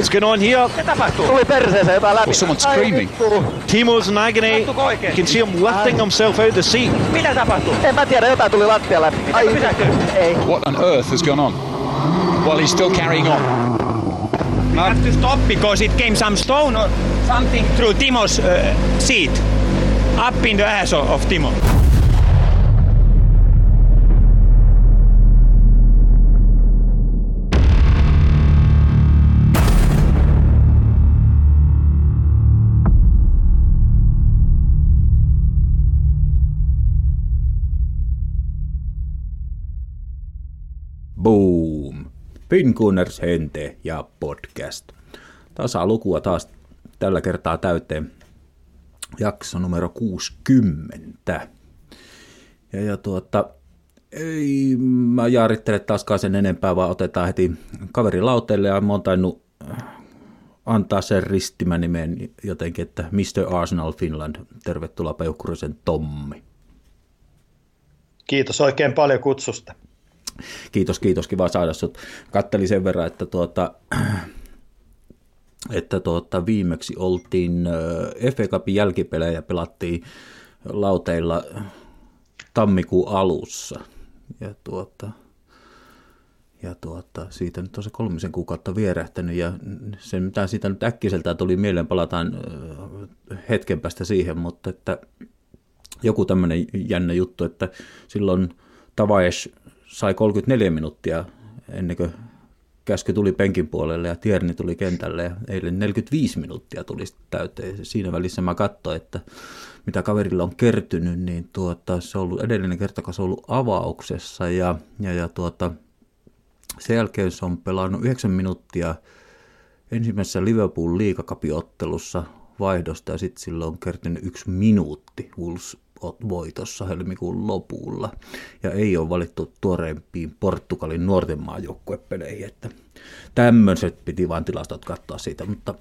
What's going on here? Mitä tapahtuu? Tuli perseeseen jotain läpi. Well, someone's screaming. Timo's in agony. You can see him lifting himself out of the seat. Mitä tapahtuu? En mä tiedä, jotain tuli lattia läpi. Ai, pysähtynyt? Ei. What on earth has gone on? Well, he's still carrying on. We have to stop because it came some stone or something through Timo's uh, seat. Up in the ass of, of Timo. Boom! Finkunners Hente ja podcast. Tasa lukua taas tällä kertaa täyteen. Jakso numero 60. Ja, ja tuota, ei mä jaarittele taaskaan sen enempää, vaan otetaan heti kaveri lauteelle ja mä oon tainnut äh, antaa sen ristimänimen jotenkin, että Mr. Arsenal Finland. Tervetuloa Peukkurisen Tommi. Kiitos oikein paljon kutsusta. Kiitos, kiitos, kiva saada sut. Kattelin sen verran, että, tuota, että tuota, viimeksi oltiin FA Cupin jälkipelejä pelattiin lauteilla tammikuun alussa. Ja tuota, ja tuota, siitä nyt on se kolmisen kuukautta vierähtänyt ja se mitä siitä nyt äkkiseltään tuli mieleen, palataan hetken päästä siihen, mutta että joku tämmöinen jännä juttu, että silloin Tavaes sai 34 minuuttia ennen kuin käsky tuli penkin puolelle ja Tierni tuli kentälle ja eilen 45 minuuttia tuli täyteen. Siinä välissä mä katsoin, että mitä kaverilla on kertynyt, niin tuota, se on ollut edellinen kerta, kun se on ollut avauksessa ja, ja, ja tuota, sen jälkeen se on pelannut 9 minuuttia ensimmäisessä Liverpool liikakapiottelussa vaihdosta ja sitten sillä on kertynyt yksi minuutti Wolves voitossa helmikuun lopulla. Ja ei ole valittu tuoreimpiin Portugalin nuorten maajoukkuepeleihin, että tämmöiset piti vain tilastot katsoa siitä, mutta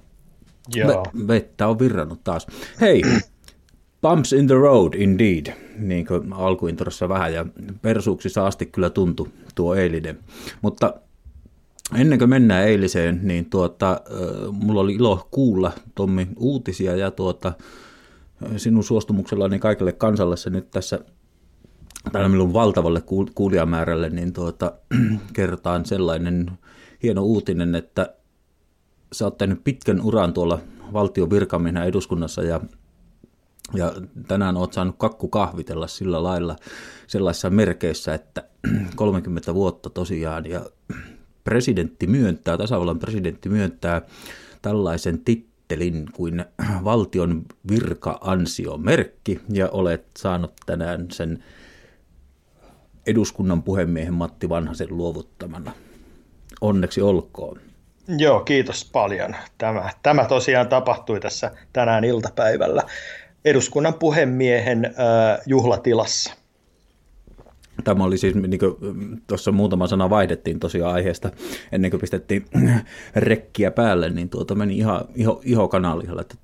Joo. Ve- vettä on virrannut taas. Hei, Bumps in the road indeed, niin kuin alkuintrossa vähän, ja persuuksissa asti kyllä tuntui tuo eilinen. Mutta ennen kuin mennään eiliseen, niin tuota, mulla oli ilo kuulla Tommi uutisia ja tuota, sinun suostumuksellani kaikille kansalle se nyt tässä tällä minun valtavalle kuul- kuulijamäärälle, niin tuota, kertaan sellainen hieno uutinen, että sä oot tehnyt pitkän uran tuolla valtion virkamiehenä eduskunnassa ja, ja tänään oot saanut kakku kahvitella sillä lailla sellaisissa merkeissä, että 30 vuotta tosiaan ja presidentti myöntää, tasavallan presidentti myöntää tällaisen tittelin kuin valtion virka-ansiomerkki ja olet saanut tänään sen eduskunnan puhemiehen Matti Vanhasen luovuttamana. Onneksi olkoon. Joo, kiitos paljon. Tämä, tämä tosiaan tapahtui tässä tänään iltapäivällä eduskunnan puhemiehen äh, juhlatilassa. Tämä oli siis, niin kuin tuossa muutama sana vaihdettiin tosiaan aiheesta, ennen kuin pistettiin rekkiä päälle, niin tuota meni ihan iho, iho kanalilla, että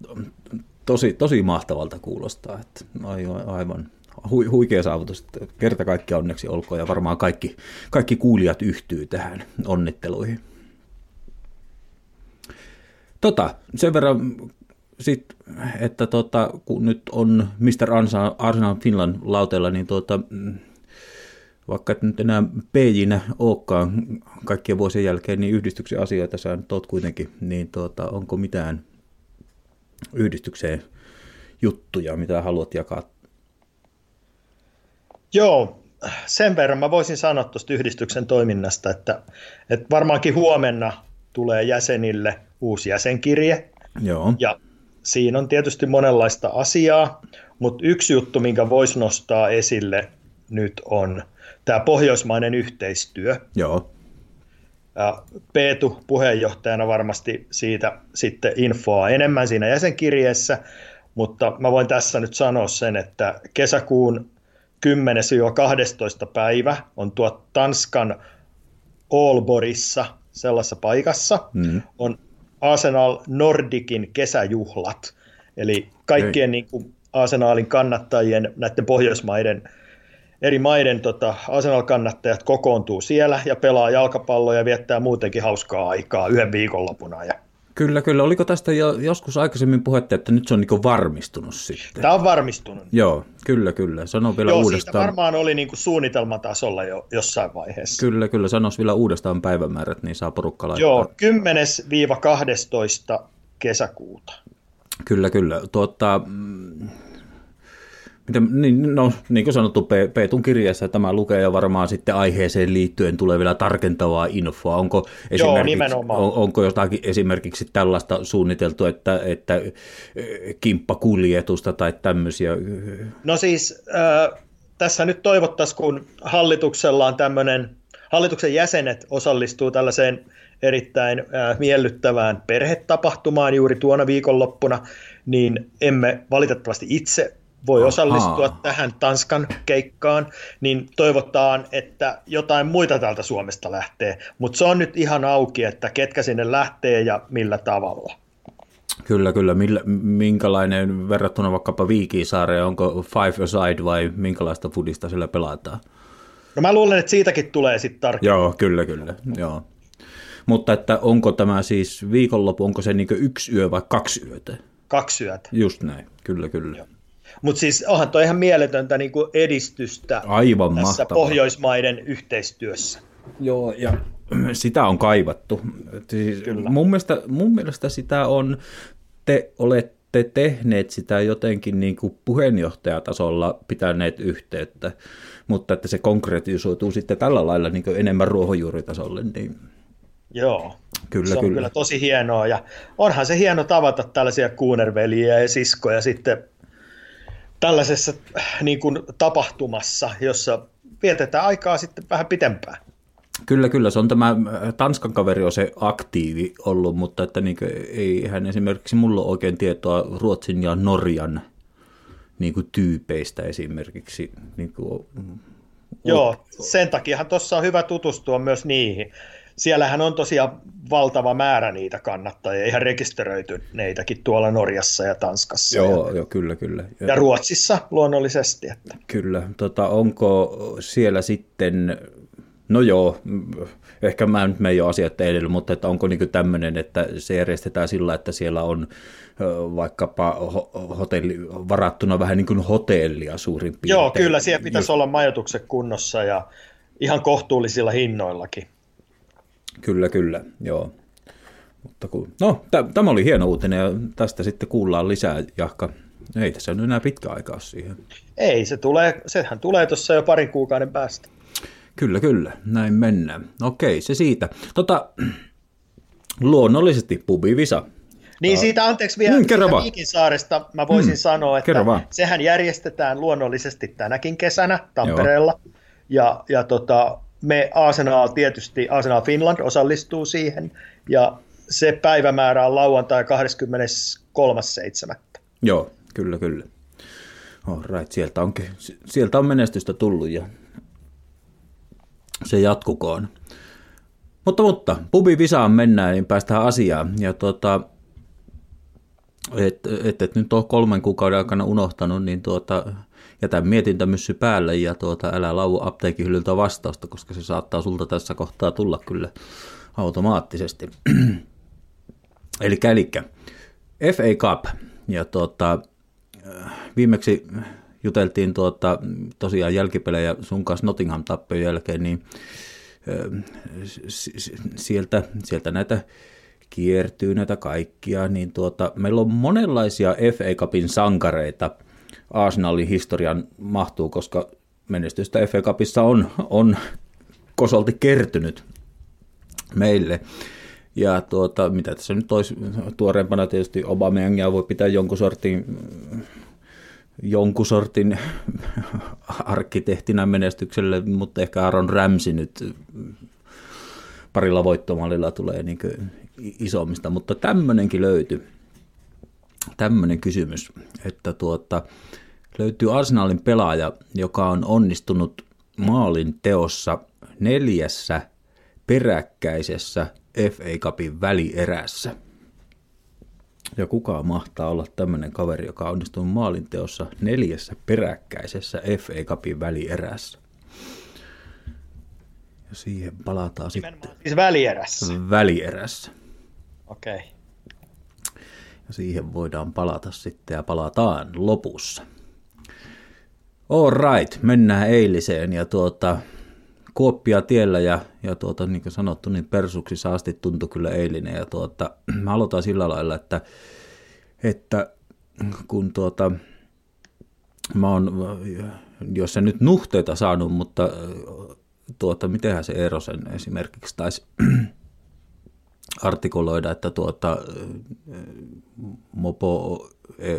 tosi, tosi mahtavalta kuulostaa, että aivan, aivan hu, huikea saavutus, kerta kaikki onneksi olkoon, ja varmaan kaikki, kaikki kuulijat yhtyy tähän onnitteluihin. Tota, sen verran sit, että tota, kun nyt on Mr. Arsenal Finland lauteella, niin tuota, vaikka et nyt enää PJnä olekaan kaikkien vuosien jälkeen, niin yhdistyksen asioita sä nyt oot kuitenkin, niin tuota, onko mitään yhdistykseen juttuja, mitä haluat jakaa? Joo, sen verran mä voisin sanoa tuosta yhdistyksen toiminnasta, että, että varmaankin huomenna tulee jäsenille uusi jäsenkirje. Joo. Ja siinä on tietysti monenlaista asiaa, mutta yksi juttu, minkä voisi nostaa esille nyt on tämä pohjoismainen yhteistyö. Joo. Ja Peetu puheenjohtajana varmasti siitä sitten infoa enemmän siinä jäsenkirjeessä, mutta mä voin tässä nyt sanoa sen, että kesäkuun 10-12 päivä on tuo Tanskan Aalborissa sellaisessa paikassa, mm. on Arsenal Nordikin kesäjuhlat, eli kaikkien niin kuin Arsenalin kannattajien näiden Pohjoismaiden eri maiden tota, Arsenal-kannattajat kokoontuu siellä ja pelaa jalkapalloa ja viettää muutenkin hauskaa aikaa yhden viikonlopuna. Ja Kyllä, kyllä. Oliko tästä jo joskus aikaisemmin puhetta, että nyt se on niin varmistunut sitten? Tämä on varmistunut. Joo, kyllä, kyllä. Sano vielä Joo, uudestaan. siitä varmaan oli niin kuin suunnitelmatasolla jo jossain vaiheessa. Kyllä, kyllä. Sanois vielä uudestaan päivämäärät, niin saa porukka laittaa. Joo, 10-12 kesäkuuta. Kyllä, kyllä. Tuota, miten, niin, no, niin kuin sanottu, Pe- Peetun kirjassa tämä lukee ja varmaan sitten aiheeseen liittyen tulee vielä tarkentavaa infoa. Onko, esimerkiksi, nimenomaan. on, onko jotakin esimerkiksi tällaista suunniteltu, että, että kimppakuljetusta tai tämmöisiä? No siis äh, tässä nyt toivottaisiin, kun hallituksella on tämmöinen, hallituksen jäsenet osallistuu tällaiseen erittäin äh, miellyttävään perhetapahtumaan juuri tuona viikonloppuna, niin emme valitettavasti itse voi Ahaa. osallistua tähän Tanskan keikkaan, niin toivotaan, että jotain muita täältä Suomesta lähtee, mutta se on nyt ihan auki, että ketkä sinne lähtee ja millä tavalla. Kyllä, kyllä. Millä, minkälainen verrattuna vaikkapa Viikisaareen, onko five aside vai minkälaista fudista sillä pelataan? No mä luulen, että siitäkin tulee sitten tarkemmin. Joo, kyllä, kyllä. Joo. Mutta että onko tämä siis viikonloppu, onko se niin yksi yö vai kaksi yötä? Kaksi yötä. Just näin, kyllä, kyllä. Mutta siis onhan toi ihan mieletöntä niin kuin edistystä Aivan tässä mahtavaa. Pohjoismaiden yhteistyössä. Joo, ja sitä on kaivattu. Siis mun, mielestä, mun mielestä sitä on, te olette tehneet sitä jotenkin niin kuin puheenjohtajatasolla pitäneet yhteyttä, mutta että se konkretisoituu sitten tällä lailla niin kuin enemmän ruohonjuuritasolle, niin Joo, Kyllä, se on kyllä. kyllä tosi hienoa ja onhan se hieno tavata tällaisia kuunerveliä ja siskoja sitten tällaisessa niin kuin, tapahtumassa, jossa vietetään aikaa sitten vähän pitempään. Kyllä, kyllä. Se on tämä äh, Tanskan kaveri on se aktiivi ollut, mutta että niin ei hän esimerkiksi mulla ole oikein tietoa Ruotsin ja Norjan niin kuin tyypeistä esimerkiksi. Niin kuin, Joo, sen takiahan tuossa on hyvä tutustua myös niihin. Siellähän on tosiaan valtava määrä niitä kannattajia, ihan rekisteröity neitäkin tuolla Norjassa ja Tanskassa joo, ja, joo, kyllä, kyllä. Ja, ja Ruotsissa luonnollisesti. Että. Kyllä. Tota, onko siellä sitten, no joo, ehkä mä nyt menen jo asiat edellä, mutta että onko niin tämmöinen, että se järjestetään sillä, että siellä on vaikkapa ho- hotelli, varattuna vähän niin kuin hotellia suurin piirtein. Joo, kyllä siellä pitäisi olla majoitukset kunnossa ja ihan kohtuullisilla hinnoillakin. Kyllä, kyllä, joo. Mutta kun, no, tämä oli hieno uutinen ja tästä sitten kuullaan lisää, Jahka. Ei tässä nyt enää pitkä aikaa siihen. Ei, se tulee, sehän tulee tuossa jo parin kuukauden päästä. Kyllä, kyllä, näin mennään. Okei, se siitä. Tota, luonnollisesti pubivisa. Niin siitä anteeksi vielä Mm, kerro. Viikinsaaresta mä voisin Mm, sanoa, että sehän järjestetään luonnollisesti tänäkin kesänä Tampereella. Ja, ja tota, me Arsenal tietysti, Arsenal Finland osallistuu siihen ja se päivämäärä on lauantai 23.7. Joo, kyllä, kyllä. All right, sieltä, onkin, sieltä on menestystä tullut ja se jatkukoon. Mutta, mutta pubivisaan mennään, niin päästään asiaan. Ja tota, et, et, et nyt on kolmen kuukauden aikana unohtanut, niin tuota, jätä mietintämyssy päälle ja tuota, älä lauvu apteekin hyllyltä vastausta, koska se saattaa sulta tässä kohtaa tulla kyllä automaattisesti. Eli elikkä FA Cup. Ja tuota, viimeksi juteltiin tuota, tosiaan jälkipelejä sun kanssa Nottingham tappion jälkeen, niin s- sieltä, sieltä näitä kiertyy näitä kaikkia, niin tuota, meillä on monenlaisia FA Cupin sankareita Arsenalin historian mahtuu, koska menestystä FA Cupissa on, on kosolti kertynyt meille. Ja tuota, mitä tässä nyt olisi tuoreempana tietysti Aubameyangia voi pitää jonkun sortin jonkun sortin arkkitehtinä menestykselle, mutta ehkä Aaron Ramsey nyt parilla voittomallilla tulee niin isommista, mutta tämmöinenkin löytyi. Tämmöinen kysymys, että tuota, löytyy Arsenalin pelaaja, joka on onnistunut maalin teossa neljässä peräkkäisessä FA Cupin välierässä. Ja kuka mahtaa olla tämmöinen kaveri, joka on onnistunut maalinteossa neljässä peräkkäisessä FA Cupin välierässä? Ja siihen palataan sitten Siis välierässä. välierässä. Okei. Okay. Ja siihen voidaan palata sitten ja palataan lopussa. All right, mennään eiliseen ja tuota, Kuoppia tiellä ja, ja tuota, niin kuin sanottu, niin persuksi asti tuntui kyllä eilinen. Ja tuota, mä aloitan sillä lailla, että, että kun tuota, mä oon, jos se nyt nuhteita saanut, mutta tuota, mitenhän se Erosen esimerkiksi taisi artikuloida, että tuota, Mopo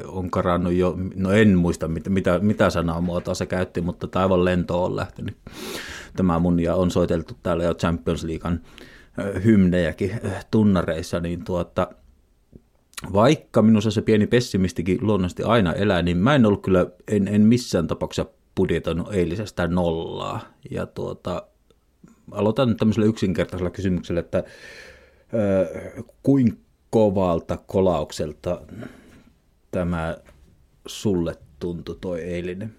on karannut jo, no en muista mitä, mitä, mitä sanamuotoa se käytti, mutta taivon lento on lähtenyt tämä mun ja on soiteltu täällä jo Champions Leaguean hymnejäkin tunnareissa, niin tuota, vaikka minussa se pieni pessimistikin luonnollisesti aina elää, niin mä en ollut kyllä, en, en missään tapauksessa budjetoinut eilisestä nollaa. Ja tuota, aloitan nyt tämmöisellä yksinkertaisella kysymyksellä, että äh, kuinka kovalta kolaukselta tämä sulle tuntui toi eilinen?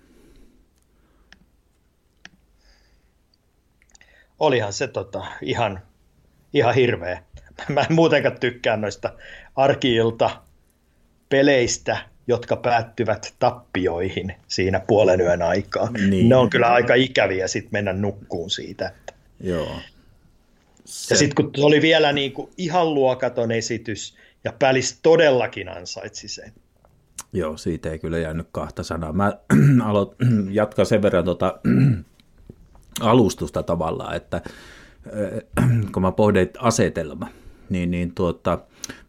Olihan se tota, ihan, ihan hirveä. Mä en muutenkaan tykkää noista arkiilta peleistä, jotka päättyvät tappioihin siinä puolen yön aikaa. Niin. Ne on kyllä aika ikäviä sitten mennä nukkuun siitä. Joo. Se... Ja sitten kun oli vielä niin kuin ihan luokaton esitys, ja Pälis todellakin ansaitsi sen. Joo, siitä ei kyllä jäänyt kahta sanaa. Mä aloit, jatkan sen verran tuota, alustusta tavallaan, että kun mä pohdin asetelma, niin, niin tuota,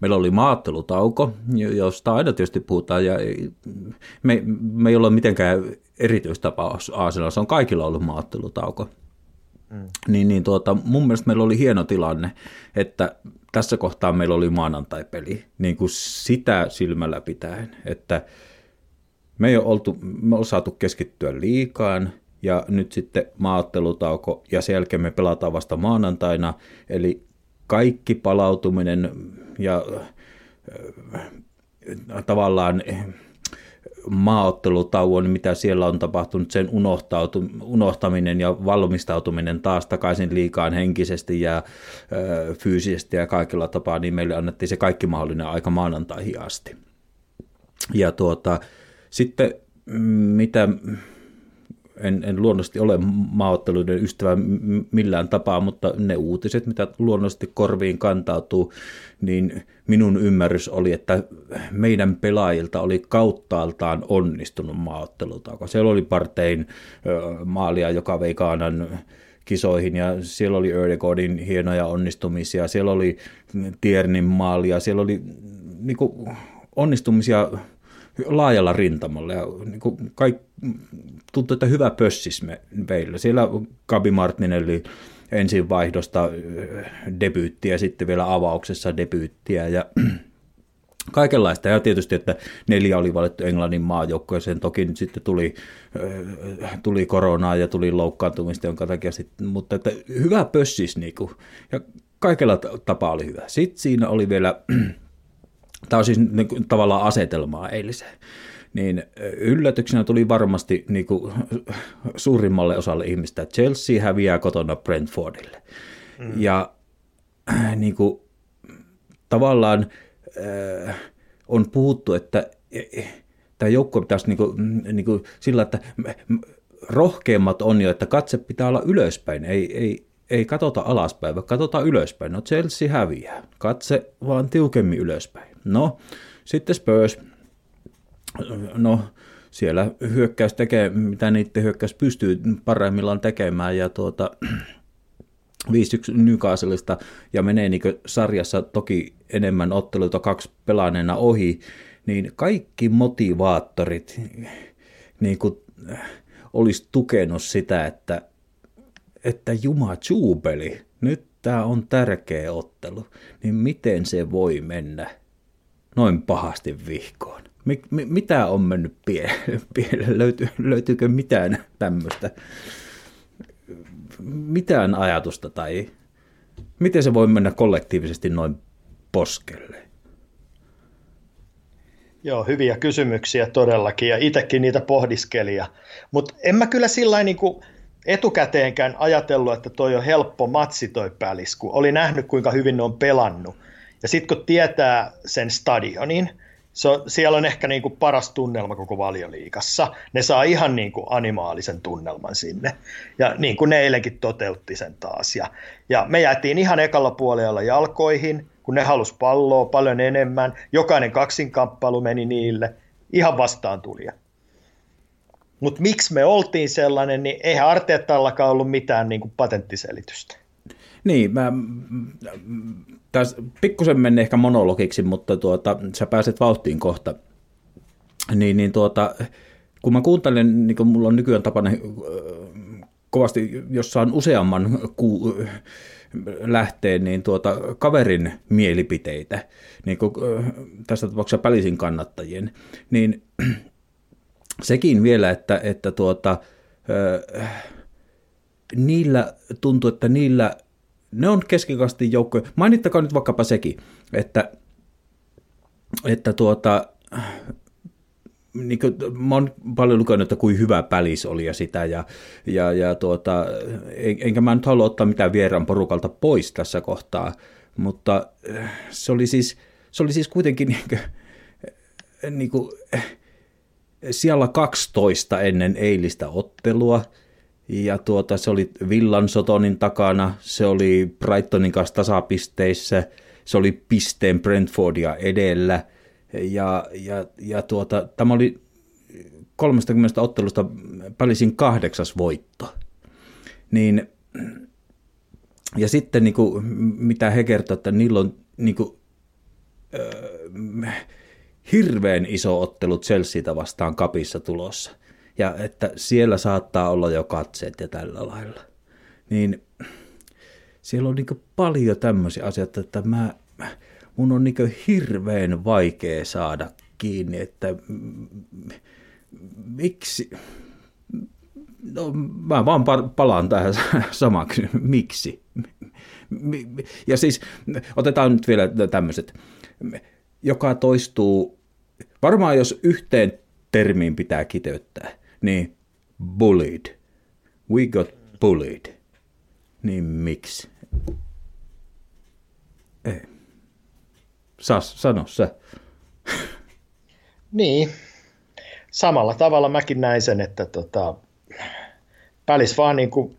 meillä oli maattelutauko, josta aina tietysti puhutaan, ja me, me ei ole mitenkään erityistapaus Aasenalla, se on kaikilla ollut maattelutauko. Mm. Niin, niin tuota, mun mielestä meillä oli hieno tilanne, että tässä kohtaa meillä oli maanantai-peli, niin kuin sitä silmällä pitäen, että me ei ole, oltu, me ole saatu keskittyä liikaan, ja nyt sitten maaottelutauko, ja sen jälkeen me pelataan vasta maanantaina, eli kaikki palautuminen ja äh, tavallaan maaottelutauon, mitä siellä on tapahtunut, sen unohtaminen ja valmistautuminen taas takaisin liikaan henkisesti ja ö, fyysisesti ja kaikilla tapaa, niin meille annettiin se kaikki mahdollinen aika maanantaihin asti. Ja tuota, sitten mitä en, en luonnollisesti ole maaotteluiden ystävä millään tapaa, mutta ne uutiset, mitä luonnollisesti korviin kantautuu, niin minun ymmärrys oli, että meidän pelaajilta oli kauttaaltaan onnistunut maaottelutauko. Siellä oli partein maalia, joka vei Kaanan kisoihin ja siellä oli Erdegodin hienoja onnistumisia, siellä oli Tiernin maalia, siellä oli niin kuin, onnistumisia laajalla rintamalla ja niin kuin kaik, tuntui, että hyvä pössis me, meillä. Siellä Gabi Martinelli ensin vaihdosta debyyttiä ja sitten vielä avauksessa debyyttiä ja kaikenlaista. Ja tietysti, että neljä oli valittu Englannin maajoukkoeseen. Toki nyt sitten tuli, tuli koronaa ja tuli loukkaantumista, jonka takia sitten, mutta että hyvä pössis niin kuin, ja kaikella tapaa oli hyvä. Sitten siinä oli vielä Tämä on siis niin kuin, tavallaan asetelmaa eiliseen. Niin yllätyksenä tuli varmasti niin kuin, suurimmalle osalle ihmistä, että Chelsea häviää kotona Brentfordille. Mm. Ja niin kuin, tavallaan äh, on puhuttu, että tämä joukko pitäisi niin kuin, niin kuin, sillä, että rohkeimmat on jo, että katse pitää olla ylöspäin, ei, ei, ei katsota alaspäin, vaan katsotaan ylöspäin. No Chelsea häviää, katse vaan tiukemmin ylöspäin. No, sitten Spurs, no siellä hyökkäys tekee, mitä niiden hyökkäys pystyy parhaimmillaan tekemään, ja tuota, 5-1 Newcastleista ja menee niin sarjassa toki enemmän otteluita kaksi pelaaneena ohi, niin kaikki motivaattorit niin kuin, olisi tukenut sitä, että, että Juma Jubeli, nyt tämä on tärkeä ottelu, niin miten se voi mennä noin pahasti vihkoon? Mitä on mennyt pieleen? Löyty, löytyykö mitään tämmöistä? Mitään ajatusta tai miten se voi mennä kollektiivisesti noin poskelle? Joo, hyviä kysymyksiä todellakin ja itsekin niitä pohdiskelija. Mutta en mä kyllä sillä niin etukäteenkään ajatellut, että toi on helppo matsi toi pälis, kun oli nähnyt kuinka hyvin ne on pelannut. Ja sitten kun tietää sen stadionin, se on, siellä on ehkä niin kuin paras tunnelma koko valioliikassa. Ne saa ihan niin kuin animaalisen tunnelman sinne. Ja niin kuin ne eilenkin toteutti sen taas. Ja, ja me jäätiin ihan ekalla puolella jalkoihin, kun ne halusi palloa paljon enemmän. Jokainen kaksinkamppailu meni niille. Ihan vastaan tuli. Mutta miksi me oltiin sellainen, niin eihän Arteettallakaan ollut mitään niin kuin patenttiselitystä. Niin, mä, tässä pikkusen menne ehkä monologiksi, mutta tuota, sä pääset vauhtiin kohta. Niin, niin tuota, kun mä kuuntelen, niin kuin mulla on nykyään tapana äh, kovasti, jos saan useamman ku, lähteen, niin tuota, kaverin mielipiteitä, niin kuin, äh, tässä tapauksessa Pälisin kannattajien, niin sekin vielä, että, että tuota, äh, niillä tuntuu, että niillä ne on keskikastin joukkoja. Mainittakaa nyt vaikkapa sekin, että, että tuota, niin kuin, mä oon paljon lukenut, että kuin hyvä pälis oli ja sitä, ja, ja, ja tuota, enkä mä nyt halua ottaa mitään vieraan porukalta pois tässä kohtaa, mutta se oli siis, se oli siis kuitenkin niin kuin, niin kuin, siellä 12 ennen eilistä ottelua, ja tuota, se oli Villan Sotonin takana, se oli Brightonin kanssa tasapisteissä, se oli pisteen Brentfordia edellä, ja, ja, ja tuota, tämä oli 30 ottelusta Pälisin kahdeksas voitto. Niin, ja sitten niin kuin, mitä he kertovat, että niillä on niin kuin, äh, hirveän iso ottelu Chelseatä vastaan kapissa tulossa – ja että siellä saattaa olla jo katseet ja tällä lailla. Niin siellä on niin paljon tämmöisiä asioita, että mä, mun on niin hirveän vaikea saada kiinni, että miksi, no mä vaan palaan tähän samaksi, miksi? Ja siis otetaan nyt vielä tämmöiset, joka toistuu, varmaan jos yhteen termiin pitää kiteyttää, niin bullied. We got bullied. Niin miksi? Ei. Sas, sano se. Niin. Samalla tavalla mäkin näin sen, että tota, pälis vaan niin kuin,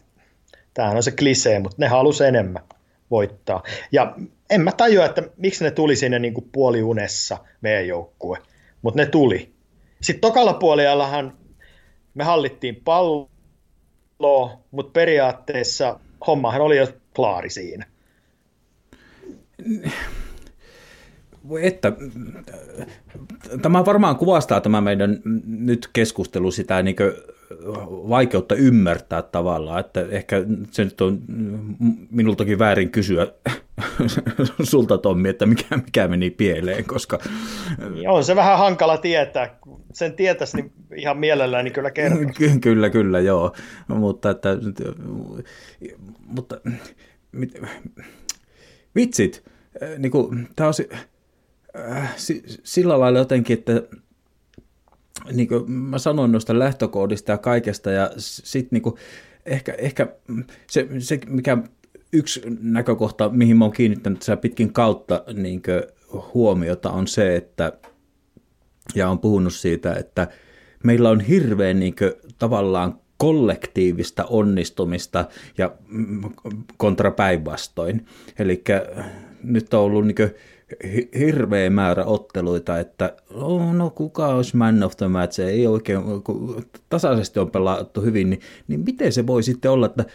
tämähän on se klisee, mutta ne halusi enemmän voittaa. Ja en mä tajua, että miksi ne tuli sinne niin kuin puoliunessa meidän joukkue, mutta ne tuli. Sitten tokalla puoliallahan me hallittiin palloa, mutta periaatteessa hommahan oli jo klaari siinä. Että, tämä varmaan kuvastaa tämä meidän nyt keskustelu sitä niin vaikeutta ymmärtää tavallaan, että ehkä se nyt on minultakin väärin kysyä sulta Tommi, että mikä, mikä meni pieleen, koska... On se vähän hankala tietää, sen tietäisi, niin ihan mielellään niin kyllä kertoo. kyllä, kyllä, joo, mutta että... Mutta, mit, vitsit, niin kuin, tämä on äh, sillä lailla jotenkin, että niin kuin mä sanoin noista lähtökoodista ja kaikesta, ja sitten niin ehkä, ehkä se, se, mikä yksi näkökohta, mihin mä oon kiinnittänyt pitkin kautta niin huomiota, on se, että, ja on puhunut siitä, että meillä on hirveän niin tavallaan kollektiivista onnistumista ja kontra päinvastoin. Eli nyt on ollut niin hirveä määrä otteluita, että oh, no kuka olisi man of the match, ei oikein, kun tasaisesti on pelattu hyvin, niin, niin miten se voi sitten olla, että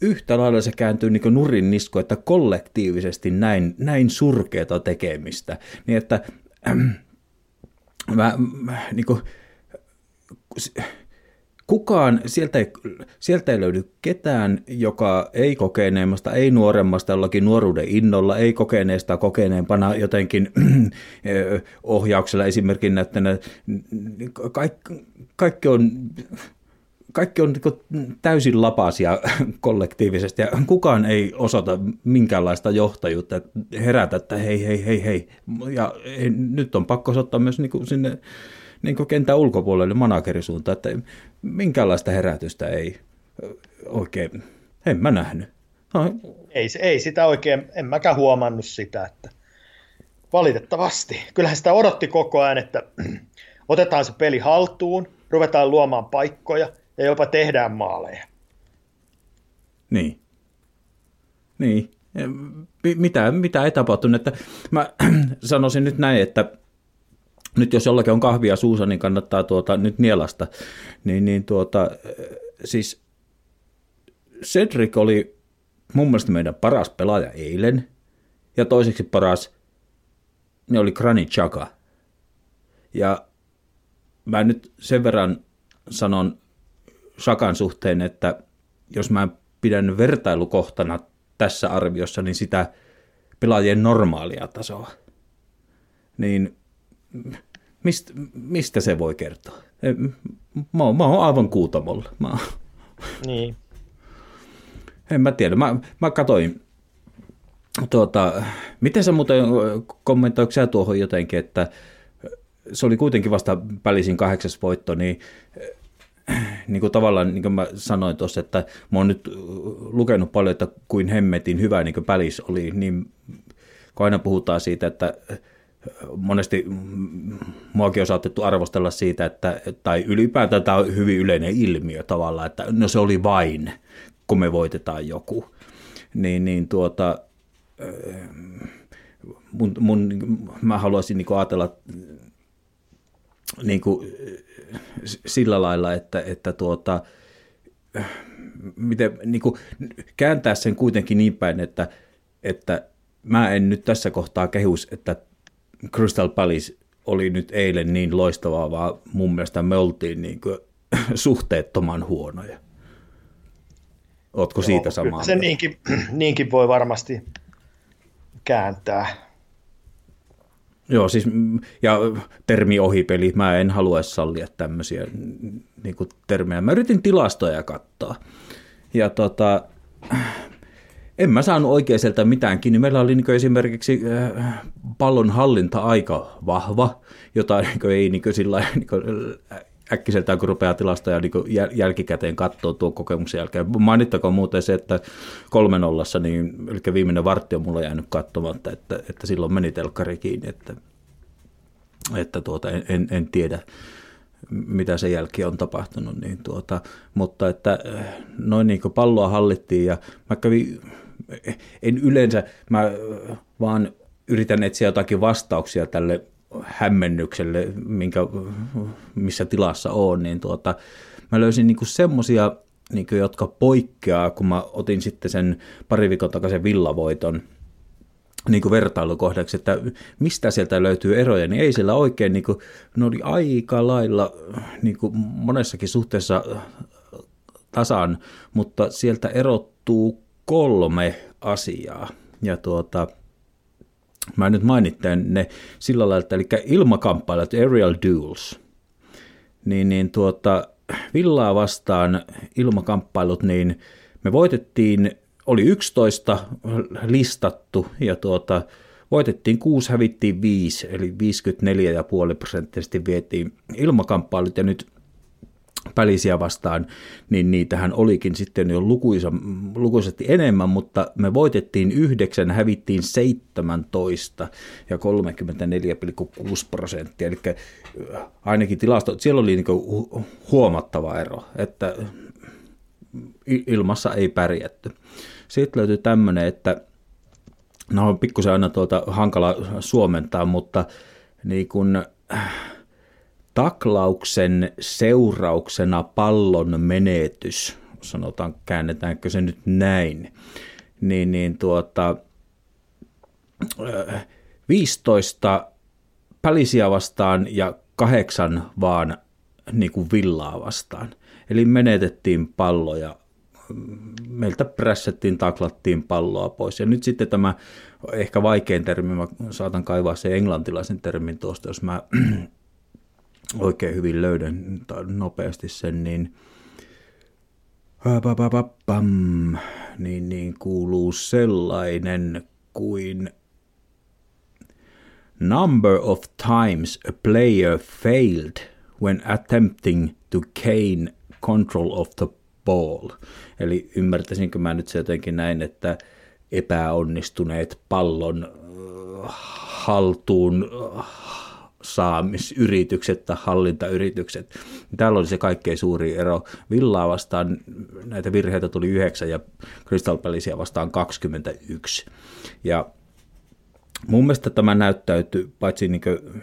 yhtä lailla se kääntyy niin nurin nisko, että kollektiivisesti näin, näin surkeata tekemistä. Niin että äh, mä, mä, niin kuin, kukaan, sieltä ei, sieltä ei löydy ketään, joka ei kokeneemmasta, ei nuoremmasta jollakin nuoruuden innolla, ei kokeneesta kokeneempana jotenkin ohjauksella esimerkin näyttänä. Kaikki, kaikki on kaikki on niin täysin lapasia kollektiivisesti ja kukaan ei osoita minkäänlaista johtajuutta, herätä, että hei, hei, hei, hei. Ja nyt on pakko osoittaa myös niin sinne niin kentän ulkopuolelle managerisuuntaan, että minkäänlaista herätystä ei oikein, en mä nähnyt. No. Ei, ei sitä oikein, en mäkään huomannut sitä, että valitettavasti. Kyllähän sitä odotti koko ajan, että otetaan se peli haltuun, ruvetaan luomaan paikkoja ja jopa tehdään maaleja. Niin. Niin. Mitä, mitä ei tapahtunut? Että mä sanoisin nyt näin, että nyt jos jollakin on kahvia suussa, niin kannattaa tuota, nyt nielasta. Niin, niin tuota, siis Cedric oli mun mielestä meidän paras pelaaja eilen, ja toiseksi paras ne oli Granit Chaka. Ja mä nyt sen verran sanon Shakan suhteen, että jos mä pidän vertailukohtana tässä arviossa, niin sitä pelaajien normaalia tasoa, niin mistä, mistä se voi kertoa? Mä oon, mä oon aivan kuutamolla. Mä oon. Niin. En mä tiedä. Mä, mä katoin, tuota, miten sä muuten kommentoiko sä tuohon jotenkin, että se oli kuitenkin vasta välisin kahdeksas voitto, niin niin kuin tavallaan, niin kuin mä sanoin tuossa, että mä oon nyt lukenut paljon, että kuin hemmetin hyvä niin kuin pälis oli, niin kun aina puhutaan siitä, että monesti muakin on saatettu arvostella siitä, että, tai ylipäätään tämä on hyvin yleinen ilmiö tavallaan, että no se oli vain, kun me voitetaan joku. Niin, niin tuota, mun, mun, mä haluaisin niin ajatella niin kuin, sillä lailla, että, että tuota, miten, niin kuin, kääntää sen kuitenkin niin päin, että, että mä en nyt tässä kohtaa kehus, että Crystal Palace oli nyt eilen niin loistavaa, vaan mun mielestä me oltiin niin kuin, suhteettoman huonoja. Ootko Joo, siitä samaa Se niinkin, niinkin voi varmasti kääntää. Joo, siis ja termi ohipeli, mä en halua sallia tämmöisiä niin kuin termejä. Mä yritin tilastoja katsoa. Ja tota, en mä saanut oikein sieltä mitään kiinni. Meillä oli niin esimerkiksi äh, pallon hallinta aika vahva, jota niin ei niin sillä niin äkkiseltään, kun rupeaa tilastoja niin jälkikäteen katsoa tuon kokemuksen jälkeen. Mainittakoon muuten se, että kolmen ollassa, niin, eli viimeinen vartti on mulla jäänyt katsomatta, että, että silloin meni telkkari kiinni, että, että tuota, en, en, en tiedä mitä sen jälkeen on tapahtunut, niin tuota, mutta että noin niin kuin palloa hallittiin ja mä kävin, en yleensä, mä vaan yritän etsiä jotakin vastauksia tälle hämmennykselle, minkä, missä tilassa on, niin tuota, mä löysin niinku semmosia, niinku, jotka poikkeaa, kun mä otin sitten sen pari viikon takaisin villavoiton niin kuin vertailukohdaksi, että mistä sieltä löytyy eroja, niin ei siellä oikein, niin kuin, ne oli aika lailla niin kuin monessakin suhteessa tasan, mutta sieltä erottuu kolme asiaa. Ja tuota, Mä nyt mainittelen ne sillä lailla, että eli ilmakamppailut, aerial duels, niin, niin tuota, villaa vastaan ilmakamppailut, niin me voitettiin, oli 11 listattu ja tuota, voitettiin 6, hävittiin 5, eli 54,5 prosenttisesti vietiin ilmakamppailut ja nyt pälisiä vastaan, niin niitähän olikin sitten jo lukuisa, lukuisesti enemmän, mutta me voitettiin yhdeksän, hävittiin 17 ja 34,6 prosenttia, eli äh, ainakin tilasto, siellä oli niin huomattava ero, että ilmassa ei pärjätty. Sitten löytyy tämmöinen, että no on pikkusen aina tuolta hankala suomentaa, mutta niin kun, äh, taklauksen seurauksena pallon menetys, sanotaan käännetäänkö se nyt näin, niin, niin tuota, 15 pälisiä vastaan ja kahdeksan vaan niin kuin villaa vastaan. Eli menetettiin palloja, meiltä prässettiin, taklattiin palloa pois. Ja nyt sitten tämä ehkä vaikein termi, mä saatan kaivaa se englantilaisen termin tuosta, jos mä oikein hyvin löydän nopeasti sen, niin niin, niin kuuluu sellainen kuin Number of times a player failed when attempting to gain control of the ball. Eli ymmärtäisinkö mä nyt se jotenkin näin, että epäonnistuneet pallon haltuun saamisyritykset tai hallintayritykset. Täällä oli se kaikkein suuri ero. Villaa vastaan näitä virheitä tuli 9 ja Palacea vastaan 21. Ja mun mielestä tämä näyttäytyy, paitsi niin kuin,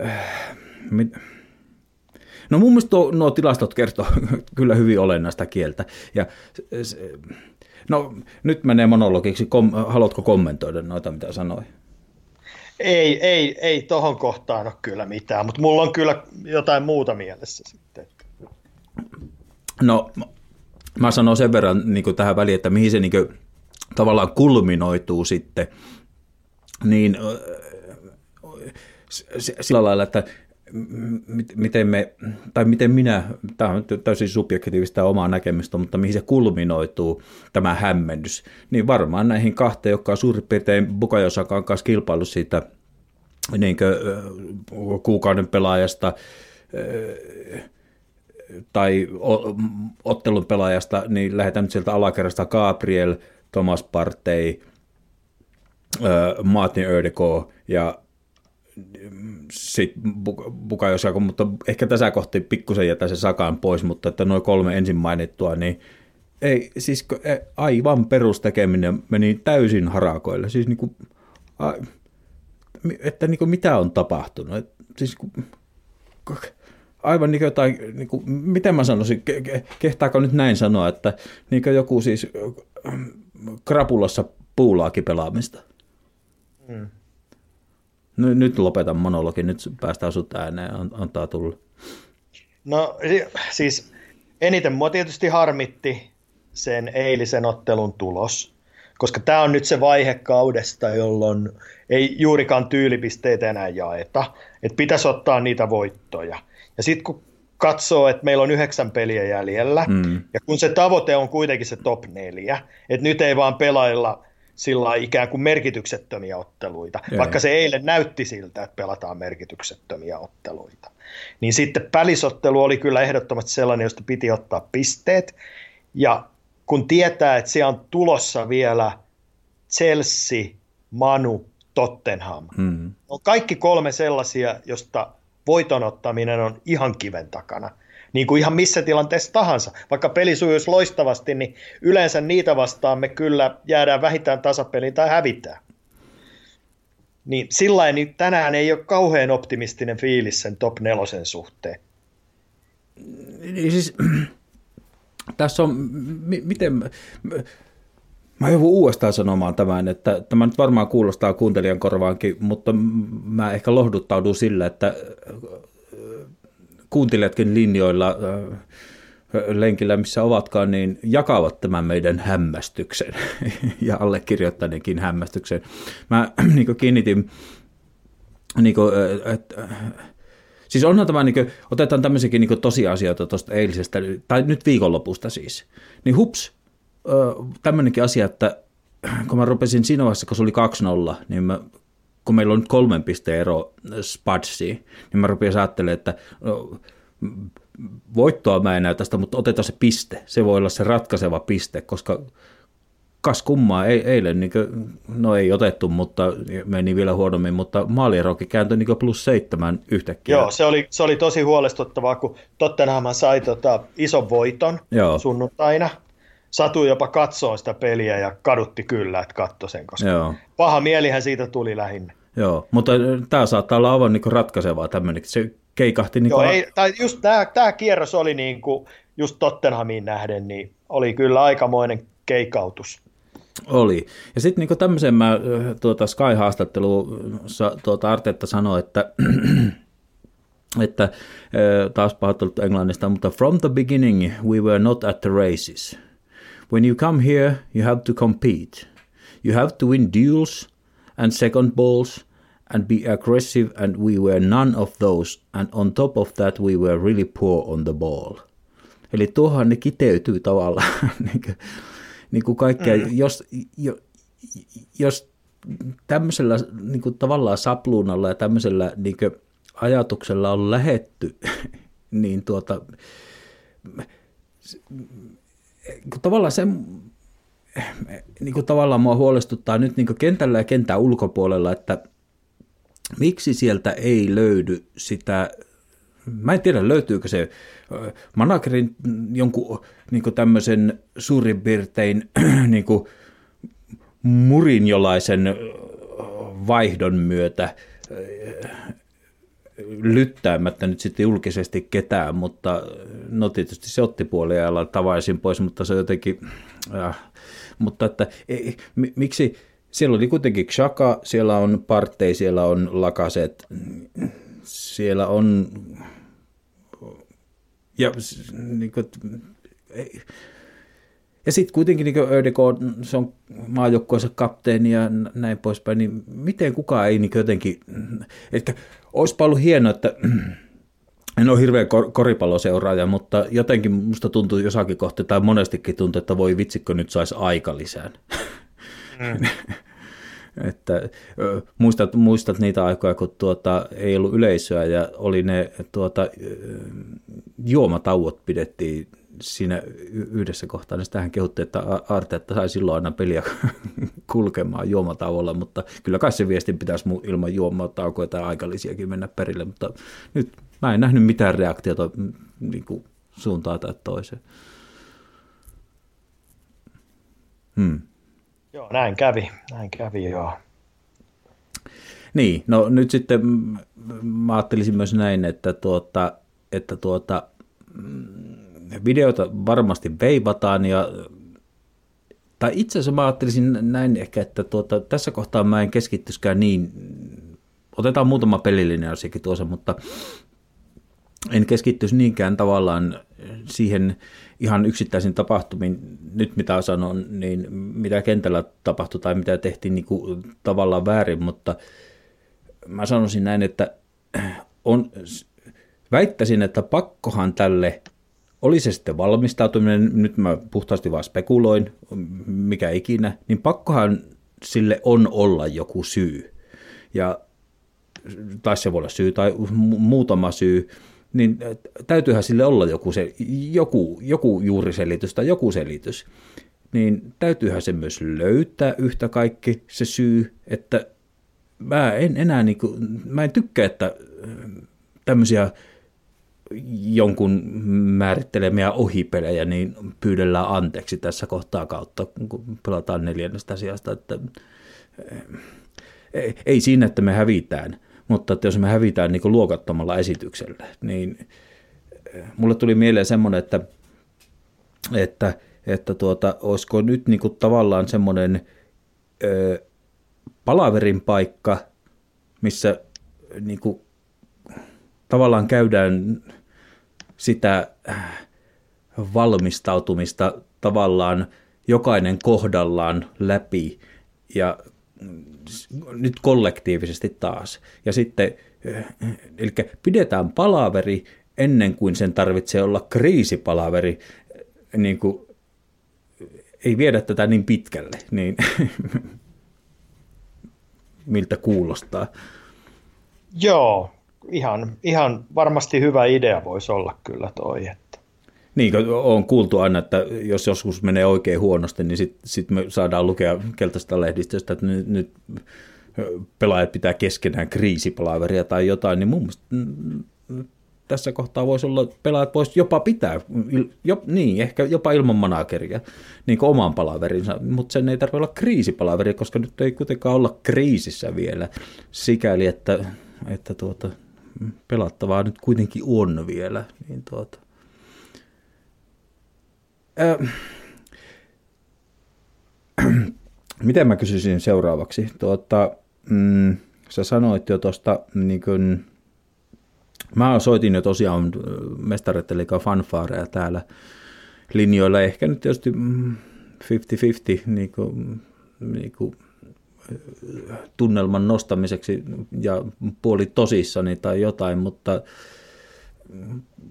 äh, mit, No mun mielestä nuo tilastot kertoo kyllä hyvin olennaista kieltä. Ja, se, no nyt menee monologiksi. Kom, haluatko kommentoida noita, mitä sanoin? Ei, ei, ei tohon kohtaan ole kyllä mitään, mutta mulla on kyllä jotain muuta mielessä sitten. No, mä sanon sen verran niin tähän väliin, että mihin se niin kuin, tavallaan kulminoituu sitten, niin sillä lailla, että miten me, tai miten minä, tämä on täysin subjektiivista omaa näkemystä, mutta mihin se kulminoituu, tämä hämmennys, niin varmaan näihin kahteen, jotka on suurin piirtein Bukajosakaan kanssa kilpailu siitä niin kuin, kuukauden pelaajasta tai ottelun pelaajasta, niin lähdetään nyt sieltä alakerrasta Gabriel, Thomas Partey, Martin Ödeko ja sitten Bukajosako, mutta ehkä tässä kohti pikkusen jätä se Sakaan pois, mutta että noin kolme ensin mainittua, niin ei, siis e, aivan perustekeminen meni täysin harakoille. Siis niin kuin, että niin kuin mitä on tapahtunut. Et, siis aivan niin kuin jotain, niin kuin, miten mä sanoisin, kehtaako nyt näin sanoa, että niin kuin joku siis krapulassa puulaakin pelaamista. Hmm. Nyt, nyt lopetan monologin, nyt päästään sut ääneen, antaa tulla. No siis eniten mua tietysti harmitti sen eilisen ottelun tulos, koska tämä on nyt se vaihe kaudesta, jolloin ei juurikaan tyylipisteitä enää jaeta, että pitäisi ottaa niitä voittoja. Ja sitten kun katsoo, että meillä on yhdeksän peliä jäljellä, mm. ja kun se tavoite on kuitenkin se top neljä, että nyt ei vaan pelailla – sillä ikään kuin merkityksettömiä otteluita, Jee. vaikka se eilen näytti siltä, että pelataan merkityksettömiä otteluita. Niin sitten pälisottelu oli kyllä ehdottomasti sellainen, josta piti ottaa pisteet, ja kun tietää, että siellä on tulossa vielä Chelsea, Manu, Tottenham, hmm. on kaikki kolme sellaisia, josta voiton ottaminen on ihan kiven takana – niin kuin ihan missä tilanteessa tahansa. Vaikka peli sujuisi loistavasti, niin yleensä niitä vastaan me kyllä jäädään vähintään tasapeliin tai hävitään. Niin sillä niin tänään ei ole kauhean optimistinen fiilis sen top nelosen suhteen. Niin siis, tässä on, m- miten, Mä joudun uudestaan sanomaan tämän, että tämä nyt varmaan kuulostaa kuuntelijan korvaankin, mutta mä ehkä lohduttaudun sillä, että kuuntelijatkin linjoilla lenkillä, missä ovatkaan, niin jakavat tämän meidän hämmästyksen ja allekirjoittaneenkin hämmästyksen. Mä niin kiinnitin, niin kuin, että, siis onhan tämä, niin kuin, otetaan tämmöisiäkin niin tosiasioita tuosta eilisestä, tai nyt viikonlopusta siis, niin hups, tämmöinenkin asia, että kun mä rupesin siinä vaiheessa, kun se oli 2-0, niin mä kun meillä on nyt kolmen pisteen ero Spudsiin, niin mä rupesin ajattelemaan, että no, voittoa mä en näy tästä, mutta otetaan se piste. Se voi olla se ratkaiseva piste, koska kas kummaa, ei, eilen, niin kuin, no ei otettu, mutta meni vielä huonommin, mutta maalierokin kääntyi niin plus seitsemän yhtäkkiä. Joo, se oli, se oli tosi huolestuttavaa, kun Tottenham sai tota ison voiton Joo. sunnuntaina. Satui jopa katsoa sitä peliä ja kadutti kyllä, että katsoi sen, koska Joo. paha mielihän siitä tuli lähinnä. Joo, mutta tämä saattaa olla aivan niin ratkaisevaa tämmöinen. Se keikahti. Niin Joo, ei, tai just tämä, tämä kierros oli niin kuin, just Tottenhamiin nähden, niin oli kyllä aikamoinen keikautus. Oli. Ja sitten niin tämmöisen mä tuota Sky-haastattelussa tuota Artetta sanoi, että että taas pahoittelut englannista, mutta from the beginning we were not at the races. When you come here, you have to compete. You have to win duels and second balls and be aggressive, and we were none of those. And on top of that, we were really poor on the ball. Eli tuohon ne kiteytyy tavallaan niin kuin, niin kuin kaikkea, mm. jos, jo, jos tämmöisellä niin kuin tavallaan sapluunalla ja tämmöisellä niin kuin ajatuksella on lähetty, niin tuota, tavallaan se, niin kuin tavallaan mua huolestuttaa nyt niin kuin kentällä ja kentän ulkopuolella, että miksi sieltä ei löydy sitä, mä en tiedä löytyykö se managerin jonkun niin kuin tämmöisen suurin piirtein niin kuin murinjolaisen vaihdon myötä lyttäämättä nyt sitten julkisesti ketään, mutta no tietysti se otti puoliajalla tavaisin pois, mutta se jotenkin, äh, mutta että ei, miksi, siellä oli kuitenkin Xhaka, siellä on Partey, siellä on Lakaset, siellä on, ja niin kuin, ei, ja sitten kuitenkin niin ÖDK, se on maajoukkueensa kapteeni ja näin poispäin, niin miten kukaan ei niin jotenkin, että olisipa ollut hienoa, että en ole hirveä kor- koripalloseuraaja, mutta jotenkin musta tuntuu jossakin kohti, tai monestikin tuntuu, että voi vitsikko nyt saisi aika lisään. Mm. että muistat, muistat niitä aikoja, kun tuota, ei ollut yleisöä ja oli ne tuota, juomatauot pidettiin siinä yhdessä kohtaa, niin sitähän kehutti, että että sai silloin aina peliä kulkemaan juomatauolla, mutta kyllä kai se viestin pitäisi ilman juomataukoja tai aikalisiakin mennä perille, mutta nyt mä en nähnyt mitään reaktiota mm, niin kuin suuntaan tai toiseen. Hmm. Joo, näin kävi, näin kävi joo. Niin, no nyt sitten mä ajattelisin myös näin, että tuota, että tuota, mm, videoita varmasti veivataan ja tai itse asiassa mä ajattelisin näin ehkä, että tuota, tässä kohtaa mä en keskittyskään niin, otetaan muutama pelillinen asiakin tuossa, mutta en keskittyisi niinkään tavallaan siihen ihan yksittäisiin tapahtumiin, nyt mitä sanon, niin mitä kentällä tapahtui tai mitä tehtiin niin kuin tavallaan väärin, mutta mä sanoisin näin, että on, väittäisin, että pakkohan tälle oli se sitten valmistautuminen, nyt mä puhtaasti vaan spekuloin, mikä ikinä, niin pakkohan sille on olla joku syy. Ja, tai se voi olla syy tai muutama syy, niin täytyyhän sille olla joku, se, joku, joku juuriselitys tai joku selitys. Niin täytyyhän se myös löytää yhtä kaikki se syy, että mä en enää, niin kuin, mä en tykkää, että tämmöisiä jonkun määrittelemiä ohipelejä, niin pyydellään anteeksi tässä kohtaa kautta, kun pelataan neljännestä sijasta. Että, eh, ei siinä, että me hävitään, mutta että jos me hävitään niin luokattomalla esityksellä, niin eh, mulle tuli mieleen semmoinen, että, että, että tuota, olisiko nyt niin kuin tavallaan semmoinen eh, palaverin paikka, missä niin kuin, tavallaan käydään sitä äh, valmistautumista tavallaan jokainen kohdallaan läpi ja mm, nyt kollektiivisesti taas. Ja sitten, äh, eli pidetään palaveri ennen kuin sen tarvitsee olla kriisipalaveri, niin kuin, ei viedä tätä niin pitkälle, niin miltä kuulostaa. Joo, ihan, ihan varmasti hyvä idea voisi olla kyllä toi. Että. Niin, on kuultu aina, että jos joskus menee oikein huonosti, niin sitten sit me saadaan lukea keltaista lehdistöstä, että nyt, nyt pelaajat pitää keskenään kriisipalaveria tai jotain, niin mun mielestä mm, tässä kohtaa voisi olla, pelaajat voisi jopa pitää, jo, niin, ehkä jopa ilman manageria, niin kuin oman palaverinsa, mutta sen ei tarvitse olla kriisipalaveri, koska nyt ei kuitenkaan olla kriisissä vielä, sikäli, että, että tuota, pelattavaa nyt kuitenkin on vielä. Niin tuota. Ää, miten mä kysyisin seuraavaksi? Tuota, mm, sä sanoit jo tuosta, niin kun, mä soitin jo tosiaan mestaret eli fanfaareja täällä linjoilla, ehkä nyt tietysti 50-50, mm, niin kuin, niin kuin tunnelman nostamiseksi ja puoli tosissani tai jotain, mutta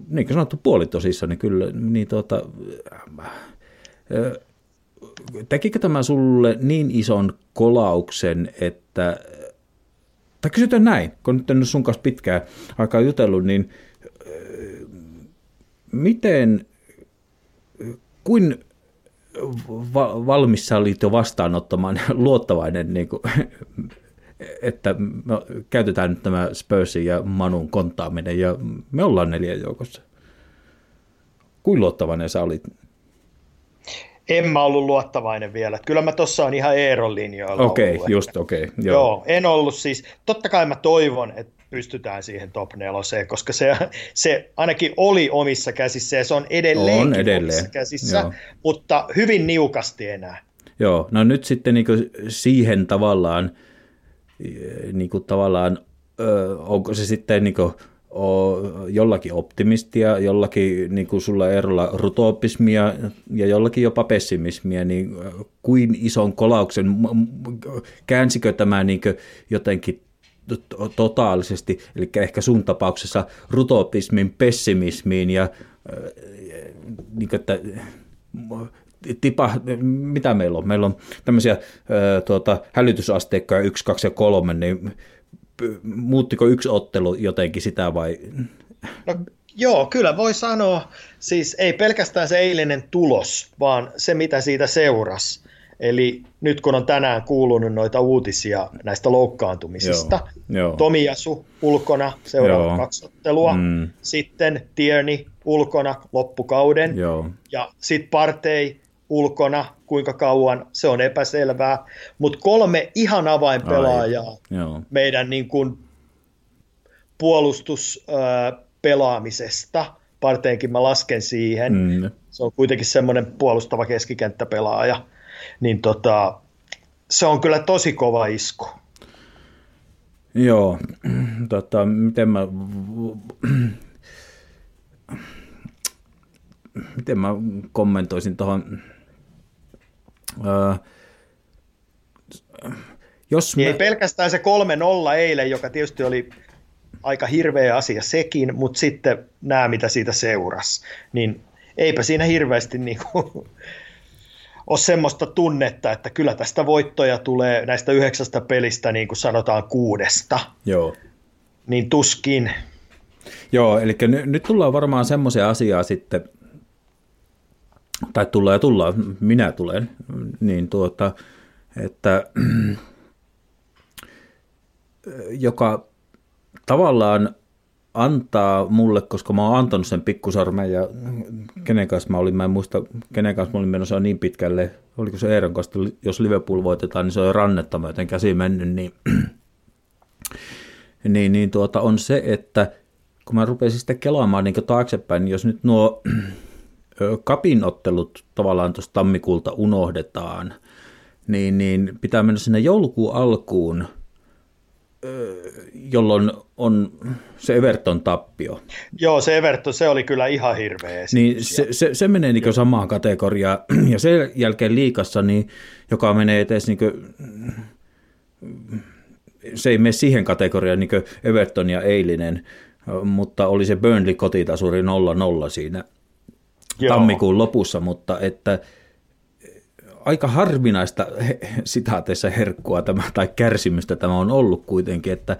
niin kuin sanottu puolitosissa, niin kyllä, niin tuota, ö, tekikö tämä sulle niin ison kolauksen, että, tai kysytään näin, kun nyt en ole sun kanssa pitkään aikaa jutellut, niin ö, miten, kuin va- valmis jo vastaanottamaan luottavainen, niin kuin, että me käytetään nyt tämä Spursin ja Manun kontaaminen ja me ollaan neljän joukossa. Kuin luottavainen sä olit? En mä ollut luottavainen vielä. Kyllä mä tuossa on ihan Eeron linjoilla Okei, ollut. just okei. Okay, Joo. joo, en ollut siis. Totta kai mä toivon, että pystytään siihen top neloseen, koska se, se ainakin oli omissa käsissä ja se on edelleen On edelleen, omissa käsissä, joo. mutta hyvin niukasti enää. Joo, no nyt sitten niin siihen tavallaan, niin tavallaan onko se sitten niin kuin, jollakin optimistia, jollakin niin kuin sulla erolla rutopismia ja jollakin jopa pessimismiä, niin kuin ison kolauksen, käänsikö tämä niin jotenkin totaalisesti, eli ehkä sun tapauksessa rutopismin pessimismiin ja ö, niin kuin, että tipa, mitä meillä on? Meillä on tämmöisiä ö, tuota, hälytysasteikkoja 1, 2 ja 3, niin muuttiko yksi ottelu jotenkin sitä vai? No, joo, kyllä voi sanoa. Siis ei pelkästään se eilinen tulos, vaan se mitä siitä seurasi. Eli nyt kun on tänään kuulunut noita uutisia näistä loukkaantumisista, Joo, joo. Tomiasu ulkona seuraavat Joo. kaksi ottelua, Mm. sitten Tierney ulkona loppukauden, Joo, ja sitten Partey ulkona, kuinka kauan, se on epäselvää, mutta kolme ihan avainpelaajaa joo, meidän niin kuin puolustuspelaamisesta, Parteenkin mä lasken siihen, mm, se on kuitenkin semmoinen puolustava keskikenttäpelaaja, niin tota, se on kyllä tosi kova isku. joo. Tota, miten mä miten mä kommentoisin tuohon jos Niin mä, ei pelkästään se 3-0 eilen, joka tietysti oli aika hirveä asia sekin, mutta sitten nämä, mitä siitä seurasi, niin eipä siinä hirveästi niin kuin, ole semmoista tunnetta, että kyllä tästä voittoja tulee näistä yhdeksästä pelistä, niin kuin sanotaan kuudesta, joo, niin tuskin. Joo, eli n- nyt tullaan varmaan semmoisia asiaa sitten, tai tullaan ja tullaan, minä tulen, niin tuota, että joka tavallaan antaa mulle, koska mä oon antanut sen pikkusarmen ja kenen kanssa mä olin, mä en muista, kenen kanssa mä olin menossa niin pitkälle, oliko se Eeron kanssa, jos Liverpool voitetaan, niin se on rannetta myöten käsi mennyt, niin, niin, niin tuota, on se, että kun mä rupesin sitten kelaamaan niin taaksepäin, niin jos nyt nuo kapinottelut tavallaan tuosta tammikuulta unohdetaan, niin, niin pitää mennä sinne joulukuun alkuun, jolloin on se Everton tappio. Joo, se Everton, se oli kyllä ihan hirveä esitys. Niin se, se, se menee niin samaan kategoriaan. Ja sen jälkeen liikassa, niin, joka menee edes niin kuin, se ei mene siihen kategoriaan niin Everton ja eilinen, mutta oli se Burnley kotitasuri 0-0 siinä Joo. tammikuun lopussa, mutta että aika harvinaista sitaateissa herkkua tämä, tai kärsimystä tämä on ollut kuitenkin, että,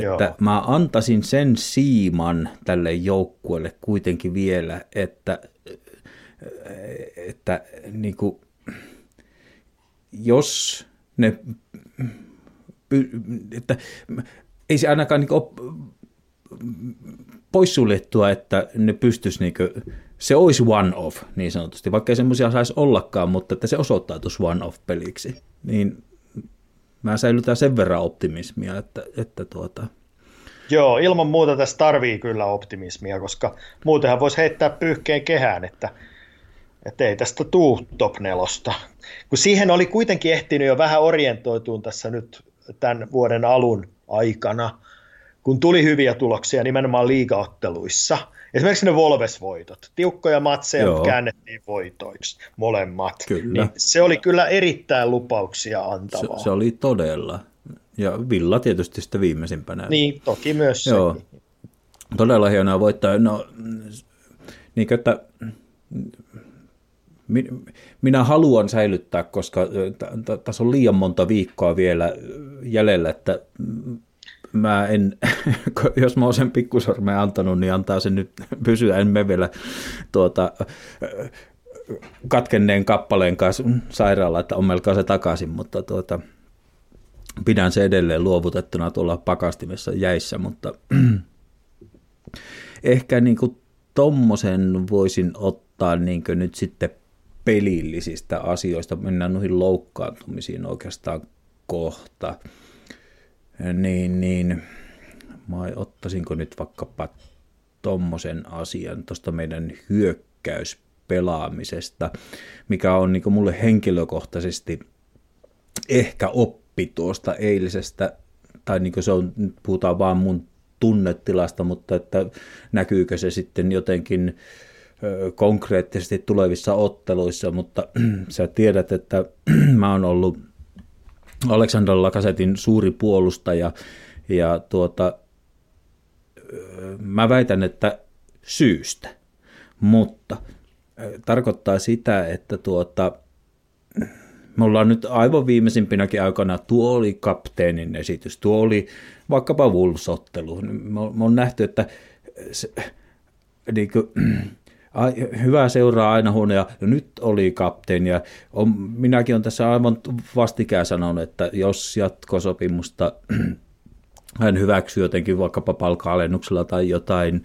Joo. että mä antaisin sen siiman tälle joukkueelle kuitenkin vielä, että, että niin kuin, jos ne, että ei se ainakaan niin poissuljettua, että ne pystyisi, niin kuin, se olisi one-off niin sanotusti, vaikka ei semmoisia saisi ollakaan, mutta että se osoittautuisi one-off-peliksi, niin mä säilytän sen verran optimismia, että, että tuota, Joo, ilman muuta tässä tarvii kyllä optimismia, koska muutenhan voisi heittää pyyhkeen kehään, että, että ei tästä tuu top nelosta. Kun siihen oli kuitenkin ehtinyt jo vähän orientoituun tässä nyt tämän vuoden alun aikana, kun tuli hyviä tuloksia nimenomaan liigaotteluissa. Esimerkiksi ne Volves-voitot. Tiukkoja matseja Joo. käännettiin voitoiksi molemmat. Kyllä. Niin se oli kyllä erittäin lupauksia se, antavaa. se oli todella. Ja Villa tietysti sitten viimeisimpänä. Niin, toki myös Joo. sekin. todella hienoa voittaa. No, niin kuin, että minä haluan säilyttää, koska tässä on liian monta viikkoa vielä jäljellä, että mä en, jos mä oon sen pikkusormen antanut, niin antaa sen nyt pysyä, en me vielä tuota, katkenneen kappaleen kanssa sairaala, että ommelkaa se takaisin, mutta tuota, pidän se edelleen luovutettuna tuolla pakastimessa jäissä, mutta ehkä niin kuin tommosen voisin ottaa niin nyt sitten pelillisistä asioista, mennään noihin loukkaantumisiin oikeastaan kohta, niin, niin. Mä ottaisinko nyt vaikkapa tommosen asian tuosta meidän hyökkäyspelaamisesta, mikä on niin mulle henkilökohtaisesti ehkä oppi tuosta eilisestä, tai niin se on, nyt puhutaan vaan mun tunnetilasta, mutta että näkyykö se sitten jotenkin konkreettisesti tulevissa otteluissa, mutta sä tiedät, että mä oon ollut Alexander Lakasetin suuri puolustaja ja tuota, mä väitän, että syystä, mutta tarkoittaa sitä, että tuota, me ollaan nyt aivan viimeisimpinäkin aikana, tuo oli kapteenin esitys, tuo oli vaikkapa Wolves-ottelu. Me on nähty, että se, niin kuin, hyvä seuraa aina huonoja. No nyt oli kapteeni ja on, minäkin olen tässä aivan vastikään sanonut, että jos jatkosopimusta hän hyväksyy jotenkin vaikkapa palka-alennuksella tai jotain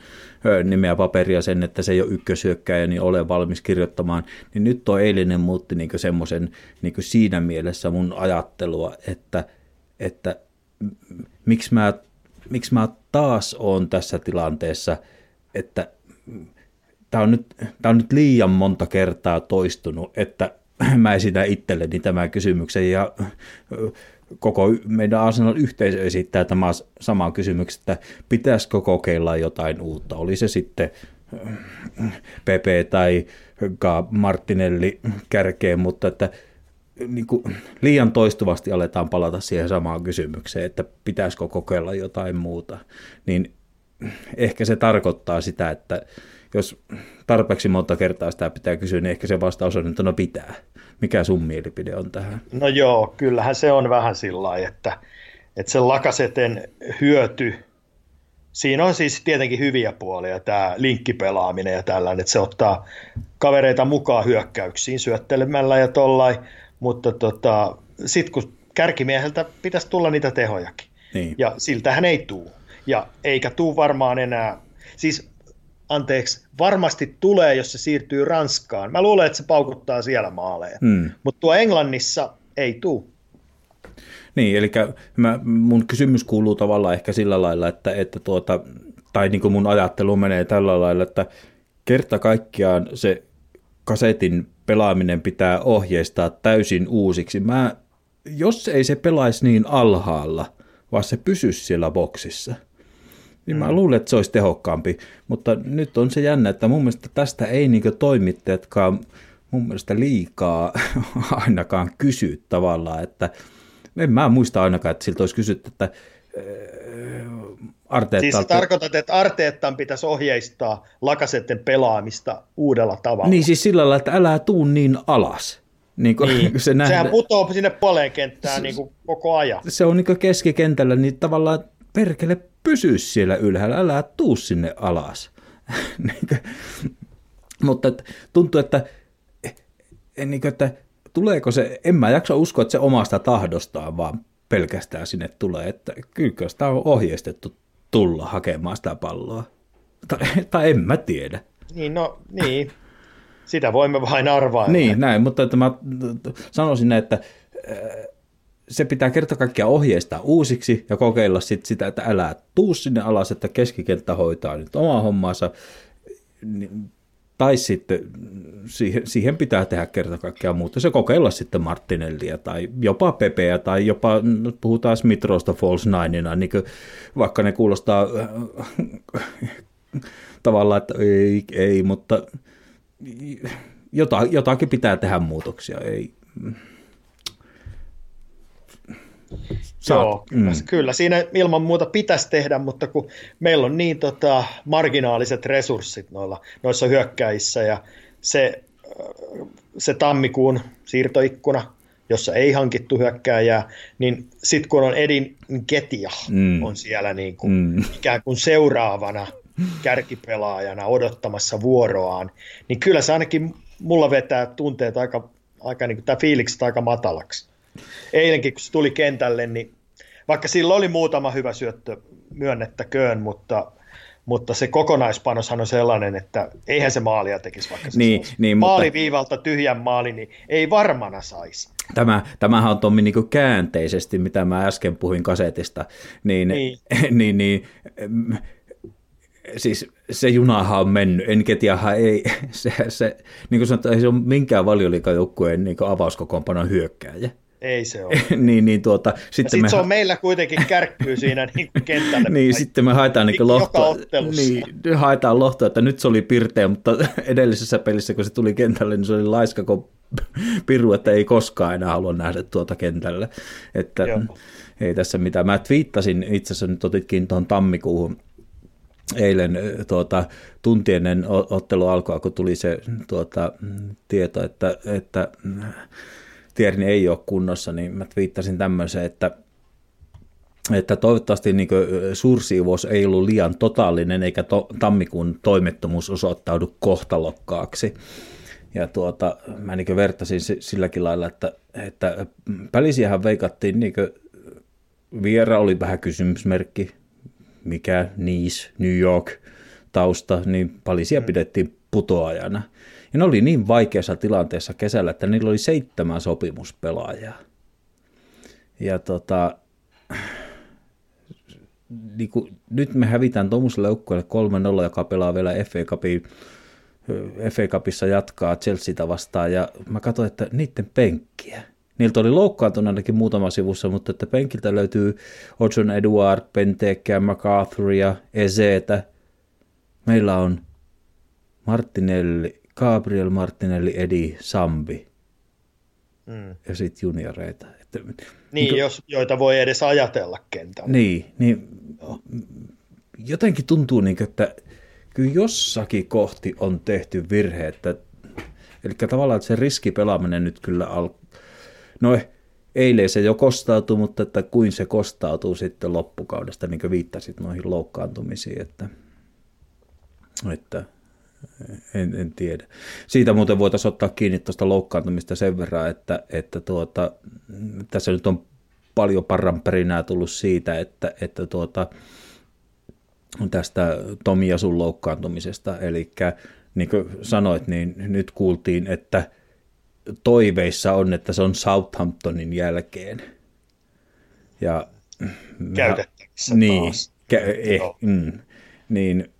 nimeä paperia sen, että se ei ole ykkösyökkäjä, niin ole valmis kirjoittamaan, niin nyt tuo eilinen muutti niin semmoisen niin siinä mielessä mun ajattelua, että, että miksi mä, miksi mä taas on tässä tilanteessa, että tämä on, nyt, tämä on nyt liian monta kertaa toistunut, että mä esitän itselleni tämän kysymyksen ja koko meidän Arsenal-yhteisö esittää tämä saman kysymyksen, että pitäisikö kokeilla jotain uutta, oli se sitten Pepe tai Martinelli kärkeen, mutta että niin kuin liian toistuvasti aletaan palata siihen samaan kysymykseen, että pitäisikö kokeilla jotain muuta, niin ehkä se tarkoittaa sitä, että jos tarpeeksi monta kertaa sitä pitää kysyä, niin ehkä se vastaus on, että no pitää. Mikä sun mielipide on tähän? No joo, kyllähän se on vähän sillä lailla, että, että sen lakaseten hyöty, siinä on siis tietenkin hyviä puolia, tämä linkkipelaaminen ja tällainen, että se ottaa kavereita mukaan hyökkäyksiin syöttelemällä ja tollain, mutta tota, sitten kun kärkimieheltä pitäisi tulla niitä tehojakin, niin. ja siltähän ei tuu. Ja eikä tuu varmaan enää, siis anteeksi, varmasti tulee, jos se siirtyy Ranskaan. Mä luulen, että se paukuttaa siellä maaleja. Hmm. Mutta tuo Englannissa ei tuu. Niin, eli mä, mun kysymys kuuluu tavallaan ehkä sillä lailla, että, että tuota, tai niin kuin mun ajattelu menee tällä lailla, että kerta kaikkiaan se kasetin pelaaminen pitää ohjeistaa täysin uusiksi. Mä, jos ei se pelaisi niin alhaalla, vaan se pysyisi siellä boksissa – niin mä mm. luulen, että se olisi tehokkaampi, mutta nyt on se jännä, että mun mielestä tästä ei niin toimittajatkaan mun mielestä liikaa ainakaan kysy tavallaan, että en mä muista ainakaan, että siltä olisi kysytty, että äh, Arteetta... Siis tarkoitat, että Arteettan pitäisi ohjeistaa lakasetten pelaamista uudella tavalla. Niin siis sillä lailla, että älä tuu niin alas. Niin kuin, niin. Se nähdä... Sehän putoaa sinne puoleen kenttään niin kuin koko ajan. Se on niin keskikentällä, niin tavallaan perkele pysy siellä ylhäällä, älä tuu sinne alas. Mutta että, tuntuu, että, niin kuin, että tuleeko se, en mä jaksa uskoa, että se omasta tahdostaan vaan pelkästään sinne tulee, että kyllä sitä on ohjeistettu tulla hakemaan sitä palloa. Tai, tai en mä tiedä. Niin, no niin. Sitä voimme vain arvaa. Niin, näin, mutta että mä sanoisin, että se pitää kerta kaikkiaan ohjeistaa uusiksi ja kokeilla sit sitä, että älä tuu sinne alas, että keskikenttä hoitaa nyt omaa hommaansa. Tai sitten siihen, siihen pitää tehdä kerta kaikkiaan muuta. Se kokeilla sitten Martinellia tai jopa Pepeä tai jopa, puhutaan Smithrosta False Ninena, niin vaikka ne kuulostaa tavallaan, että ei, ei mutta jota, jotakin pitää tehdä muutoksia. Ei, Saat, Joo, kyllä, mm. kyllä siinä ilman muuta pitäisi tehdä, mutta kun meillä on niin tota, marginaaliset resurssit noilla, noissa hyökkäissä ja se, se tammikuun siirtoikkuna, jossa ei hankittu hyökkääjää, niin sitten kun on Edin Ketia mm. on siellä niin kuin, mm. ikään kuin seuraavana kärkipelaajana odottamassa vuoroaan, niin kyllä se ainakin mulla vetää tunteet aika, aika niin kuin, tämä fiilikset aika matalaksi. Eilenkin kun se tuli kentälle, niin vaikka sillä oli muutama hyvä syöttö, myönnettäköön, mutta mutta se kokonaispanoshan on sellainen, että eihän se maalia tekisi vaikka se niin, niin, maaliviivalta tyhjän maali, niin ei varmana saisi. Tämä, tämähän on Tommi niin käänteisesti, mitä mä äsken puhuin kasetista, niin, niin. niin, niin siis se junahan on mennyt, Enketiahan ei, se, se, niin kuin sanottu, ei se ole minkään valioliikajoukkueen niin avauskokoonpanon hyökkääjä. Ei se ole. niin, niin tuota, sitten me... se on meillä kuitenkin kärkkyy siinä niin kentällä. niin, sitten me haetaan niin lohtoa. Niin, haetaan lohtoa, että nyt se oli pirteä, mutta edellisessä pelissä, kun se tuli kentälle, niin se oli laiska kuin piru, että ei koskaan enää halua nähdä tuota kentällä. Että Joo. ei tässä mitään. Mä twiittasin, itse asiassa nyt otitkin tuohon tammikuuhun, eilen tuota, tunti ennen ottelu alkoa, kun tuli se tuota, tieto, että, että Tierni ei ole kunnossa, niin mä viittasin tämmöiseen, että että toivottavasti niin suursiivous ei ollut liian totaalinen, eikä to, tammikuun toimettomuus osoittaudu kohtalokkaaksi. Ja tuota, mä niin vertasin silläkin lailla, että, että pälisiähän veikattiin, niin Viera oli vähän kysymysmerkki, mikä Nice, New York tausta, niin palisia pidettiin putoajana. Ja ne oli niin vaikeassa tilanteessa kesällä, että niillä oli seitsemän sopimuspelaajaa. Ja tota, niin kuin, nyt me hävitään tuommoiselle joukkueelle 3-0, joka pelaa vielä FA, Cupin, FA Cupissa jatkaa Chelseatä vastaan, ja mä katsoin, että niiden penkkiä. Niiltä oli loukkaantunut ainakin muutama sivussa, mutta että penkiltä löytyy Odson Edward, Pentekkiä, MacArthuria, Ezetä. Meillä on Martinelli, Gabriel Martinelli, Edi, Sambi mm. ja sitten junioreita. Että, niin, niin kuin, jos, joita voi edes ajatella kentällä. Niin, niin jotenkin tuntuu, niin kuin, että kyllä jossakin kohti on tehty virhe, että, eli tavallaan että se riskipelaaminen nyt kyllä al... No eilen se jo kostautui, mutta että kuin se kostautuu sitten loppukaudesta, niin kuin viittasit noihin loukkaantumisiin, että, että en, en tiedä. Siitä muuten voitaisiin ottaa kiinni tuosta loukkaantumista sen verran, että, että tuota, tässä nyt on paljon perinää tullut siitä, että, että tuota, tästä Tomiasun loukkaantumisesta, eli niin kuin sanoit, niin nyt kuultiin, että toiveissa on, että se on Southamptonin jälkeen. Ja, Käytettävissä niin, taas. Kä- eh, mm, niin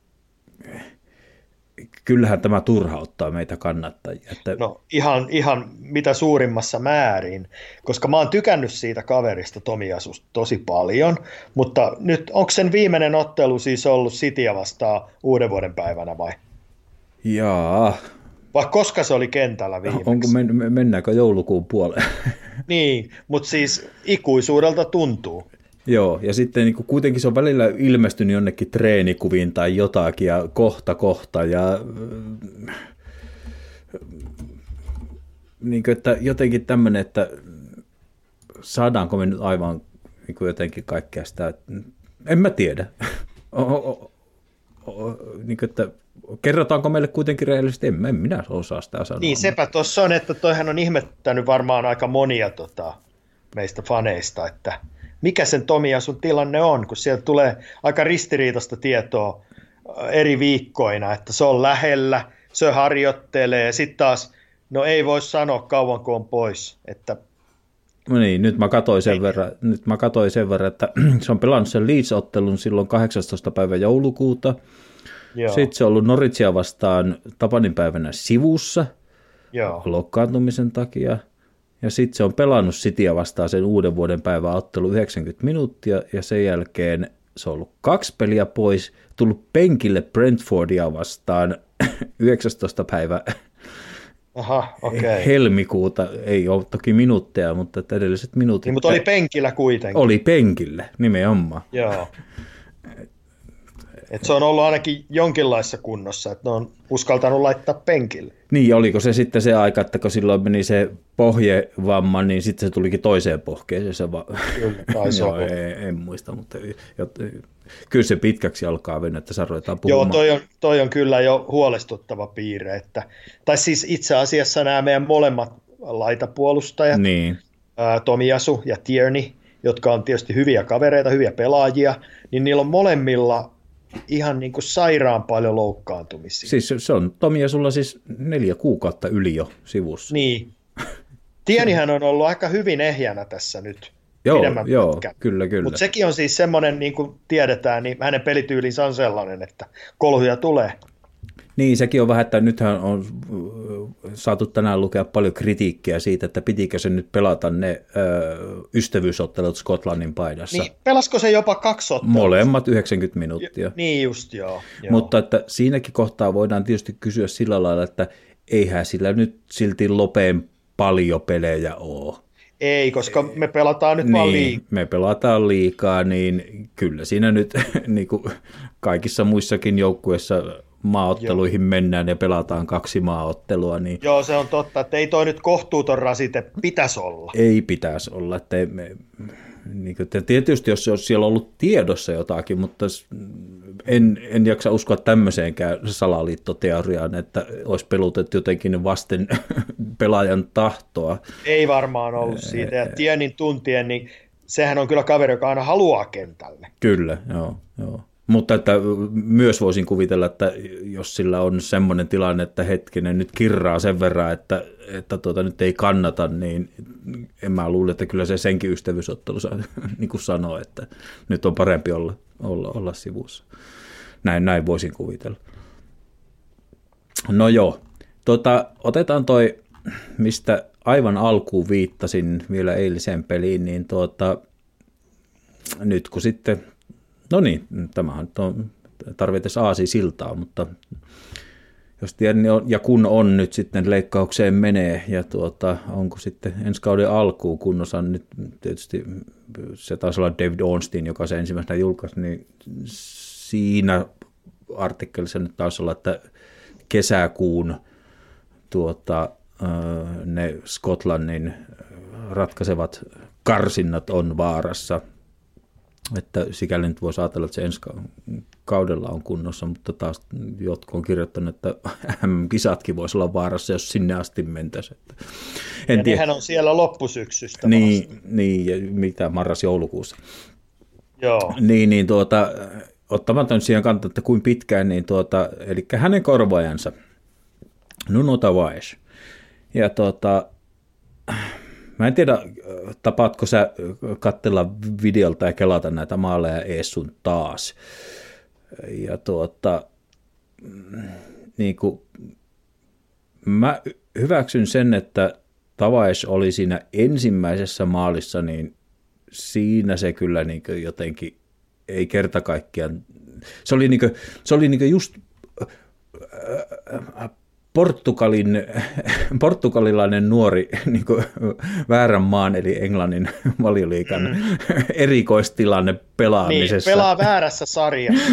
kyllähän tämä turhauttaa meitä kannattajia. Että... No ihan, ihan mitä suurimmassa määrin, koska mä oon tykännyt siitä kaverista Tomiasusta tosi paljon, mutta nyt onko sen viimeinen ottelu siis ollut Cityä vastaan uuden vuoden päivänä vai? Jaa. Vai koska se oli kentällä viimeksi? Onko men, mennäänkö joulukuun puoleen? niin, mutta siis ikuisuudelta tuntuu. Joo, ja sitten niin kuin kuitenkin se on välillä ilmestynyt jonnekin treenikuviin tai jotakin, ja kohta kohta, ja niin kuin, että jotenkin tämmöinen, että saadaanko me nyt aivan niin kuin jotenkin kaikkea sitä, en mä tiedä. O, o, o, niin kuin, että kerrotaanko meille kuitenkin rehellisesti, en, en minä osaa sitä sanoa. Niin, sepä tuossa on, että toihan on ihmettänyt varmaan aika monia tota, meistä faneista, että – mikä sen Tomiasun tilanne on, kun sieltä tulee aika ristiriitaista tietoa äh, eri viikkoina, että se on lähellä, se harjoittelee ja sitten taas, no ei voi sanoa kauan kun on pois, että No niin, nyt mä katsoin sen, verran, nyt mä katsoin sen verran, että se on pelannut sen Leeds-ottelun silloin 18. päivä joulukuuta. Joo. Sitten se on ollut Noritsia vastaan Tapanin päivänä sivussa Joo. loukkaantumisen takia. Ja sitten se on pelannut Cityä vastaan sen uuden vuoden päivän ottelu 90 minuuttia ja sen jälkeen se on ollut kaksi peliä pois, tullut penkille Brentfordia vastaan 19. päivä Aha. Okay. helmikuuta, ei ole toki minuutteja, mutta edelliset minuutit Niin, mutta oli penkillä kuitenkin. oli penkillä nimenomaan. Joo. Et se on ollut ainakin jonkinlaisessa kunnossa, että ne on uskaltanut laittaa penkille. Niin, oliko se sitten se aika, että kun silloin meni se pohjevamma, niin sitten se tulikin toiseen pohkeeseen. Se va- Kyllä, taisi Joo, en, en, muista, mutta jot, kyllä se pitkäksi alkaa venyä, että sä ruvetaan Joo, puhumaan. toi on, toi on kyllä jo huolestuttava piirre. Että, tai siis itse asiassa nämä meidän molemmat laitapuolustajat, Niin, ää, Tomiasu ja Tierney, jotka on tietysti hyviä kavereita, hyviä pelaajia, niin niillä on molemmilla ihan niin kuin sairaan paljon loukkaantumisia. siis se on Tomi ja sulla siis neljä kuukautta yli jo sivussa. Niin. Tienihän on ollut aika hyvin ehjänä tässä nyt joo, joo, kyllä, kyllä. Mutta sekin on siis semmoinen, niin kuin tiedetään, niin hänen pelityylinsä on sellainen, että kolhuja tulee. Niin, sekin on vähän, että nythän on äh, saatu tänään lukea paljon kritiikkiä siitä, että pitikö se nyt pelata ne ö, ystävyysottelut Skotlannin paidassa. Niin, pelasko se jopa kaksi ottelua? Molemmat 90 minuuttia. Niin just, joo. joo. Mutta että siinäkin kohtaa voidaan tietysti kysyä sillä lailla, että eihän sillä nyt silti lopeen paljon pelejä ole. Ei, koska me pelataan nyt vaan Niin, liikaa. me pelataan liikaa, niin kyllä siinä nyt niin kuin kaikissa muissakin joukkueissa maaotteluihin Joo. mennään ja pelataan kaksi maaottelua, niin Joo, se on totta, että ei toi nyt kohtuuton rasite pitäisi olla. ei pitäisi olla. Että ei me, niin kuin, tietysti jos, jos siellä on ollut tiedossa jotakin, mutta en, en jaksa uskoa tämmöiseenkään salaliittoteoriaan, että olisi pelutettu jotenkin vasten pelaajan tahtoa. Ei varmaan ollut siitä. Ja Tienin tuntien, niin sehän on kyllä kaveri, joka aina haluaa kentälle. Kyllä, joo, joo. Mutta että myös voisin kuvitella, että jos sillä on semmoinen tilanne, että hetkinen nyt kirraa sen verran, että, että tuota, nyt ei kannata, niin en mä luule, että kyllä se senkin ystävyysottelu niin kuin sanoo, että nyt on parempi olla, olla, olla sivussa. Näin, näin voisin kuvitella. No joo, tota, otetaan toi, mistä aivan alkuun viittasin vielä eiliseen peliin, niin tuota, nyt kun sitten, no niin, tämähän on, tarvitsisi aasi siltaa, mutta jos tiedän, niin ja kun on nyt sitten leikkaukseen menee, ja tuota, onko sitten ensi kauden alkuun kunnossa, nyt tietysti se taisi olla David Ornstein, joka se ensimmäisenä julkaisi, niin siinä artikkelissa nyt taisi olla, että kesäkuun tuota, ne Skotlannin ratkaisevat karsinnat on vaarassa. Että sikäli nyt voisi ajatella, että se ensi ka- kaudella on kunnossa, mutta taas jotkut on kirjoittanut, että MM-kisatkin voisi olla vaarassa, jos sinne asti mentäisiin. Että En Ja tiedä. nehän on siellä loppusyksystä vasta. Niin, niin, ja mitä marras-joulukuussa. Joo. Niin, niin tuota, ottamatta nyt siihen kantaa, että kuin pitkään, niin tuota, eli hänen korvaajansa, Nuno Tavares. Ja tuota, mä en tiedä, tapaatko sä katsella videolta ja kelata näitä maaleja ees sun taas. Ja tuota, niin kuin, mä hyväksyn sen, että Tavares oli siinä ensimmäisessä maalissa, niin siinä se kyllä niin jotenkin ei kerta kaikkiaan, se oli, niin kuin, se oli niin just äh, Portugalin, portugalilainen nuori niin kuin väärän maan eli Englannin valioliikan mm. erikoistilanne Niin, pelaamisessa. pelaa väärässä sarjassa.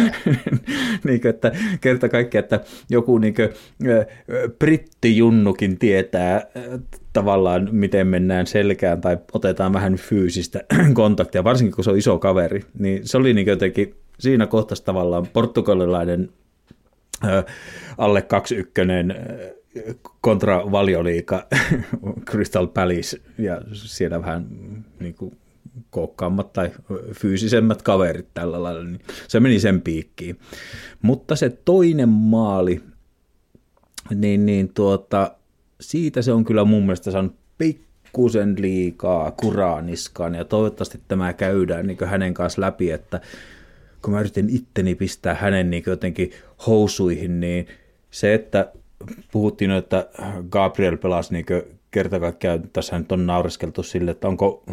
niin kuin, että kerta kaikkiaan, että joku niin kuin, brittijunnukin tietää tavallaan, miten mennään selkään tai otetaan vähän fyysistä kontaktia, varsinkin kun se on iso kaveri, niin se oli niin jotenkin siinä kohtaa tavallaan portugalilainen alle 21 äh, kontra valioliika Crystal Palace ja siellä vähän niin kuin kookkaammat tai fyysisemmät kaverit tällä lailla, niin se meni sen piikkiin. Mutta se toinen maali, niin, niin tuota, siitä se on kyllä mun mielestä saanut pikkusen liikaa kuraaniskaan ja toivottavasti tämä käydään niin hänen kanssa läpi, että kun mä yritin itteni pistää hänen niin jotenkin housuihin, niin se, että puhuttiin, että Gabriel pelasi niin kerta kaikkiaan, tässä nyt on naureskeltu sille, että onko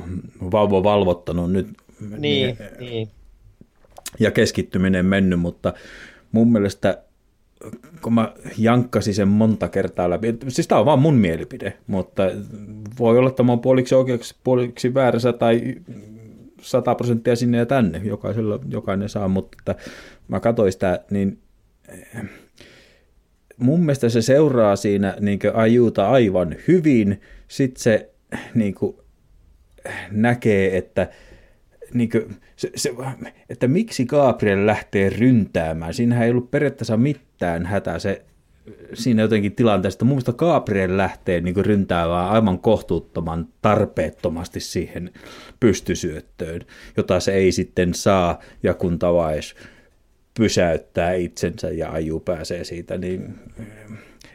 vauva valvottanut nyt niin, niin. ja keskittyminen mennyt, mutta mun mielestä kun mä jankkasin sen monta kertaa läpi, siis tämä on vaan mun mielipide, mutta voi olla, että mä oon puoliksi oikeaksi, puoliksi väärässä tai 100 prosenttia sinne ja tänne, jokaisella, jokainen saa, mutta että mä katsoin sitä, niin eh, mun mielestä se seuraa siinä niin ajuuta aivan hyvin, sitten se niin kuin, näkee, että niin kuin, se, se, että miksi Gabriel lähtee ryntäämään. Siinähän ei ollut periaatteessa mitään hätää. Se, siinä jotenkin tilanteesta. Mun mielestä Gabriel lähtee niin ryntäämään aivan kohtuuttoman tarpeettomasti siihen pystysyöttöön, jota se ei sitten saa, ja kun Tavais pysäyttää itsensä ja aju pääsee siitä, niin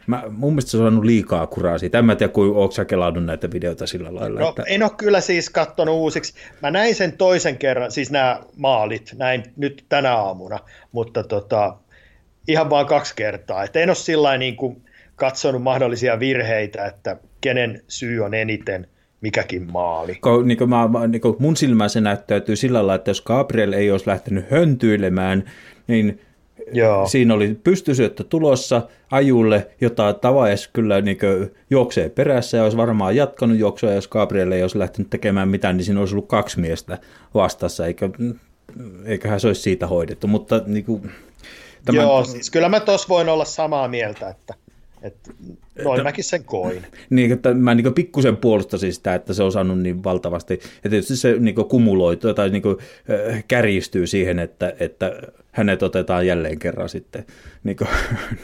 Mä, mun mielestä se on saanut liikaa kuraa siitä. En mä tiedä, kuin onko sä kelannut näitä videoita sillä lailla. No, että... en ole kyllä siis katsonut uusiksi. Mä näin sen toisen kerran, siis nämä maalit, näin nyt tänä aamuna, mutta tota, ihan vain kaksi kertaa. Et en ole sillä niin kuin katsonut mahdollisia virheitä, että kenen syy on eniten mikäkin maali. Ko, niin kuin mä, niin kuin mun silmään se näyttäytyy sillä lailla, että jos Gabriel ei olisi lähtenyt höntyilemään, niin Joo. Siinä oli pystysyöttö tulossa ajulle, jota Tavaes kyllä niin juoksee perässä ja olisi varmaan jatkanut juoksua, jos Gabriel ei olisi lähtenyt tekemään mitään, niin siinä olisi ollut kaksi miestä vastassa, eikä, eiköhän se olisi siitä hoidettu. Mutta niin kuin, tämän... Joo, siis kyllä mä tuossa voin olla samaa mieltä, että että noin mäkin sen koin. Niin, että mä niin pikkusen puolustasin sitä, että se on saanut niin valtavasti. Ja tietysti se niin kumuloituu tai niin kuin, äh, kärjistyy siihen, että, että hänet otetaan jälleen kerran sitten niin kuin,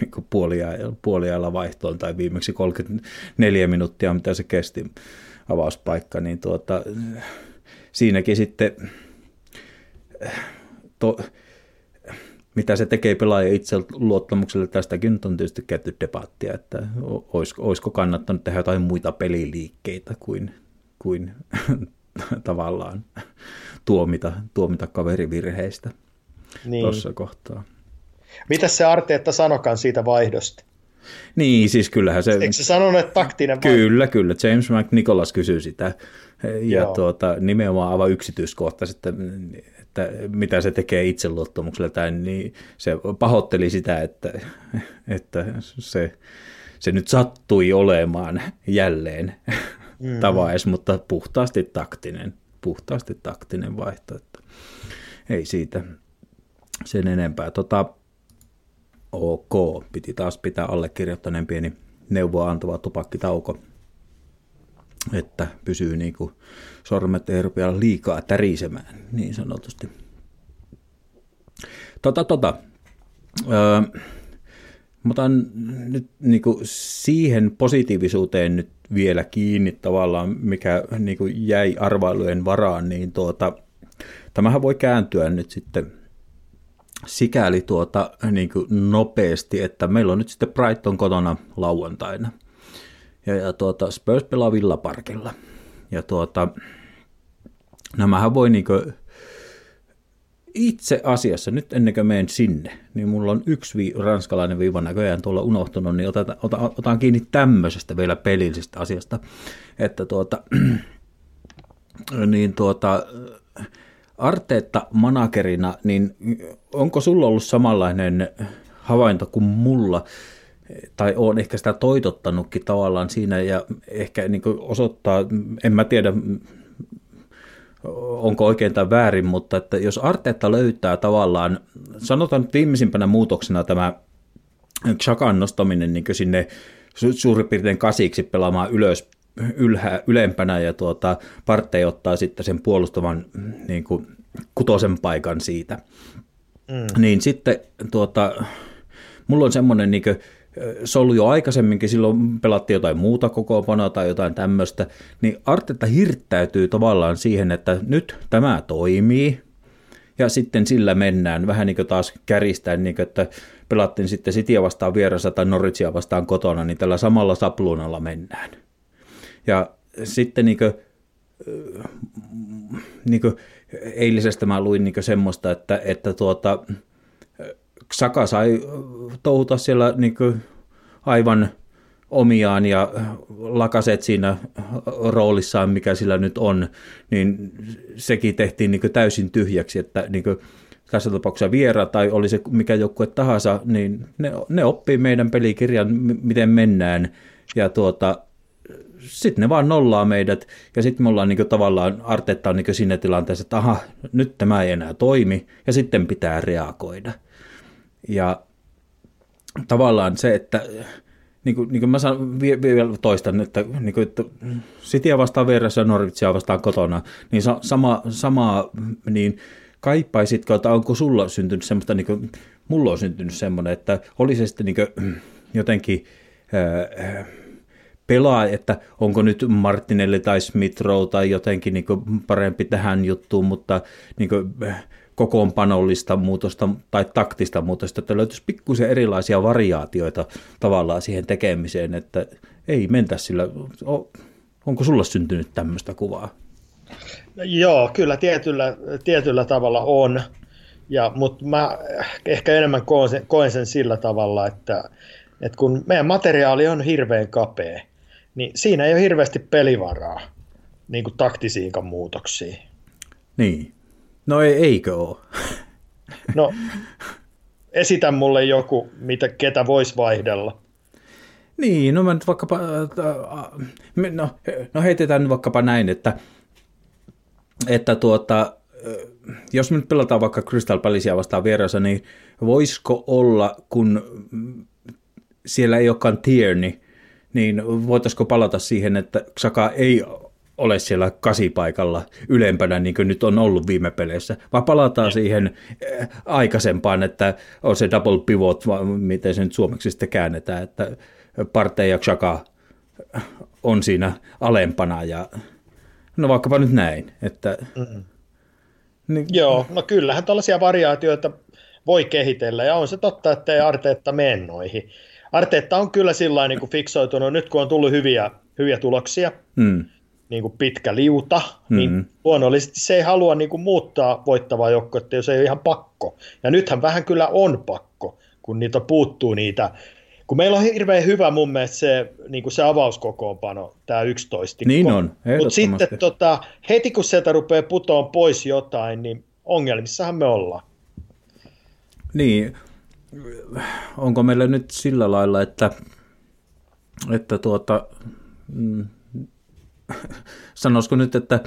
niin kuin puoliajalla, puoliajalla vaihtoon tai viimeksi 34 minuuttia, mitä se kesti avauspaikka, niin tuota, siinäkin sitten to, mitä se tekee pelaaja itse luottamukselle, tästäkin nyt on tietysti käyty debattia, että olisiko, olisiko kannattanut tehdä jotain muita peliliikkeitä kuin, kuin tavallaan tuomita, tuomita kaverivirheistä niin. tuossa kohtaa. Mitä se Arteetta sanokan siitä vaihdosta? Niin, siis kyllähän se... Eikö se sanonut, että taktinen vaihdo? Kyllä, kyllä. James McNicholas kysyy sitä. Ja tuota, nimenomaan aivan yksityiskohtaisesti, että mitä se tekee itseluottamuksella, tai niin se pahoitteli sitä, että, että se, se nyt sattui olemaan jälleen mm. tavais, mutta puhtaasti taktinen, puhtaasti taktinen vaihto. Että ei siitä sen enempää. Tota, ok, piti taas pitää allekirjoittaneen pieni neuvoa antava tupakkitauko, että pysyy niin kuin sormet ei rupea liikaa tärisemään, niin sanotusti. Tota, tota. Öö, mä otan nyt niin kuin siihen positiivisuuteen nyt vielä kiinni tavallaan, mikä niin kuin jäi arvailujen varaan, niin tuota, tämähän voi kääntyä nyt sitten sikäli tuota, niin kuin nopeasti, että meillä on nyt sitten Brighton kotona lauantaina. Ja, ja tuota, Spurs pelaa Villaparkilla. Ja tuota, nämähän voi niin kuin, itse asiassa, nyt ennen kuin menen sinne, niin mulla on yksi vi- ranskalainen viiva näköjään tuolla unohtunut, niin otan, otan, otan kiinni tämmöisestä vielä pelillisestä asiasta, että tuota, niin tuota, Arteetta managerina, niin onko sulla ollut samanlainen havainto kuin mulla, tai on ehkä sitä toitottanutkin tavallaan siinä ja ehkä niin osoittaa, en mä tiedä onko oikein tai väärin, mutta että jos Arteetta löytää tavallaan, sanotaan nyt viimeisimpänä muutoksena tämä Chakan nostaminen niin sinne suurin piirtein kasiksi pelaamaan ylös ylhä, ylempänä ja tuota, Partei ottaa sitten sen puolustavan niin kuin, kutosen paikan siitä. Mm. Niin sitten tuota, mulla on semmoinen niin kuin, se ollut jo aikaisemminkin, silloin pelattiin jotain muuta kokoonpanoa tai jotain tämmöistä, niin Artetta hirttäytyy tavallaan siihen, että nyt tämä toimii, ja sitten sillä mennään, vähän niin kuin taas käristään, niin kuin, että pelattiin sitten Cityä vastaan vieressä tai Norwich vastaan kotona, niin tällä samalla sapluunalla mennään. Ja sitten niin kuin, niin kuin eilisestä mä luin niin semmoista, että, että tuota, Saka sai touhuta siellä niin aivan omiaan ja lakaset siinä roolissaan, mikä sillä nyt on, niin sekin tehtiin niin täysin tyhjäksi, että niin tässä tapauksessa viera tai oli se mikä joukkue tahansa, niin ne, ne oppii meidän pelikirjan, miten mennään. Ja tuota, sitten ne vaan nollaa meidät, ja sitten me ollaan niin tavallaan, Artetta on niin siinä tilanteessa, että aha, nyt tämä ei enää toimi, ja sitten pitää reagoida. Ja tavallaan se, että niin kuin, niin kuin mä sanon, vielä toistan, että, niin kuin, että Cityä vastaan vieressä ja Norwitsia vastaan kotona, niin sa, sama, sama niin kaipaisitko, että onko sulla syntynyt semmoista, niin kuin, mulla on syntynyt semmoinen, että oli se sitten niin kuin, jotenkin ää, pelaa, että onko nyt Martinelli tai Smith Rowe tai jotenkin niin parempi tähän juttuun, mutta niin kokoonpanollista muutosta tai taktista muutosta, että löytyisi pikkusen erilaisia variaatioita tavallaan siihen tekemiseen, että ei mentä sillä, onko sulla syntynyt tämmöistä kuvaa? No, joo, kyllä tietyllä, tietyllä tavalla on, ja, mutta mä ehkä enemmän koen sen, koen sen sillä tavalla, että, että kun meidän materiaali on hirveän kapea, niin siinä ei ole hirveästi pelivaraa niin kuin taktisiinkaan muutoksiin. Niin. No ei, eikö ole? No, esitä mulle joku, mitä, ketä voisi vaihdella. Niin, no mä nyt vaikkapa, äh, no, no heitetään nyt vaikkapa näin, että, että tuota, äh, jos me nyt pelataan vaikka Crystal Palacea vastaan vieressä, niin voisiko olla, kun siellä ei olekaan Tierney, niin voitaisiko palata siihen, että Xhaka ei ole siellä kasipaikalla ylempänä, niin kuin nyt on ollut viime peleissä, vaan palataan siihen eh, aikaisempaan, että on se double pivot, miten se nyt suomeksi sitten käännetään, että Parte ja Xhaka on siinä alempana ja no vaikkapa nyt näin, että... Mm. Niin, Joo, no kyllähän tällaisia variaatioita voi kehitellä ja on se totta, että ei Arteetta mene noihin. Arteetta on kyllä sillä niin fiksoitunut, nyt kun on tullut hyviä, hyviä tuloksia, mm niin kuin pitkä liuta, mm-hmm. niin luonnollisesti se ei halua niin kuin muuttaa voittavaa joukkuetta, jos ei ole ihan pakko. Ja nythän vähän kyllä on pakko, kun niitä puuttuu niitä. Kun meillä on hirveän hyvä mun mielestä se, niin kuin se avauskokoonpano, tämä 11. Niin on, Mutta sitten tota, heti kun sieltä rupeaa putoon pois jotain, niin ongelmissahan me ollaan. Niin, onko meillä nyt sillä lailla, että, että tuota, mm, sanoisiko nyt, että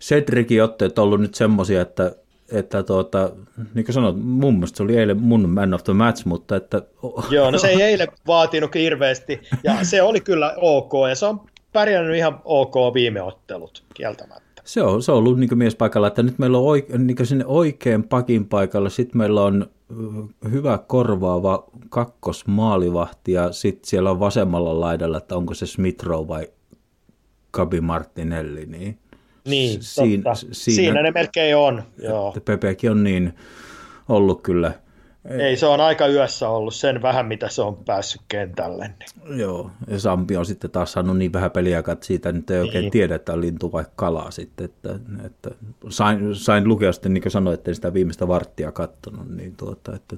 Cedricin otteet on ollut nyt semmoisia, että, että tuota, niin kuin sanoit, mun mielestä se oli eilen mun man of the match, mutta että... Joo, no se ei eilen vaatinut hirveästi, ja se oli kyllä ok, ja se on pärjännyt ihan ok viime ottelut, kieltämättä. Se on, se on ollut niin miespaikalla, että nyt meillä on oike, niin sinne oikein pakin paikalla, sitten meillä on hyvä korvaava kakkosmaalivahti, ja sitten siellä on vasemmalla laidalla, että onko se Smith vai Gabi Martinelli, niin, niin siinä, siinä, siinä ne melkein on. Joo. Pepekin on niin ollut kyllä. Ei, se on aika yössä ollut sen vähän, mitä se on päässyt kentälle. Niin. Joo, ja Sampi on sitten taas saanut niin vähän peliä, että siitä nyt ei oikein niin. tiedä, että on lintu vai kalaa sitten. Että, että sain, sain lukea sitten, niin kuin sanoin, että sitä viimeistä varttia katsonut, niin tuota, että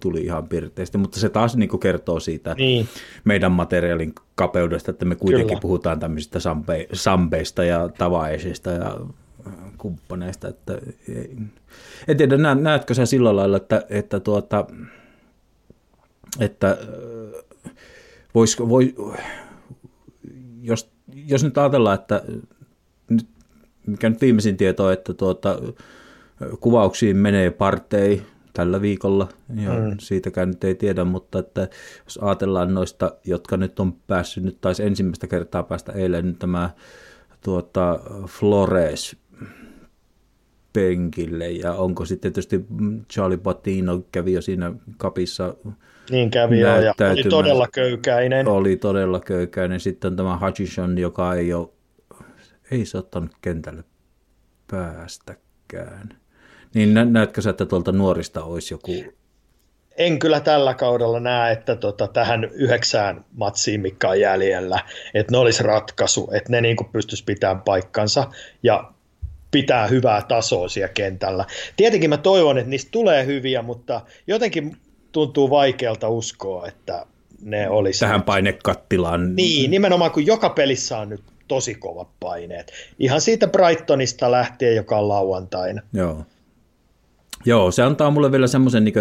tuli ihan pirteästi, mutta se taas niin kuin kertoo siitä niin. meidän materiaalin kapeudesta, että me kuitenkin Kyllä. puhutaan tämmöisistä sampe, sampeista ja tavaisista ja kumppaneista, että en tiedä, näetkö sä sillä lailla, että, että, tuota, että voisiko, voi, jos, jos nyt ajatellaan, että nyt, mikä nyt viimeisin tieto on, että tuota, kuvauksiin menee partei, tällä viikolla, ja mm. siitäkään nyt ei tiedä, mutta että jos ajatellaan noista, jotka nyt on päässyt, nyt taisi ensimmäistä kertaa päästä eilen nyt tämä tuota, Flores penkille, ja onko sitten tietysti Charlie Patino kävi jo siinä kapissa niin kävi jo, ja oli todella köykäinen. Oli todella köykäinen. Sitten tämä Hutchison, joka ei ole, ei se ottanut kentälle päästäkään. Niin nä- näetkö sä, että tuolta nuorista olisi joku... En kyllä tällä kaudella näe, että tota, tähän yhdeksään matsiin, mikä on jäljellä, että ne olisi ratkaisu, että ne niin pystyisi pitämään paikkansa ja pitää hyvää tasoa siellä kentällä. Tietenkin mä toivon, että niistä tulee hyviä, mutta jotenkin tuntuu vaikealta uskoa, että ne olisi... Tähän painekattilaan. Niin, nimenomaan kun joka pelissä on nyt tosi kovat paineet. Ihan siitä Brightonista lähtien, joka on lauantaina. Joo. Joo, se antaa mulle vielä semmoisen, niin,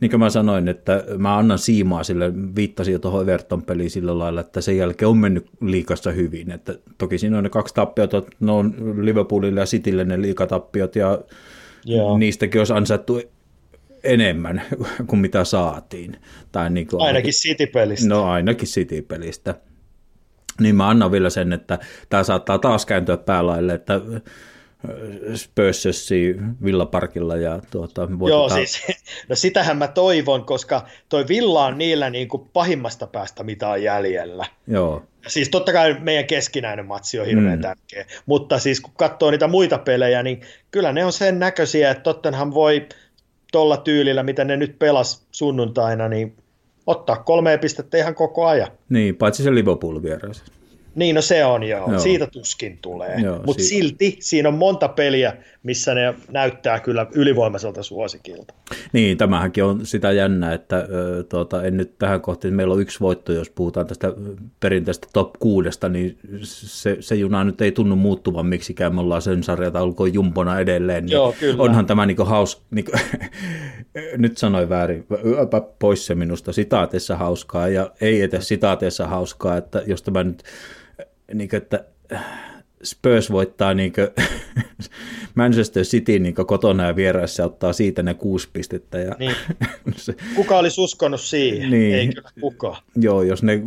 niin kuin mä sanoin, että mä annan siimaa sille, viittasin jo tuohon Everton-peliin sillä lailla, että sen jälkeen on mennyt liikassa hyvin. Että toki siinä on ne kaksi tappiota, ne on Liverpoolille ja Citylle ne liikatappiot, ja Joo. niistäkin olisi ansaittu enemmän kuin mitä saatiin. Tai niin kuin, Ainakin City-pelistä. No ainakin City-pelistä. Niin mä annan vielä sen, että tämä saattaa taas kääntyä päälaille, että Spurssössi Villaparkilla ja tuota, Joo, siis, no sitähän mä toivon, koska toi Villa on niillä niin kuin pahimmasta päästä, mitä on jäljellä. Joo, Siis totta kai meidän keskinäinen matsi on hirveän mm. tärkeä, mutta siis kun katsoo niitä muita pelejä, niin kyllä ne on sen näköisiä, että Tottenham voi tuolla tyylillä, mitä ne nyt pelas sunnuntaina, niin ottaa kolme pistettä ihan koko ajan. niin, paitsi se Liverpool vieressä. Niin, no se on joo. Joo. Siitä tuskin tulee. Mutta si- silti siinä on monta peliä, missä ne näyttää kyllä ylivoimaiselta suosikilta. Niin, tämähänkin on sitä jännää, että ö, tuota, en nyt tähän kohtaan, meillä on yksi voitto, jos puhutaan tästä perinteistä top kuudesta, niin se, se juna nyt ei tunnu muuttuvan miksikään, me ollaan sen sarjataulukon jumpona edelleen, niin Joo, kyllä. onhan tämä niin haus, niin nyt sanoin väärin, yöpä pois se minusta sitaateessa hauskaa ja ei edes sitaateessa hauskaa, että jos tämä nyt, niin kuin, että Spurs voittaa niin Manchester City niin kotona ja vieraissa ja ottaa siitä ne kuusi pistettä. Ja Niin. se, Kuka olisi uskonut siihen? Niin. Ei kyllä kukaan. joo, jos, ne,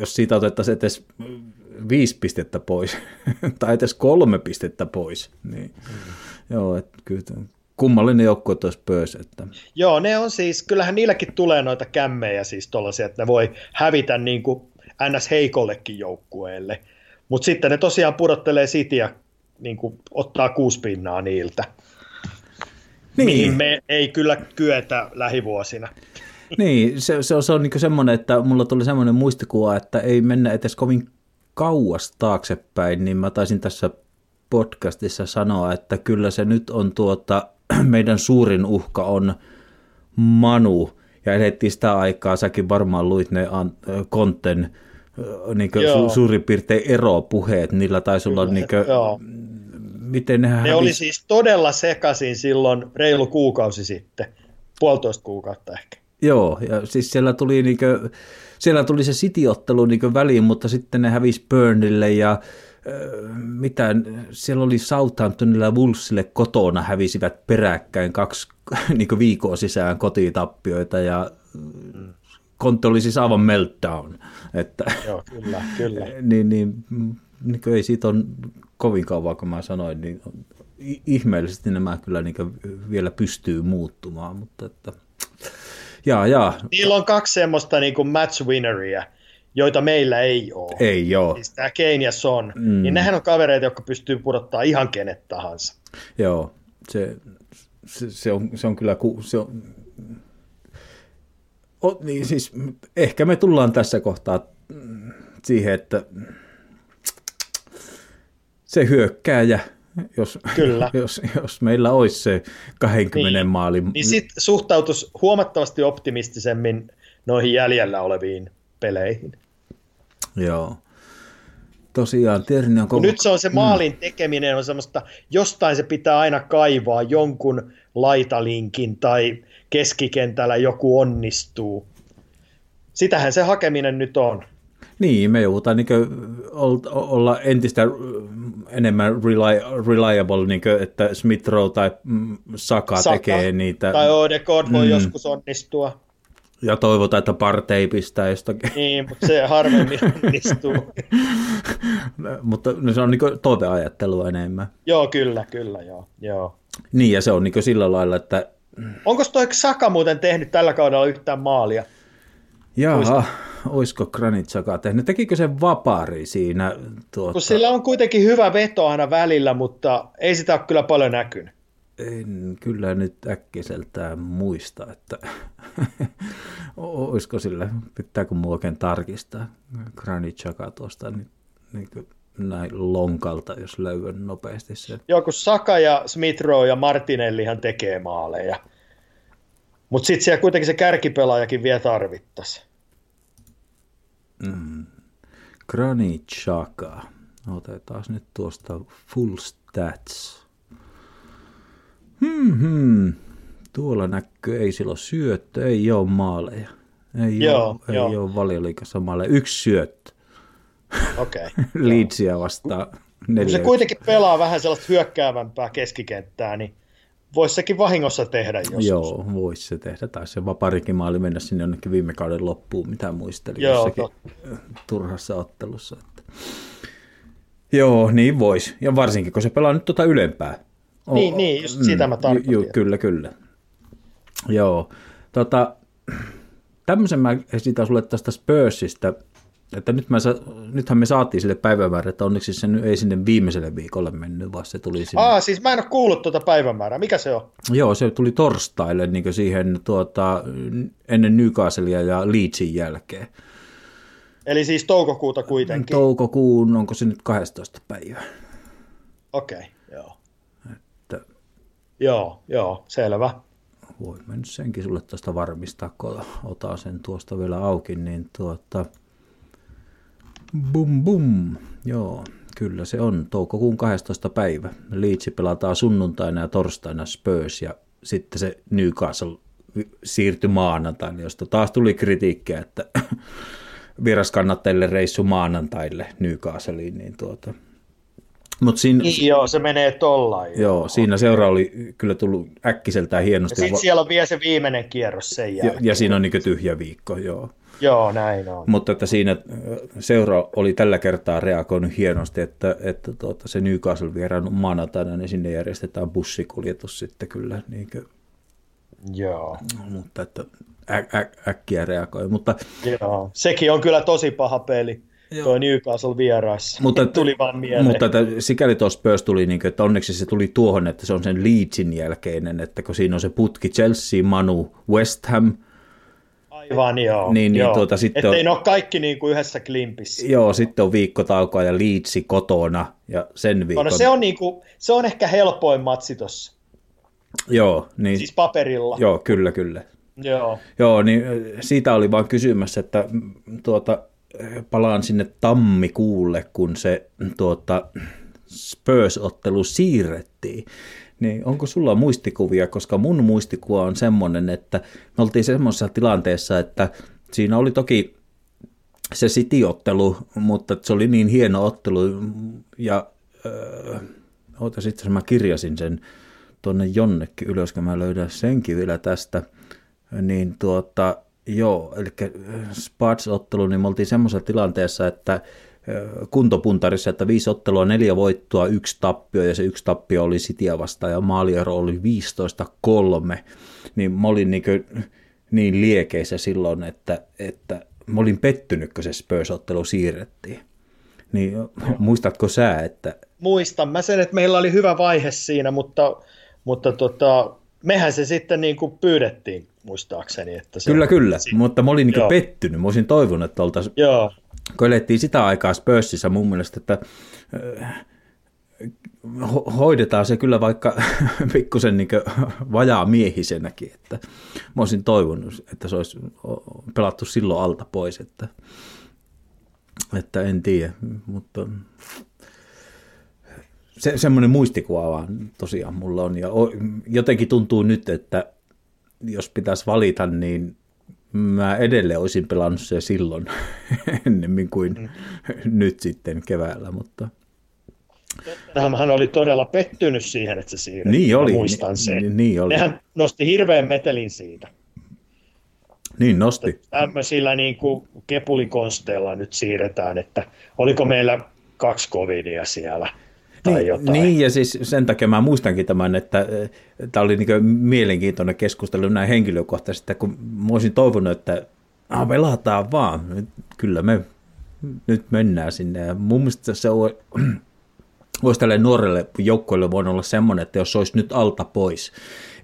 jos siitä otettaisiin edes viisi pistettä pois tai edes kolme pistettä pois, niin mm. joo, että kyllä kummallinen joukkue tuo Spurs, että Joo, ne on siis, kyllähän niilläkin tulee noita kämmejä siis tollaisia, että ne voi hävitä niin kuin ns. heikollekin joukkueelle. Mutta sitten ne tosiaan pudottelee Cityä, niin kuin ottaa kuusi pinnaa niiltä. Niin. Mihin me ei kyllä kyetä lähivuosina. Niin, se, se on, se on niin semmoinen, että mulla tuli semmoinen muistikuva, että ei mennä edes kovin kauas taaksepäin, niin mä taisin tässä podcastissa sanoa, että kyllä se nyt on tuota, meidän suurin uhka on Manu, ja elettiin sitä aikaa, säkin varmaan luit ne Konten niin Joo. su, suurin piirtein eropuheet, niillä taisi olla niin kuin, Joo. miten nehän Ne oli hävisi- siis todella sekaisin silloin reilu kuukausi sitten, puolitoista kuukautta ehkä. Joo, ja siis siellä tuli, niinkö, siellä tuli se City-ottelu niinkö väliin, mutta sitten ne hävisi Burnille ja mitä, siellä oli Southamptonilla ja Wolvesille kotona hävisivät peräkkäin kaksi niin viikkoa sisään kotitappioita ja Konte oli siis aivan meltdown. Että, Joo, kyllä, kyllä. niin, niin, niin ei siitä on kovin kauan, kun mä sanoin, niin ihmeellisesti nämä kyllä niin vielä pystyy muuttumaan, mutta että, jaa, jaa, Niillä on kaksi semmoista niin kuin match winneria, joita meillä ei ole. ei joo, Siis tämä Kane ja Son, mm. niin nehän on kavereita, jotka pystyy pudottaa ihan kenet tahansa. joo, se, se, se, on, se on kyllä, ku, se on, o, niin siis ehkä me tullaan tässä kohtaa mm, siihen, että se hyökkääjä, jos, Kyllä. jos, jos meillä olisi se 20 Niin. maalin Niin sit suhtautus huomattavasti optimistisemmin noihin jäljellä oleviin peleihin. Joo. Tosiaan, on koko... nyt se on se maalin tekeminen on semmoista, jostain se pitää aina kaivaa jonkun laitalinkin tai keskikentällä joku onnistuu. Sitähän se hakeminen nyt on. Niin, me joudutaan niin olla entistä enemmän reli- reliable, niin kuin, että Smith Rowe tai mm, Saka, Saka tekee niitä. Tai Odegaard voi mm. joskus onnistua. Ja toivotaan, että Partey pistää jostakin. Niin, mutta se harvemmin onnistuu. Mutta no, se on niin toiveajattelua enemmän. joo, kyllä, kyllä, joo. joo. Niin, ja se on niin sillä lailla, että Onko toi Saka muuten tehnyt tällä kaudella yhtään maalia? jaha, olisiko Granit Saka tehnyt? Tekikö se vapari siinä? Tuota... Kun sillä on kuitenkin hyvä veto aina välillä, mutta ei sitä ole kyllä paljon näkynyt. En kyllä nyt äkkiseltään muista, että olisiko sillä, pitääkö mua oikein tarkistaa Granit Xhaka tuosta niin, niin kuin näin lonkalta, jos löydän nopeasti se. Joo, kun Saka ja Smith Rowe ja Martinellihan tekee maaleja. Mutta sitten siellä kuitenkin se kärkipelaajakin vielä tarvittaisi. Granit Xhaka. Otetaan nyt tuosta full stats. Hmm, tuolla näkyy, ei silloin syöttö, ei ole maaleja. Ei Joo, ole, ei joo. ole valioliikassa maaleja. Yksi syöttö. Okei. Leedsia vastaan neljä. se kuitenkin pelaa vähän sellaista hyökkäävämpää keskikenttää, niin voisi sekin vahingossa tehdä joskus. Joo, voisi se tehdä. Tai se vaparikin maali mennä sinne jonnekin viime kauden loppuun, mitä muistelin Joo, jossakin turhassa ottelussa. Että. Joo, niin voisi. Ja varsinkin, kun se pelaa nyt tuota ylempää. O- Niin, niin, just sitä mä tarkoitin. Ju, kyllä, kyllä. Joo. Tota, tämmöisen mä esitän sulle tästä Spursista, että nyt mä sa, nythän me saatiin sille päivämäärä, että onneksi se nyt ei sinne viimeiselle viikolle mennyt, vaan se tuli sinne. Aa, siis mä en ole kuullut tuota päivämäärää. Mikä se on? Joo, se tuli torstaille niin siihen tuota, ennen Newcastlea ja Leedsin jälkeen. Eli siis toukokuuta kuitenkin. Toukokuun, onko se nyt 12 päivä? Okei, okay, joo. Että Joo, joo, selvä. voin mä nyt senkin sulle tuosta varmistaa, kun otan sen tuosta vielä auki, niin tuota, bum bum, joo, kyllä se on toukokuun 12 päivä. Leedsi pelataan sunnuntaina ja torstaina Spurs ja sitten se Newcastle siirtyi maanantaille, josta taas tuli kritiikkiä, että vieraskannattajille reissu maanantaille Newcastleiin, niin tuota, mutta siinä, Niin, joo, se menee tollain. joo, siinä seura oli kyllä tullut äkkiseltään Ja hienosti. sitten va- siellä on vielä se viimeinen kierros sen ja, jälkeen. ja siinä on niin tyhjä viikko, joo. Joo, näin on. Mutta että siinä ö, seura oli tällä kertaa reagoinut hienosti, että, että tuota, se Newcastle vieraan maanantaina, niin sinne järjestetään bussikuljetus sitten kyllä, niin kuin, Joo, mutta että ä, ä, äkkiä reagoi. Mutta, joo. Sekin on kyllä tosi paha peli. Joo. Toi Newcastle vieraissa. mutta, Tuli vaan mieleen. mutta että sikäli tuossa Spurs tuli, niin kuin, että onneksi se tuli tuohon, että se on sen Leedsin jälkeinen, että kun siinä on se putki Chelsea, Manu, West Ham, Aivan joo. Niin, niin, joo. tuota, sitten Ettei on- ne ole kaikki niin kuin yhdessä klimpissä. joo, sitten on viikkotaukoa ja Leedsi kotona ja sen No, viikon. no se, on niin kuin, se on ehkä helpoin matsi tossa. Joo, niin, Siis paperilla. joo, kyllä, kyllä. Joo. Joo, niin siitä oli vaan kysymässä, että tuota, palaan sinne tammikuulle, kun se tuota, Spurs-ottelu siirrettiin. Niin onko sulla muistikuvia, koska mun muistikuva on semmoinen, että me oltiin semmoisessa tilanteessa, että siinä oli toki se City-ottelu, mutta se oli niin hieno ottelu ja öö, ootas itse asiassa mä kirjasin sen tuonne jonnekin ylös, kun mä löydän senkin vielä tästä, niin tuota, joo, eli Spats-ottelu, niin me oltiin semmoisessa tilanteessa, että kuntopuntarissa, että viisi ottelua, neljä voittoa, yksi tappio, ja se yksi tappio oli Cityä vastaan, ja maaliero oli 15-3, niin mä olin niin, niin liekeissä silloin, että, että mä olin pettynyt, kun se Spurs-ottelu siirrettiin. Niin muistatko sä, että Muistan mä sen, että meillä oli hyvä vaihe siinä, mutta, mutta tota, mehän se sitten niin kuin pyydettiin, muistaakseni. Että se, Kyllä, kyllä, Si- mutta mä olin niin pettynyt. Mä olisin toivonut, että oltaisiin, Elettiin sitä aikaa Spursissä mun mielestä, että äh, ho- hoidetaan se kyllä vaikka pikkusen niin vajaa miehisenäkin, että mä olisin toivonut, että se olisi pelattu silloin alta pois, että, että en tiedä, mutta se, semmoinen muistikuva vaan tosiaan mulla on, ja jotenkin tuntuu nyt, että jos pitäisi valita, niin mä edelleen olisin pelannut se silloin ennemmin kuin Mm. nyt sitten keväällä, mutta hän oli todella pettynyt siihen, että se siirrettiin. Niin oli, Mä muistan sen. niin oli. Nehän nosti hirveän metelin siitä. niin nosti. Tämmöisillä niin kuin kepulikonsteilla nyt siirretään, että oliko meillä kaksi covidia siellä tai Niin, jotain. niin, ja siis sen takia mä muistankin tämän, että tämä oli niin mielenkiintoinen keskustelu näin henkilökohtaisesti, että kun mä olisin toivonut, että ah, pelataan vaan, kyllä me nyt mennään sinne. Ja mun mielestä se on, olisi tälle nuorelle joukkoille voinut olla semmoinen, että jos se olisi nyt alta pois,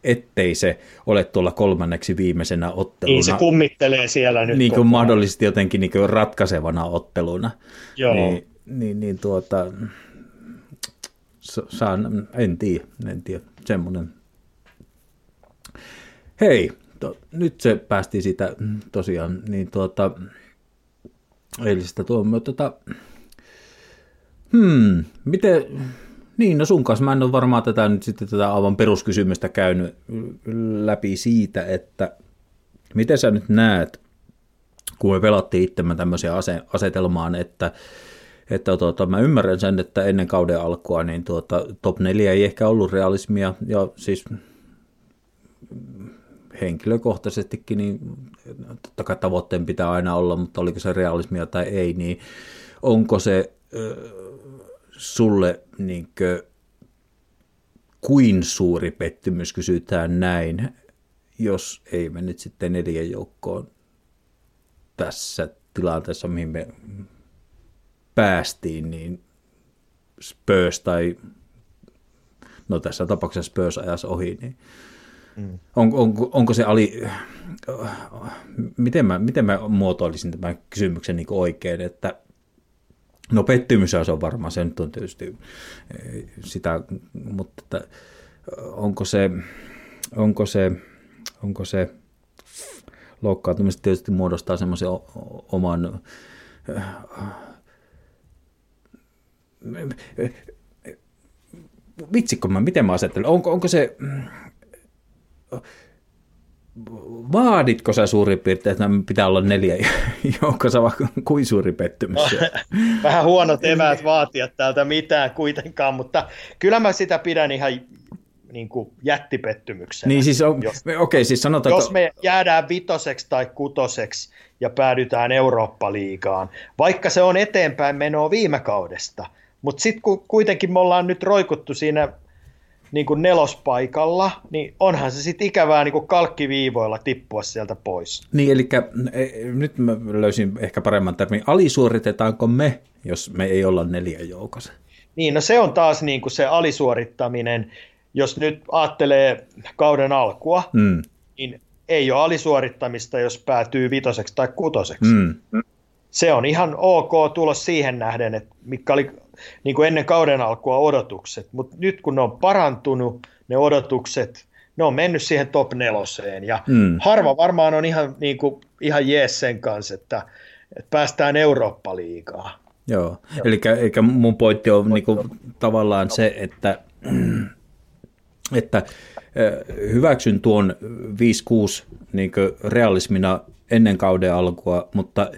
ettei se ole tuolla kolmanneksi viimeisenä otteluna. Niin se kummittelee siellä nyt. niin kuin mahdollisesti jotenkin niin kuin ratkaisevana otteluna. Joo. Niin, niin, niin tuota, saan, en tiedä, en tiedä, semmoinen. Hei, to, nyt se päästiin siitä mm, tosiaan, niin tuota, eilistä tuomme, tota, hmm, miten, Niin, no sun kanssa mä en ole varmaan tätä nyt sitten tätä aivan peruskysymystä käynyt läpi siitä, että miten sä nyt näet, kun me pelattiin itsemme tämmöiseen asetelmaan, että että tuota, mä ymmärrän sen, että ennen kauden alkua niin tuota, top 4 ei ehkä ollut realismia, ja siis henkilökohtaisestikin, niin totta kai tavoitteen pitää aina olla, mutta oliko se realismia tai ei, niin onko se äh, sulle niin kuin, kuin suuri pettymys, kysytään näin, jos ei me nyt sitten neljän joukkoon tässä tilanteessa, mihin me päästiin, niin Spurs tai no tässä tapauksessa Spurs ajas ohi, niin mm. on, on, onko se ali, miten mä, miten mä muotoilisin tämän kysymyksen niin oikein, että no pettymys se on varmaan, se nyt on tietysti eh, sitä, mutta että onko se, onko se, onko se loukkaantumista tietysti muodostaa semmoisen oman vitsikko mä, miten mä ajattelen, onko, onko se, vaaditko sä suurin piirtein, että pitää olla neljä joukossa, vai kuin suuri pettymys Vähän huonot eväät vaatia täältä mitään kuitenkaan, mutta kyllä mä sitä pidän ihan niin kuin jättipettymyksenä. Niin siis, on, jos, okay, siis sanotaan, jos me jäädään vitoseksi tai kutoseksi ja päädytään Eurooppa-liigaan, vaikka se on eteenpäin menoa viime kaudesta, mutta sitten kun kuitenkin me ollaan nyt roikuttu siinä niin kuin nelospaikalla, niin onhan se sitten ikävää niin kuin kalkkiviivoilla tippua sieltä pois. Niin, eli e, nyt mä löysin ehkä paremman termin. Alisuoritetaanko me, jos me ei olla neljän joukossa? Niin, no se on taas niin kuin se alisuorittaminen. Jos nyt ajattelee kauden alkua, mm. niin ei ole alisuorittamista, jos päätyy vitoseksi tai kutoseksi. Mm. Se on ihan ok tulos siihen nähden, että mikä oli niin kuin ennen kauden alkua odotukset, mutta nyt kun ne on parantunut, ne odotukset, ne on mennyt siihen top neloseen, ja mm. harva varmaan on ihan, niin kuin, ihan jees sen kanssa, että, että päästään Eurooppa-liigaan. Joo, eli, eli mun pointti on niin kuin, tavallaan se, että, että hyväksyn tuon 5-6 niin realismina ennen kauden alkua, mutta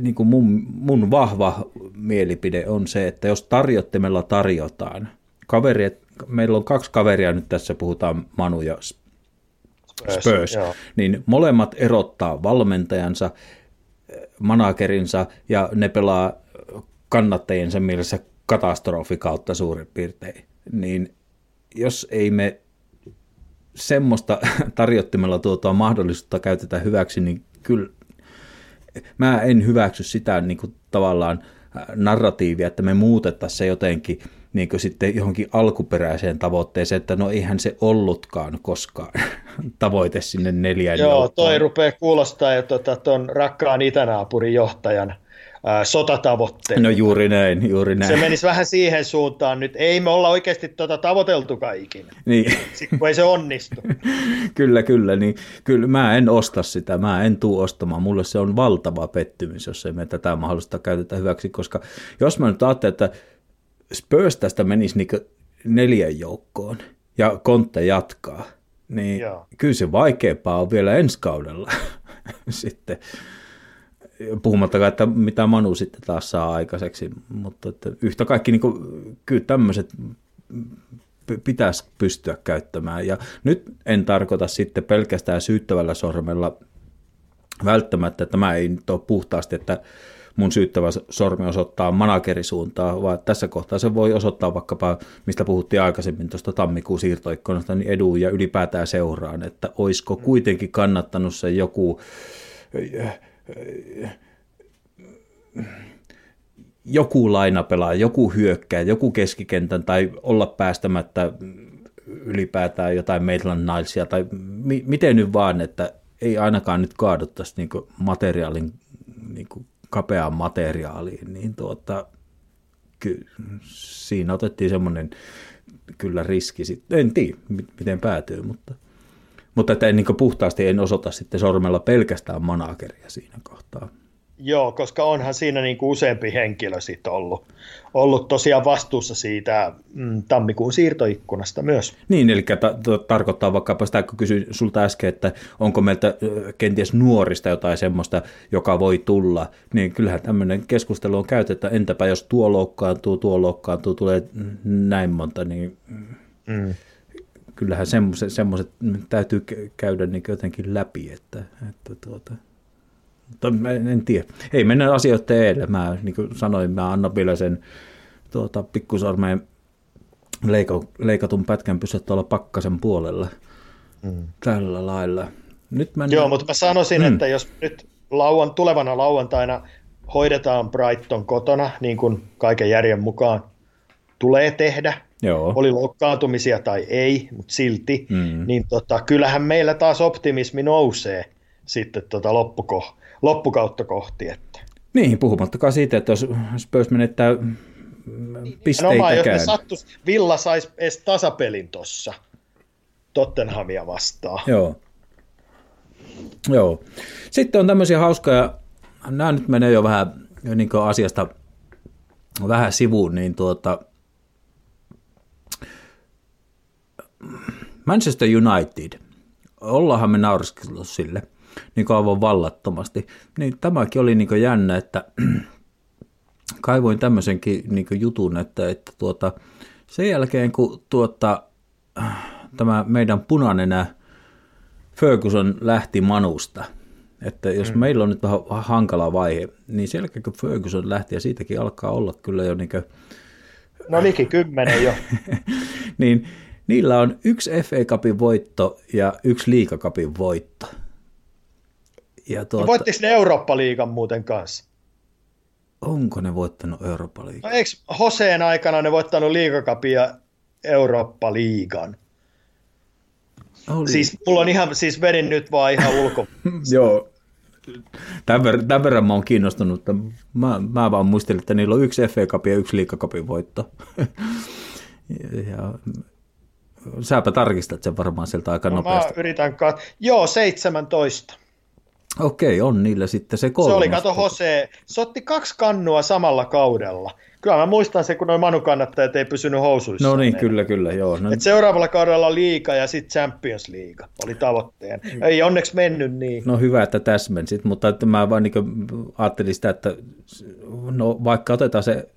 niin kuin mun, mun vahva mielipide on se, että jos tarjottimella tarjotaan, kaveri, meillä on kaksi kaveria nyt tässä, puhutaan Manu ja Spurs, Spurs niin molemmat erottaa valmentajansa, managerinsa ja ne pelaa kannattajiensa mielessä katastrofi kautta suurin piirtein. Niin jos ei me semmoista tarjottimella tuotua mahdollisuutta käytetä hyväksi, niin kyllä mä en hyväksy sitä niin kuin tavallaan äh, narratiivia, että me muutettaisiin se jotenkin niin kuin sitten johonkin alkuperäiseen tavoitteeseen, että no eihän se ollutkaan koskaan tavoite sinne neljään Joo, joukkoon. toi rupeaa kuulostaa jo tuon tota, rakkaan itänaapurin johtajan sotatavoitteen. No juuri näin, juuri näin. Se menisi vähän siihen suuntaan nyt. Ei me olla oikeasti tuota tavoiteltukaan ikinä. Niin. Sitten kun ei se onnistu. kyllä, kyllä. Niin, kyllä mä en osta sitä. Mä en tuu ostamaan. Mulle se on valtava pettymys, jos ei me tätä mahdollista käytetä hyväksi. Koska jos mä nyt ajattelen, että Spurs tästä menisi niin neljän joukkoon ja Kontte jatkaa, niin Joo. kyllä se vaikeampaa on vielä ensi kaudella sitten puhumattakaan, että mitä Manu sitten taas saa aikaiseksi, mutta että yhtä kaikki niin kuin, kyllä tämmöiset pitäisi pystyä käyttämään. Ja nyt en tarkoita sitten pelkästään syyttävällä sormella välttämättä, että mä ei nyt ole puhtaasti, että mun syyttävä sormi osoittaa managerisuuntaa, vaan tässä kohtaa se voi osoittaa vaikkapa, mistä puhuttiin aikaisemmin tuosta tammikuun siirtoikkunasta, niin edun ja ylipäätään seuraan, että olisiko kuitenkin kannattanut se joku joku lainapelaaja, joku hyökkää, joku keskikentän tai olla päästämättä ylipäätään jotain Maitland Nilesia tai mi- miten nyt vaan, että ei ainakaan nyt kaaduttaisi niin materiaalin, niin kapeaan materiaaliin, niin tuota, ky- siinä otettiin semmoinen kyllä riski sitten, en tiedä miten päätyy, mutta, mutta että en niin puhtaasti en osoita sitten sormella pelkästään manageria siinä kohtaa. Joo, koska onhan siinä niin kuin useampi henkilö sit ollut, ollut tosiaan vastuussa siitä mm, tammikuun siirtoikkunasta myös. Niin, eli ta- ta- tarkoittaa vaikkapa sitä, kun kysyin sulta äsken, että onko meiltä kenties nuorista jotain semmoista, joka voi tulla, niin kyllähän tämmöinen keskustelu on käyty, että entäpä jos tuo loukkaantuu, tuo loukkaantuu, tulee näin monta, niin Mm. Kyllähän semmoiset, semmoiset täytyy kä- käydä niin jotenkin läpi, että, että tuota, mutta en tiedä. Ei mennä asioiden edelle. Mä niin kuin sanoin, mä annan vielä sen tuota, pikkusormeen leiko, leikatun pätkän pysyä tuolla pakkasen puolella. Mm. Tällä lailla. Nyt mennään... Joo, mutta mä sanoisin, mm. että jos nyt lauan, tulevana lauantaina hoidetaan Brighton kotona, niin kuin kaiken järjen mukaan tulee tehdä, Joo. oli loukkaantumisia tai ei, mutta silti, mm. niin tota, kyllähän meillä taas optimismi nousee sitten tota loppuko, loppukautta kohti. Että. Niin, puhumattakaan siitä, että jos Spurs menettää No, jos ne pisteitäkään. sattuisi, Villa saisi edes tasapelin tuossa Tottenhamia vastaan. Joo. Joo. Sitten on tämmöisiä hauskoja, nämä nyt menee jo vähän niin asiasta vähän sivuun, niin tuota, Manchester United, ollaanhan me nauriskellut sille niin aivan vallattomasti, niin tämäkin oli niin jännä, että kaivoin tämmöisenkin niin jutun, että, että tuota, sen jälkeen kun tuota, tämä meidän punanenä Ferguson lähti Manusta, että jos mm. meillä on nyt vähän hankala vaihe, niin sen jälkeen kun Ferguson lähti, ja siitäkin alkaa olla kyllä jo niin kuin, No liki kymmenen jo. niin niillä on yksi FA Cupin voitto ja yksi liikakapin voitto. Ja tuota, Voittiko ne Eurooppa-liigan muuten kanssa? onko ne voittanut Euroopan No eikö Hoseen aikana ne voittanut liigakapin ja Eurooppa-liigan? Oli. Siis mulla on ihan, siis vedin nyt vaan ihan ulko. Joo. Tämän verran, tämän verran mä oon kiinnostunut, että mä, mä vaan muistelin, että niillä on yksi FA Cup ja yksi liikakapin voitto. ja, ja, sääpä tarkistat sen varmaan sieltä aika No, mä nopeasti. yritän kat... Joo, 17. Okei, on niillä sitten se kolmas. Se oli, kato Hose, se otti kaksi kannua samalla kaudella. Kyllä mä muistan se, kun noin Manu kannattajat ei pysynyt housuissa. No niin, kyllä, kyllä, joo. No, Et seuraavalla kaudella liiga ja sitten Champions League oli tavoitteen. Ei onneksi mennyt niin. no hyvä, että täsmensit, mutta että mä vaan niin ajattelin sitä, että no, vaikka otetaan se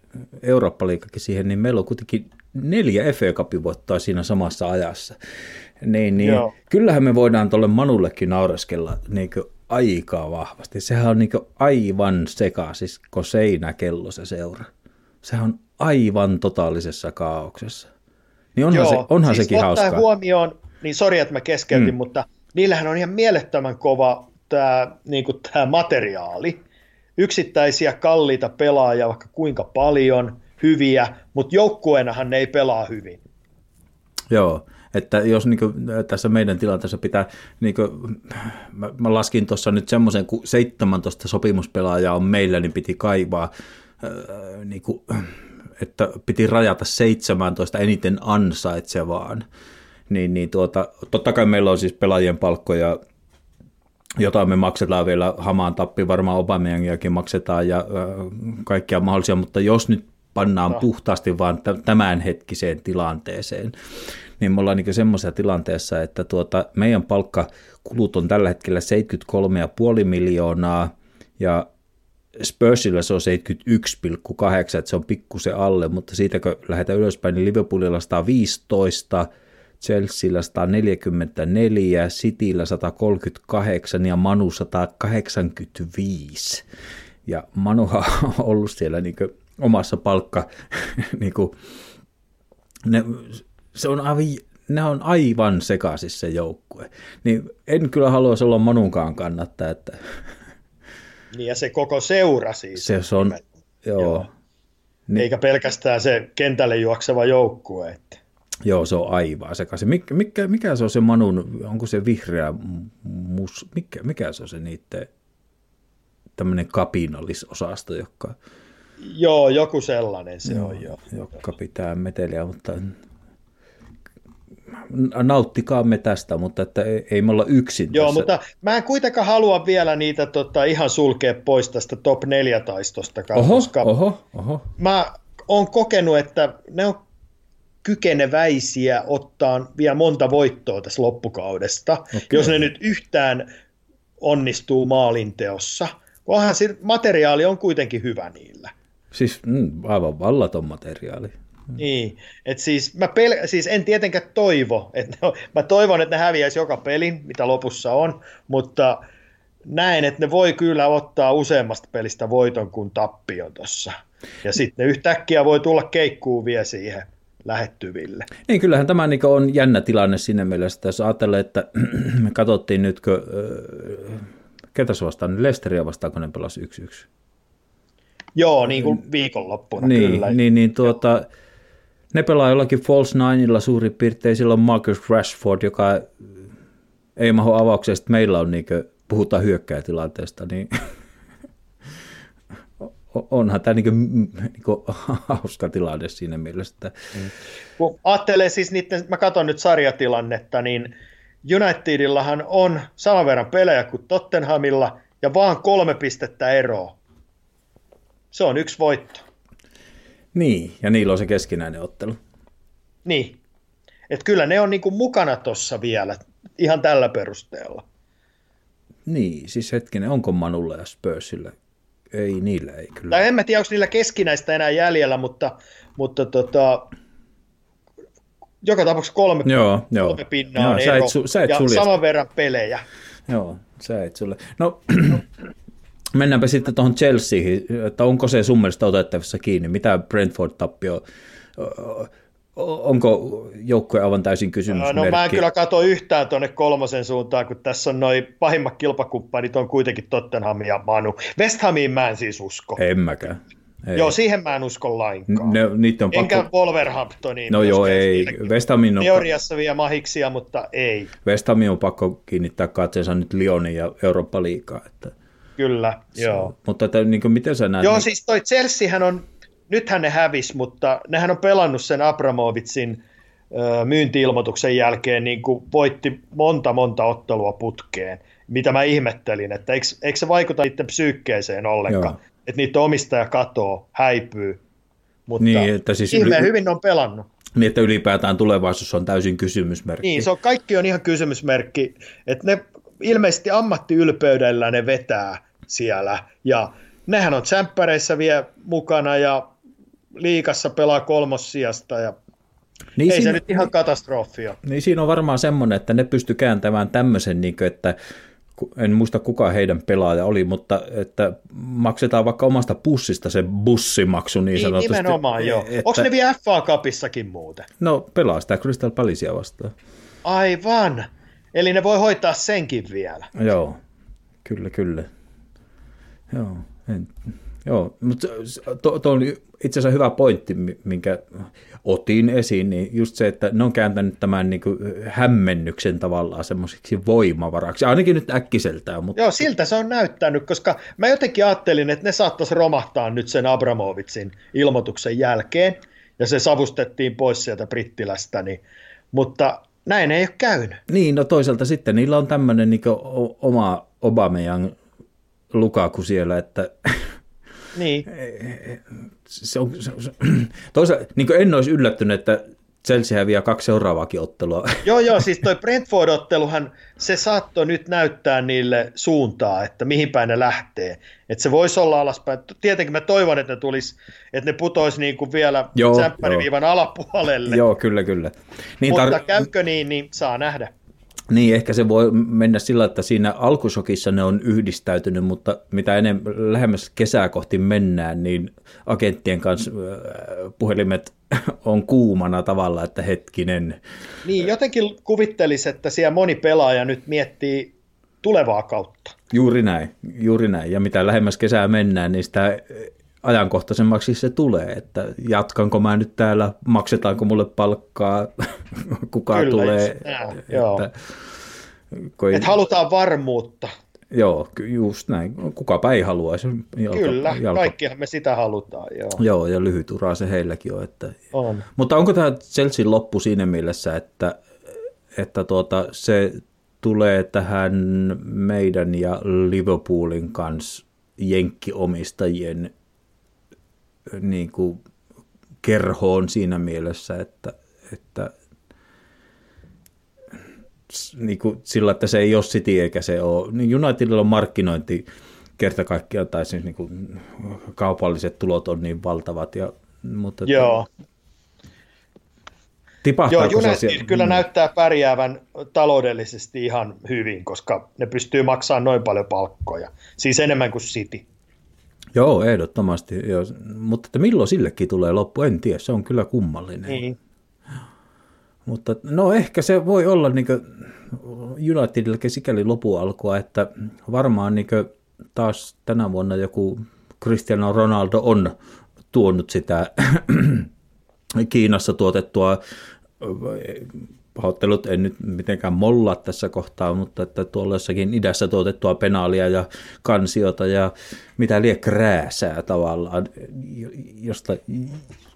Eurooppa-liikakin siihen, niin meillä on kuitenkin neljä FA Cupin voittoa siinä samassa ajassa. Niin, niin Joo. kyllähän me voidaan tuolle Manullekin naureskella niin aika vahvasti. Sehän on niin aivan sekaisin, kun seinäkello se seura. Sehän on aivan totaalisessa kaauksessa. Niin onhan, se, onhan siis sekin hauskaa. huomioon, niin sori, että mä keskeytin, Mm. mutta niillähän on ihan mielettömän kova tämä niin materiaali. Yksittäisiä kalliita pelaajia vaikka kuinka paljon, hyviä, mutta joukkueenahan ne ei pelaa hyvin. Joo, että jos niin kuin, tässä meidän tilanteessa pitää, niin kuin, mä, mä laskin tuossa nyt semmoisen, kun 17 sopimuspelaajaa on meillä, niin piti kaivaa, äh, niin kuin, että piti rajata 17 eniten ansaitsevaan. Niin, niin tuota, totta kai meillä on siis pelaajien palkkoja, jota me maksetaan vielä hamaan tappi, varmaan Obamiangiakin maksetaan ja äh, kaikkia mahdollisia, mutta jos nyt pannaan no. puhtaasti vaan tämänhetkiseen tilanteeseen, niin me ollaan niin semmoisessa tilanteessa, että tuota, meidän palkkakulut on tällä hetkellä 73,5 miljoonaa ja Spursilla se on 71,8, että se on pikkusen alle, mutta siitä kun lähdetään ylöspäin, niin Liverpoolilla 115, Chelsealla 144, Cityllä 138 ja Manu 185. Ja Manuhan on ollut siellä niin omassa palkka, niin kuin, ne, se on aivan, ne on aivan sekaisin se joukkue. Niin en kyllä haluaisi olla Manunkaan kannattaja, että Niin ja se koko seura siis. se, se on, joo, Joo. joo. Niin, Eikä pelkästään se kentälle juokseva joukkue. Että. Joo, se on aivan sekaisin. Mikä, mikä, mikä se on se Manun, onko se vihreä mus, mikä, mikä se on se niiden tämmöinen kapinallisosasto, joka, Joo, joku sellainen se on jo. joka pitää meteliä, mutta nauttikaamme tästä, mutta että ei, ei me olla yksin Joo, tässä. mutta mä en kuitenkaan halua vielä niitä tota, ihan sulkea pois tästä top 4 taistostakaan, Oho, koska oho, oho. mä oon kokenut, että ne on kykeneväisiä ottaa vielä monta voittoa tässä loppukaudesta, okay. jos ne nyt yhtään onnistuu maalinteossa. Onhan se materiaali on kuitenkin hyvä niillä. Siis mm, aivan vallaton materiaali. Mm. Niin, et siis, mä pel- siis en tietenkään toivo, että ne, mä toivon, että ne häviäisi joka pelin, mitä lopussa on, mutta näen, että ne voi kyllä ottaa useammasta pelistä voiton kuin tappion tuossa. Ja sitten yhtäkkiä voi tulla keikkuun vielä siihen lähettyville. Niin kyllähän tämä niin on jännä tilanne sinne mielessä, jos ajattelee, että me katsottiin nytkö, ketä se vastaan, Lesteria vastaan, kun ne pelasi 1-1. Joo, niin kuin viikonloppuna niin, kyllä. Niin, niin tuota, ne pelaa jollakin False Nineilla suurin piirtein, silloin Marcus Rashford, joka ei mahu avaukseen, meillä on niin kuin, puhutaan hyökkäjätilanteesta, niin onhan tämä niin kuin, niin kuin, hauska tilanne siinä mielessä. Että... Kun ajattelee siis niiden, mä katson nyt sarjatilannetta, niin Unitedillahan on saman verran pelejä kuin Tottenhamilla ja vaan kolme pistettä eroa. Se on yksi voitto. Niin, ja niillä on se keskinäinen ottelu. Niin. Et kyllä ne on niinku mukana tuossa vielä, ihan tällä perusteella. Niin, siis hetkinen, onko Manulla ja Spursilla? Ei niillä, ei kyllä. Tai en mä tiedä, onko niillä keskinäistä enää jäljellä, mutta, mutta tota, joka tapauksessa kolme, joo, joo. kolme pinnaa joo, on ero, et su, sä et ja suljesta. saman verran pelejä. Joo, sä et sulle. No, mennäänpä sitten tuohon Chelseahin, että onko se sun mielestä otettavissa kiinni? Mitä Brentford-tappio, onko joukkue aivan täysin kysymysmerkki? No mä en kyllä katso yhtään tuonne kolmosen suuntaan, kun tässä on noin pahimmat kilpakumppanit on kuitenkin Tottenham ja Manu. West Hamiin mä en siis usko. En mäkään. Ei. Joo, siihen mä en usko lainkaan. Ne, niitä on Enkä pakko... Wolverhamptoniin. No joo, ei. West Hamin on... Teoriassa vielä mahiksia, mutta ei. West Hamin on pakko kiinnittää katseensa nyt Lyonin ja Eurooppa-liigaa. Että... Kyllä, se, joo. Mutta että, niin kuin, miten sä näet? Joo, niin... siis toi Chelseahän on, nythän ne hävis, mutta nehän on pelannut sen Abramovitsin myyntiilmoituksen jälkeen, niin kuin voitti monta monta ottelua putkeen, mitä mä ihmettelin, että eikö, eikö se vaikuta niiden psyykkeeseen ollenkaan, joo. että niiden omistaja katoo, häipyy, mutta niin, että siis ihmeen yli... hyvin on pelannut. Niin, että ylipäätään tulevaisuus on täysin kysymysmerkki. Niin, se on, kaikki on ihan kysymysmerkki, että ne ilmeisesti ammattiylpeydellä ne vetää siellä, ja nehän on tsemppäreissä vielä mukana, ja liikassa pelaa kolmossijasta, ja niin ei siinä, se nyt ihan katastrofia. Niin siinä on varmaan semmoinen, että ne pysty kääntämään tämmöisen, niin kuin, että en muista kuka heidän pelaaja oli, mutta että maksetaan vaikka omasta pussista se bussimaksu niin, niin sanotusti. Nimenomaan, joo. Että... Onko ne vielä FA Cupissakin muuten? No pelaa sitä Crystal Palisia vastaan. Aivan. Eli ne voi hoitaa senkin vielä. Joo, kyllä, kyllä. Joo, en, joo. mutta tuo to on itse asiassa hyvä pointti, minkä otin esiin, niin just se, että ne on kääntänyt tämän niin kuin hämmennyksen tavallaan semmoiseksi voimavaraksi, ainakin nyt äkkiseltään. Mutta... Joo, siltä se on näyttänyt, koska mä jotenkin ajattelin, että ne saattaisi romahtaa nyt sen Abramovitsin ilmoituksen jälkeen, ja se savustettiin pois sieltä Brittilästä, niin, mutta näin ei ole käynyt. Niin, no toisaalta sitten niillä on tämmöinen niin oma Obamejan Lukaku siellä, että niin. se on, se, se, toisaalta niin en olisi yllättynyt, että Chelsea häviää kaksi seuraavaakin ottelua. Joo, joo, siis toi Brentford-otteluhan, se saattoi nyt näyttää niille suuntaa, että mihin päin ne lähtee. Että se voisi olla alaspäin. Tietenkin mä toivon, että ne tulisi, että ne putoisi niin kuin vielä tsemppäriviivan alapuolelle. Joo, kyllä, kyllä. Niin Mutta tar- käykö niin, niin saa nähdä. Niin, ehkä se voi mennä sillä, että siinä alkusokissa ne on yhdistäytynyt, mutta mitä enemmän lähemmäs kesää kohti mennään, niin agenttien kanssa puhelimet on kuumana tavalla, että hetkinen. Niin, jotenkin kuvittelisi, että siellä moni pelaaja nyt miettii tulevaa kautta. Juuri näin, juuri näin. Ja mitä lähemmäs kesää mennään, niin sitä ajankohtaisemmaksi se tulee, että jatkanko mä nyt täällä, maksetaanko mulle palkkaa, kuka Kyllä, tulee. Että, joo. Kun... Että halutaan varmuutta. Joo, just näin. Kukapa ei haluaisi. Jalka, Kyllä, jalka... kaikkihan me sitä halutaan. Joo, joo ja lyhyt ura se heilläkin on. Että... on. Mutta onko tämä Chelsea loppu siinä mielessä, että että tuota, se tulee tähän meidän ja Liverpoolin kanssa jenkkiomistajien niin kuin, kerhoon siinä mielessä, että, että niin kuin sillä, että se ei ole City eikä se ole. Niin Unitedilla on markkinointi kerta kaikkiaan, tai siis niin kuin kaupalliset tulot on niin valtavat. Ja, mutta Joo. Joo, United se, kyllä mm. näyttää pärjäävän taloudellisesti ihan hyvin, koska ne pystyy maksamaan noin paljon palkkoja. Siis enemmän kuin City. Joo, ehdottomasti. Joo. Mutta että milloin sillekin tulee loppu, en tiedä. Se on kyllä kummallinen. Niin. Mutta no ehkä se voi olla niin Unitedillekin sikäli lopualkua, että varmaan niin taas tänä vuonna joku Cristiano Ronaldo on tuonut sitä Kiinassa tuotettua pahoittelut en nyt mitenkään mollaa tässä kohtaa, mutta että tuolla jossakin idässä tuotettua penaalia ja kansiota ja mitä lie krääsää tavallaan, josta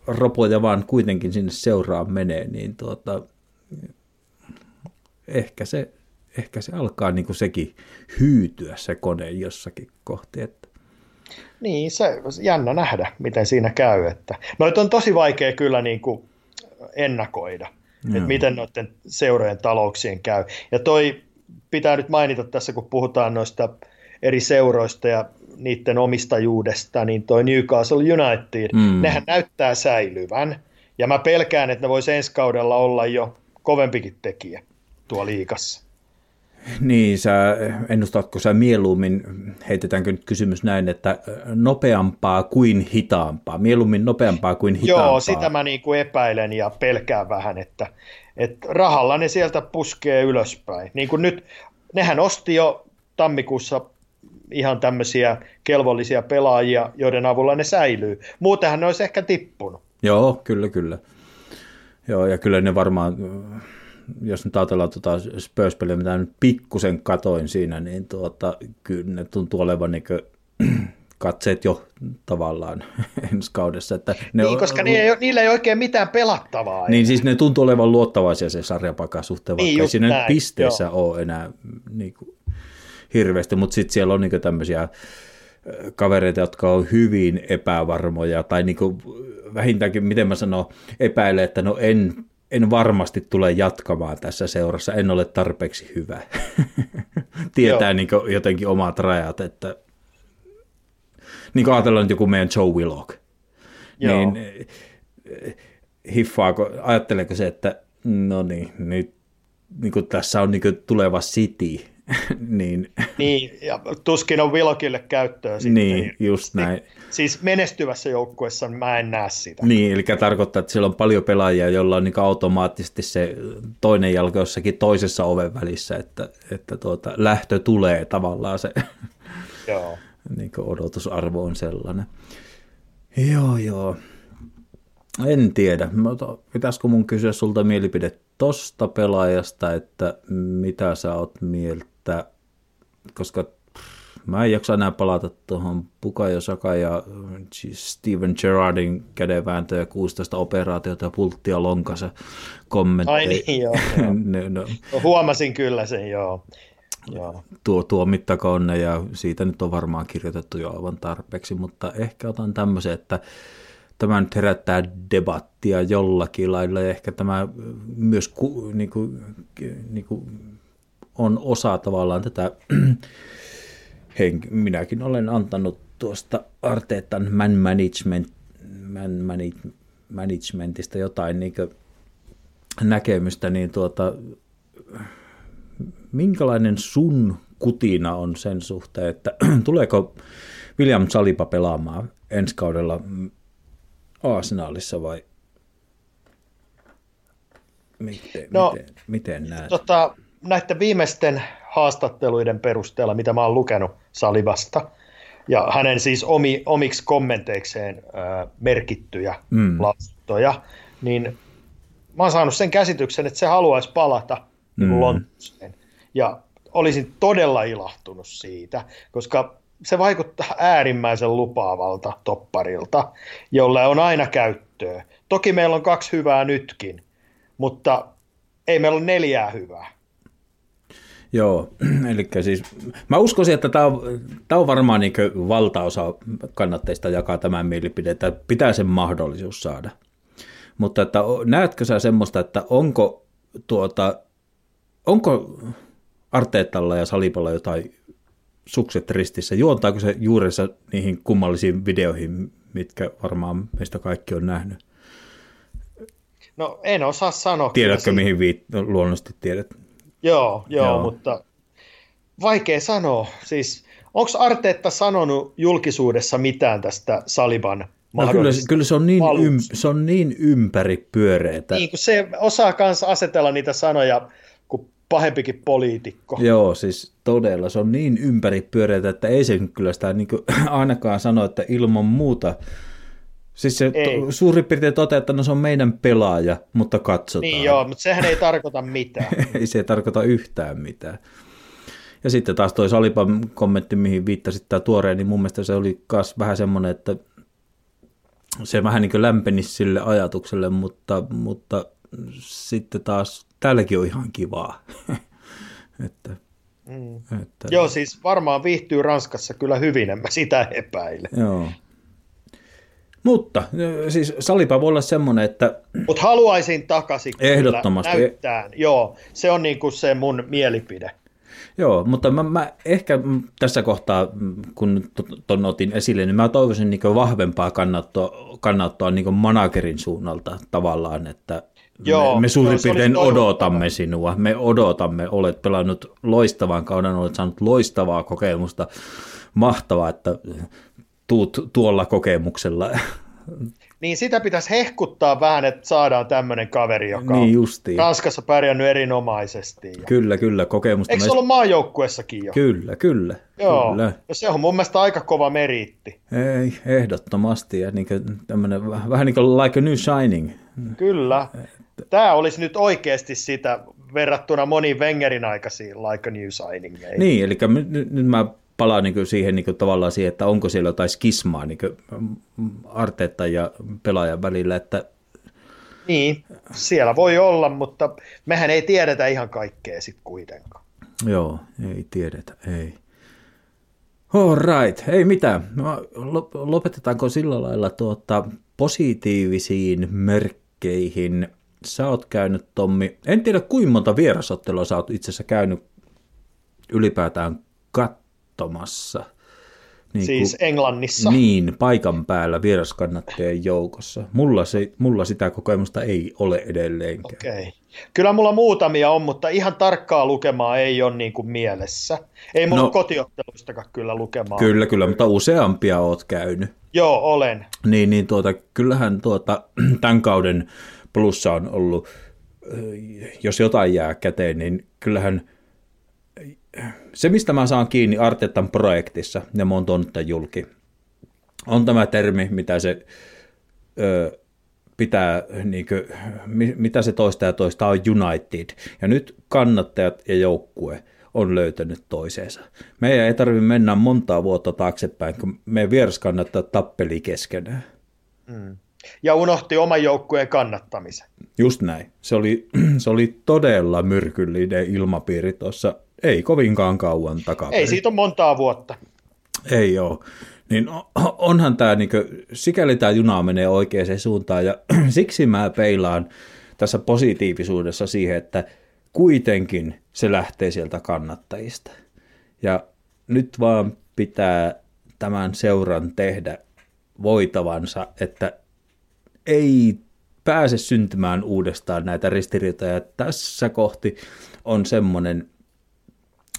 ropoja vaan kuitenkin sinne seuraan menee, niin tuota, ehkä se, ehkä se alkaa niin kuin sekin hyytyä se kone jossakin kohti. Että. Niin, se jännä nähdä, miten siinä käy. Että, noita on tosi vaikea kyllä niin kuin ennakoida, Joo. että miten noiden seurojen talouksien käy. Ja toi pitää nyt mainita tässä, kun puhutaan noista eri seuroista ja niiden omistajuudesta, niin toi Newcastle United, mm. nehän näyttää säilyvän. Ja mä pelkään, että ne voisi ensi kaudella olla jo kovempikin tekijä tuo liikassa. Niin, sä, ennustatko sä mieluummin, heitetäänkö nyt kysymys näin, että nopeampaa kuin hitaampaa, mieluummin nopeampaa kuin hitaampaa? Joo, sitä mä niin kuin epäilen ja pelkään vähän, että, että rahalla ne sieltä puskee ylöspäin. Niin kuin nyt, nehän osti jo tammikuussa ihan tämmöisiä kelvollisia pelaajia, joiden avulla ne säilyy. Muutenhan ne olisi ehkä tippunut. Joo, kyllä, kyllä. Joo, ja kyllä ne varmaan jos nyt ajatellaan tuota Spurs-peliä, mitä nyt pikkusen katoin siinä, niin tuota, kyllä ne tuntuu olevan niin kuin, katseet jo tavallaan ensi kaudessa. Että ne niin, on, koska ne ei, niillä ei oikein mitään pelattavaa. Niin, siis ne tuntuu olevan luottavaisia se sarjapakan suhteen, vaikka niin, ei siinä näin, pisteessä joo. ole enää niin kuin, hirveästi, mutta sitten siellä on niin tämmöisiä kavereita, jotka on hyvin epävarmoja, tai niin kuin, vähintäänkin, miten mä sanon, epäilee, että no en en varmasti tule jatkamaan tässä seurassa, en ole tarpeeksi hyvä. Tietää niin jotenkin omat rajat, että niin kuin ajatellaan nyt joku meidän Joe Willock, niin eh, hiffaako, ajatteleeko se, että no niin, nyt niin kuin tässä on niin kuin tuleva City, niin... niin, ja tuskin on Vilokille käyttöä sitten. Niin, just näin. Siis menestyvässä joukkueessa mä en näe sitä. Niin, eli tarkoittaa, että siellä on paljon pelaajia, joilla on niin automaattisesti se toinen jalka jossakin toisessa oven välissä, että, että tuota, lähtö tulee tavallaan se joo. niin odotusarvo on sellainen. Joo, joo. En tiedä. Pitäisikö mun kysyä sulta mielipide tosta pelaajasta, että mitä sä oot mieltä, koska mä en jaksa enää palata tuohon Pukajo Saka ja Steven Gerrardin kädenvääntö ja 16 operaatiota ja pulttia lonkassa kommentteja. Ai niin, joo. no, no. Huomasin kyllä sen, joo. joo. Tuo, tuo mittakonne ja siitä nyt on varmaan kirjoitettu jo aivan tarpeeksi, mutta ehkä otan tämmöisen, että tämä nyt herättää debattia jollakin lailla ja ehkä tämä myös ku, niin kuin, niin kuin on osa tavallaan tätä, henk- minäkin olen antanut tuosta Arteetan man management, man manage, managementista jotain niin näkemystä, niin tuota, minkälainen sun kutina on sen suhteen, että tuleeko William Salipa pelaamaan ensi kaudella Arsenalissa vai miten, no, miten, miten näet? Tota, näiden viimeisten haastatteluiden perusteella, mitä mä oon lukenut Salivasta, ja hänen siis omi, omiksi kommenteikseen äh, merkittyjä mm. lausuntoja, niin mä oon saanut sen käsityksen, että se haluaisi palata niin mm. Lontooseen. Ja olisin todella ilahtunut siitä, koska se vaikuttaa äärimmäisen lupaavalta topparilta, jolle on aina käyttöä. Toki meillä on kaksi hyvää nytkin, mutta ei meillä ole neljää hyvää. Joo, eli siis mä uskoisin, että tämä on, tää on varmaan niin valtaosa kannatteista jakaa tämän mielipide, että pitää sen mahdollisuus saada. Mutta että näetkö sä semmoista, että onko, tuota, onko Arteetalla ja Salipalla jotain sukset ristissä? Juontaako se juurensa niihin kummallisiin videoihin, mitkä varmaan meistä kaikki on nähnyt? No en osaa sanoa. Tiedätkö, mihin viit- luonnollisesti tiedät? Joo, joo, Joo. mutta vaikea sanoa. Siis onko Arteetta sanonut julkisuudessa mitään tästä Saliban No kyllä, kyllä se, on niin ym, se on niin ympäri pyöreätä. Niin, kun se osaa kanssa asetella niitä sanoja kuin pahempikin poliitikko. Joo, siis todella. Se on niin ympäri pyöreätä, että ei se kyllä sitä niin kuin, ainakaan sano, että ilman muuta. Siis se Ei. to, suurin piirtein toteaa, että no se on meidän pelaaja, mutta katsotaan. Niin joo, mutta sehän ei tarkoita mitään. ei se tarkoita yhtään mitään. Ja sitten taas toi Salipan kommentti, mihin viittasit tämä tuoreen, niin mun mielestä se oli myös vähän semmoinen, että se vähän niin kuin lämpenisi sille ajatukselle, mutta, mutta sitten taas täälläkin on ihan kivaa. että, Mm. että, Joo, siis varmaan viihtyy Ranskassa kyllä hyvin, en mä sitä epäile. Joo. Mutta siis Salipa voi olla semmoinen, että Mutta haluaisin takaisin Ehdottomasti. näyttää. Joo, se on niinku se mun mielipide. Joo, mutta mä, mä ehkä tässä kohtaa, kun tuon otin esille, niin mä toivoisin niin vahvempaa kannattoa, kannattoa niin managerin suunnalta tavallaan, että Joo, me, me suurin piirtein odotamme sinua, me odotamme, olet pelannut loistavan kauden, olet saanut loistavaa kokemusta, mahtavaa, että tuut tuolla kokemuksella. Niin sitä pitäisi hehkuttaa vähän, että saadaan tämmöinen kaveri, joka niin on. Ranskassa pärjännyt erinomaisesti. Ja... Kyllä, kyllä, kokemusta. Eikö se meistä- ollut maajoukkuessakin jo? Kyllä, kyllä. Joo, Kyllä. ja se on mun mielestä aika kova meriitti. Ei, ehdottomasti. Ja niin tämmönen, vähän niin kuin like a new shining. Kyllä. Tämä olisi nyt oikeasti sitä verrattuna moniin Wengerin aikaisiin like a new signing. Niin, eli nyt nyt mä palaan niin siihen niin tavallaan siihen, että onko siellä jotain skismaa niin Arteetta ja pelaajan välillä, että niin, siellä voi olla, mutta mehän ei tiedetä ihan kaikkea sitten kuitenkaan. joo, ei tiedetä, ei. All right, ei mitään. No, lo- lopetetaanko sillä lailla tuota, positiivisiin merkkeihin? Sä oot käynyt, Tommi, en tiedä kuinka monta vierasottelua sä oot itse asiassa käynyt ylipäätään katsomassa. Niin Siis kuin- Englannissa. Niin, paikan päällä vieraskannattajien joukossa. Mulla, se, mulla sitä kokemusta ei ole edelleenkään. Okei. Kyllä mulla muutamia on, mutta ihan tarkkaa lukemaa ei ole niin kuin mielessä. Ei mulla No. kotiotteluistakaan kyllä lukemaa. Kyllä, kyllä, mutta useampia oot käynyt. Joo, olen. Niin, niin tuota, kyllähän tuota, tämän kauden plussa on ollut, jos jotain jää käteen, niin kyllähän se, mistä mä saan kiinni Artetan projektissa, ja mä oon tuonut tämän julki, on tämä termi, mitä se ö, pitää, niin kuin, mitä se toista ja toista on United. Ja nyt kannattajat ja joukkue on löytänyt toiseensa. Meidän ei tarvitse mennä montaa vuotta taaksepäin, kun meidän vieraskannattajat tappeli keskenään. Ja unohti oman joukkueen kannattamisen. Just näin. Se oli, se oli todella myrkyllinen ilmapiiri tuossa, ei kovinkaan kauan takaperin. Ei siitä ole montaa vuotta. Ei ole. Niin onhan tämä, niin sikäli tämä juna menee oikeaan suuntaan ja siksi mä peilaan tässä positiivisuudessa siihen, että kuitenkin se lähtee sieltä kannattajista. Ja nyt vaan pitää tämän seuran tehdä voitavansa, että ei pääse syntymään uudestaan näitä ristiriitoja. Tässä kohti on semmoinen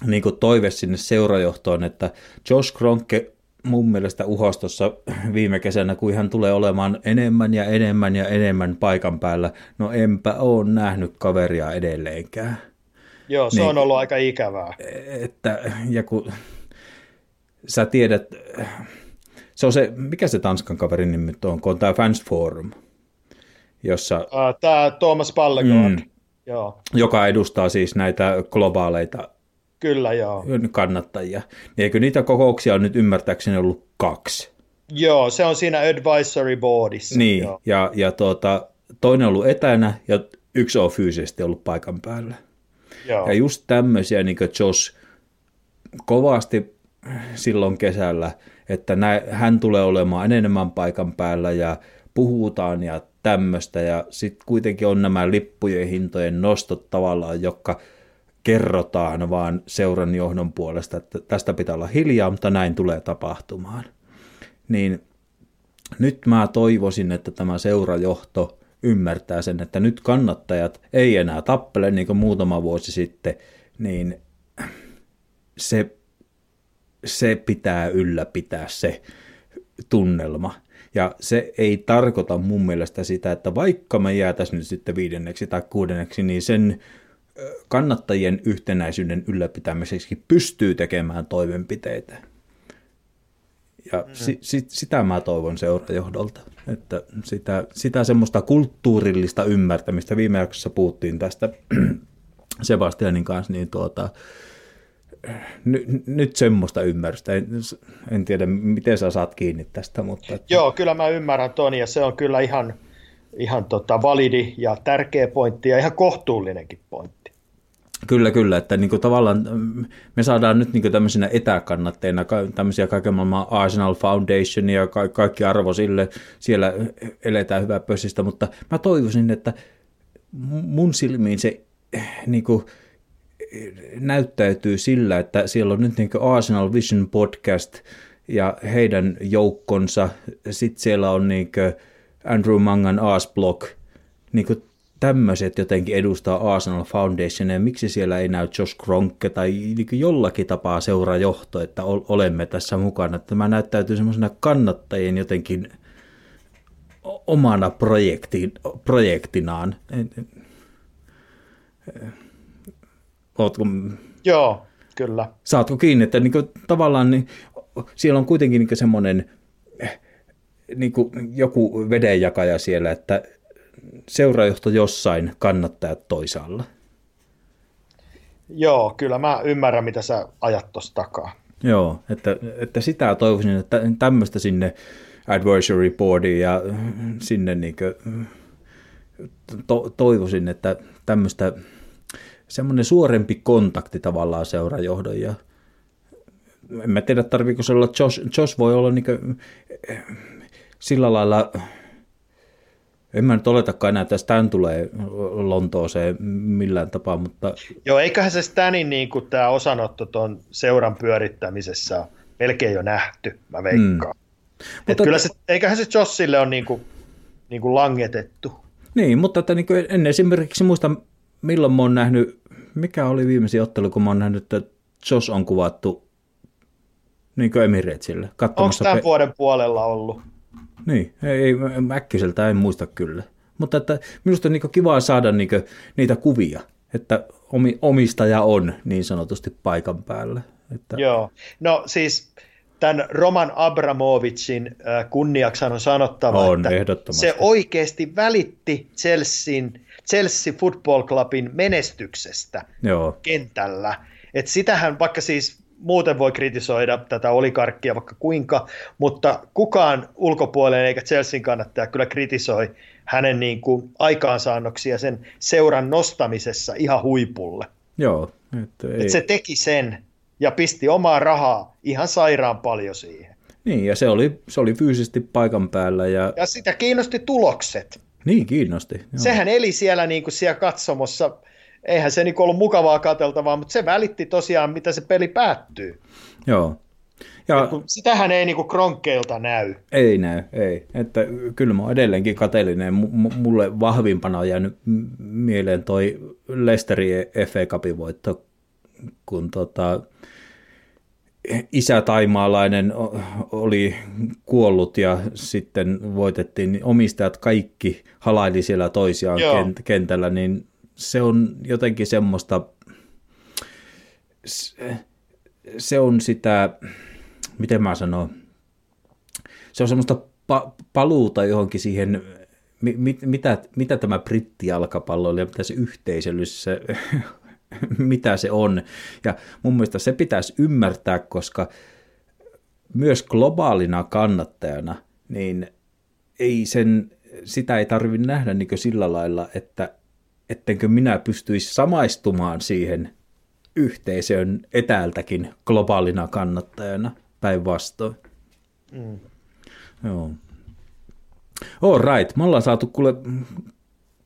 niin kuin toive sinne seurajohtoon, että Josh Kronke mun mielestä uhostossa viime kesänä, kun hän tulee olemaan enemmän ja enemmän ja enemmän paikan päällä, no enpä ole nähnyt kaveria edelleenkään. Joo, se Niin. on ollut aika ikävää. Että, ja kun sä tiedät, se on se, mikä se Tanskan kaverin nimi on, kun on tämä Fans Forum, jossa, Tämä Thomas Pallegard. Mm. Joo, joka edustaa siis näitä globaaleita kyllä joo. kannattajia. Niin eikö niitä kokouksia on nyt ymmärtääkseni ollut kaksi? Joo, se on siinä advisory boardissa. Niin, Joo. ja, ja tuota, toinen on ollut etänä ja yksi on fyysisesti ollut paikan päällä. Joo. Ja just tämmöisiä, niin kuin Josh kovasti silloin kesällä, että nä, hän tulee olemaan enemmän paikan päällä ja puhutaan ja tämmöistä. Ja sitten kuitenkin on nämä lippujen hintojen nostot tavallaan, jotka kerrotaan vaan seuran johdon puolesta, että tästä pitää olla hiljaa, mutta näin tulee tapahtumaan. Niin nyt mä toivoisin, että tämä seurajohto ymmärtää sen, että nyt kannattajat ei enää tappele niin kuin muutama vuosi sitten, niin se, se pitää ylläpitää se tunnelma. Ja se ei tarkoita mun mielestä sitä, että vaikka me jäätäisiin nyt sitten viidenneksi tai kuudenneksi, niin sen kannattajien yhtenäisyyden ylläpitämiseksi pystyy tekemään toimenpiteitä. Ja mm. si, si, sitä mä toivon seurajohdolta, että sitä, sitä semmoista kulttuurillista ymmärtämistä, viime jaksossa puhuttiin tästä Sebastianin kanssa, niin tuota, n- nyt semmoista ymmärrystä. En, en tiedä, miten sä saat kiinni tästä. Mutta että... Joo, kyllä mä ymmärrän Toni, ja se on kyllä ihan, ihan tota validi ja tärkeä pointti ja ihan kohtuullinenkin pointti. Kyllä, kyllä, että niin kuin tavallaan mm, me saadaan nyt niin kuin tämmöisinä etäkannatteina tämmöisiä kaiken maailman Arsenal Foundation ja ka- kaikki arvo sille, siellä eletään hyvää pössistä, mutta mä toivoisin, että mun silmiin se niin kuin, näyttäytyy sillä, että siellä on nyt niin Arsenal Vision podcast ja heidän joukkonsa, sitten siellä on niin Andrew Mangan Asblog, niin tämmöiset jotenkin edustaa Arsenal Foundationia, miksi siellä ei näy Josh Kronke tai niin jollakin tapaa seuraa johto, että olemme tässä mukana. Tämä näyttäytyy semmoisena kannattajien jotenkin omana projektiin, projektinaan. Ootko... Joo, kyllä. Saatko kiinni, että niin kuin, tavallaan niin, siellä on kuitenkin niin semmoinen niin kuin joku vedenjakaja siellä, että seurajohto jossain, kannattajat toisaalla. Joo, kyllä mä ymmärrän, mitä sä ajat tuossa takaa. Joo, että, että sitä toivoisin, että tämmöistä sinne advisory boardiin ja sinne niin kuin, to, toivoisin, että tämmöistä semmoinen suorempi kontakti tavallaan seurajohdon ja en mä tiedä, tarviiko se olla, Josh, Josh voi olla niin kuin, sillä lailla en mä nyt oletakaan enää, että Stan tulee Lontooseen millään tapaa, mutta... Joo, eiköhän se Stanin niin kuin tämä osanotto tuon seuran pyörittämisessä melkein jo nähty, mä veikkaan. Mm. Mutta kyllä se, eiköhän se Jossille on niin kuin, niin kuin langetettu. Niin, mutta että niin kuin en esimerkiksi muista, milloin mä oon nähnyt, mikä oli viimeisin ottelu, kun mä oon nähnyt, että Joss on kuvattu niin kuin Emiratesille. Onko tämän pe- vuoden puolella ollut? Niin, ei, äkkiseltä en muista kyllä. Mutta että minusta on niin kivaa saada niin niitä kuvia, että omistaja on niin sanotusti paikan päällä. Että... Joo, no siis tämän Roman Abramovicin kunniaksi on sanottava, on, että se oikeasti välitti Chelsean, Chelsea Football Clubin menestyksestä Joo. kentällä. Et sitähän vaikka siis muuten voi kritisoida tätä olikarkkia vaikka kuinka, mutta kukaan ulkopuolinen eikä Chelsean kannattaja kyllä kritisoi hänen niin kuin aikaansaannoksia sen seuran nostamisessa ihan huipulle. Joo. Että ei. Et se teki sen ja pisti omaa rahaa ihan sairaan paljon siihen. Niin, ja se oli, se oli fyysisesti paikan päällä. Ja... ja sitä kiinnosti tulokset. Niin, kiinnosti. Joo. Sehän eli siellä, niin kuin siellä katsomossa eihän se niin ollut mukavaa katseltavaa, mutta se välitti tosiaan, mitä se peli päättyy. Joo. Ja, sitähän ei niinku kronkkeilta näy. Ei näy, ei. Että kyllä mä oon edelleenkin kateellinen. M- mulle vahvimpana on jäänyt mieleen toi Lesterin FA Cupin voitto, kun tota, isä taimaalainen oli kuollut ja sitten voitettiin, niin omistajat kaikki halaili siellä toisiaan Joo. kentällä, niin se on jotenkin semmoista, se on sitä, miten mä sanon, se on semmoista pa- paluuta johonkin siihen, mit, mitä, mitä tämä brittijalkapallo ja mitä se yhteisöllisyys, se, mitä se on. Ja mun mielestä se pitäisi ymmärtää, koska myös globaalina kannattajana, niin ei sen, sitä ei tarvitse nähdä niin sillä lailla, että ettenkö minä pystyisi samaistumaan siihen yhteisöön etäältäkin globaalina kannattajana päinvastoin. Mm. Joo. All right, me ollaan saatu kuule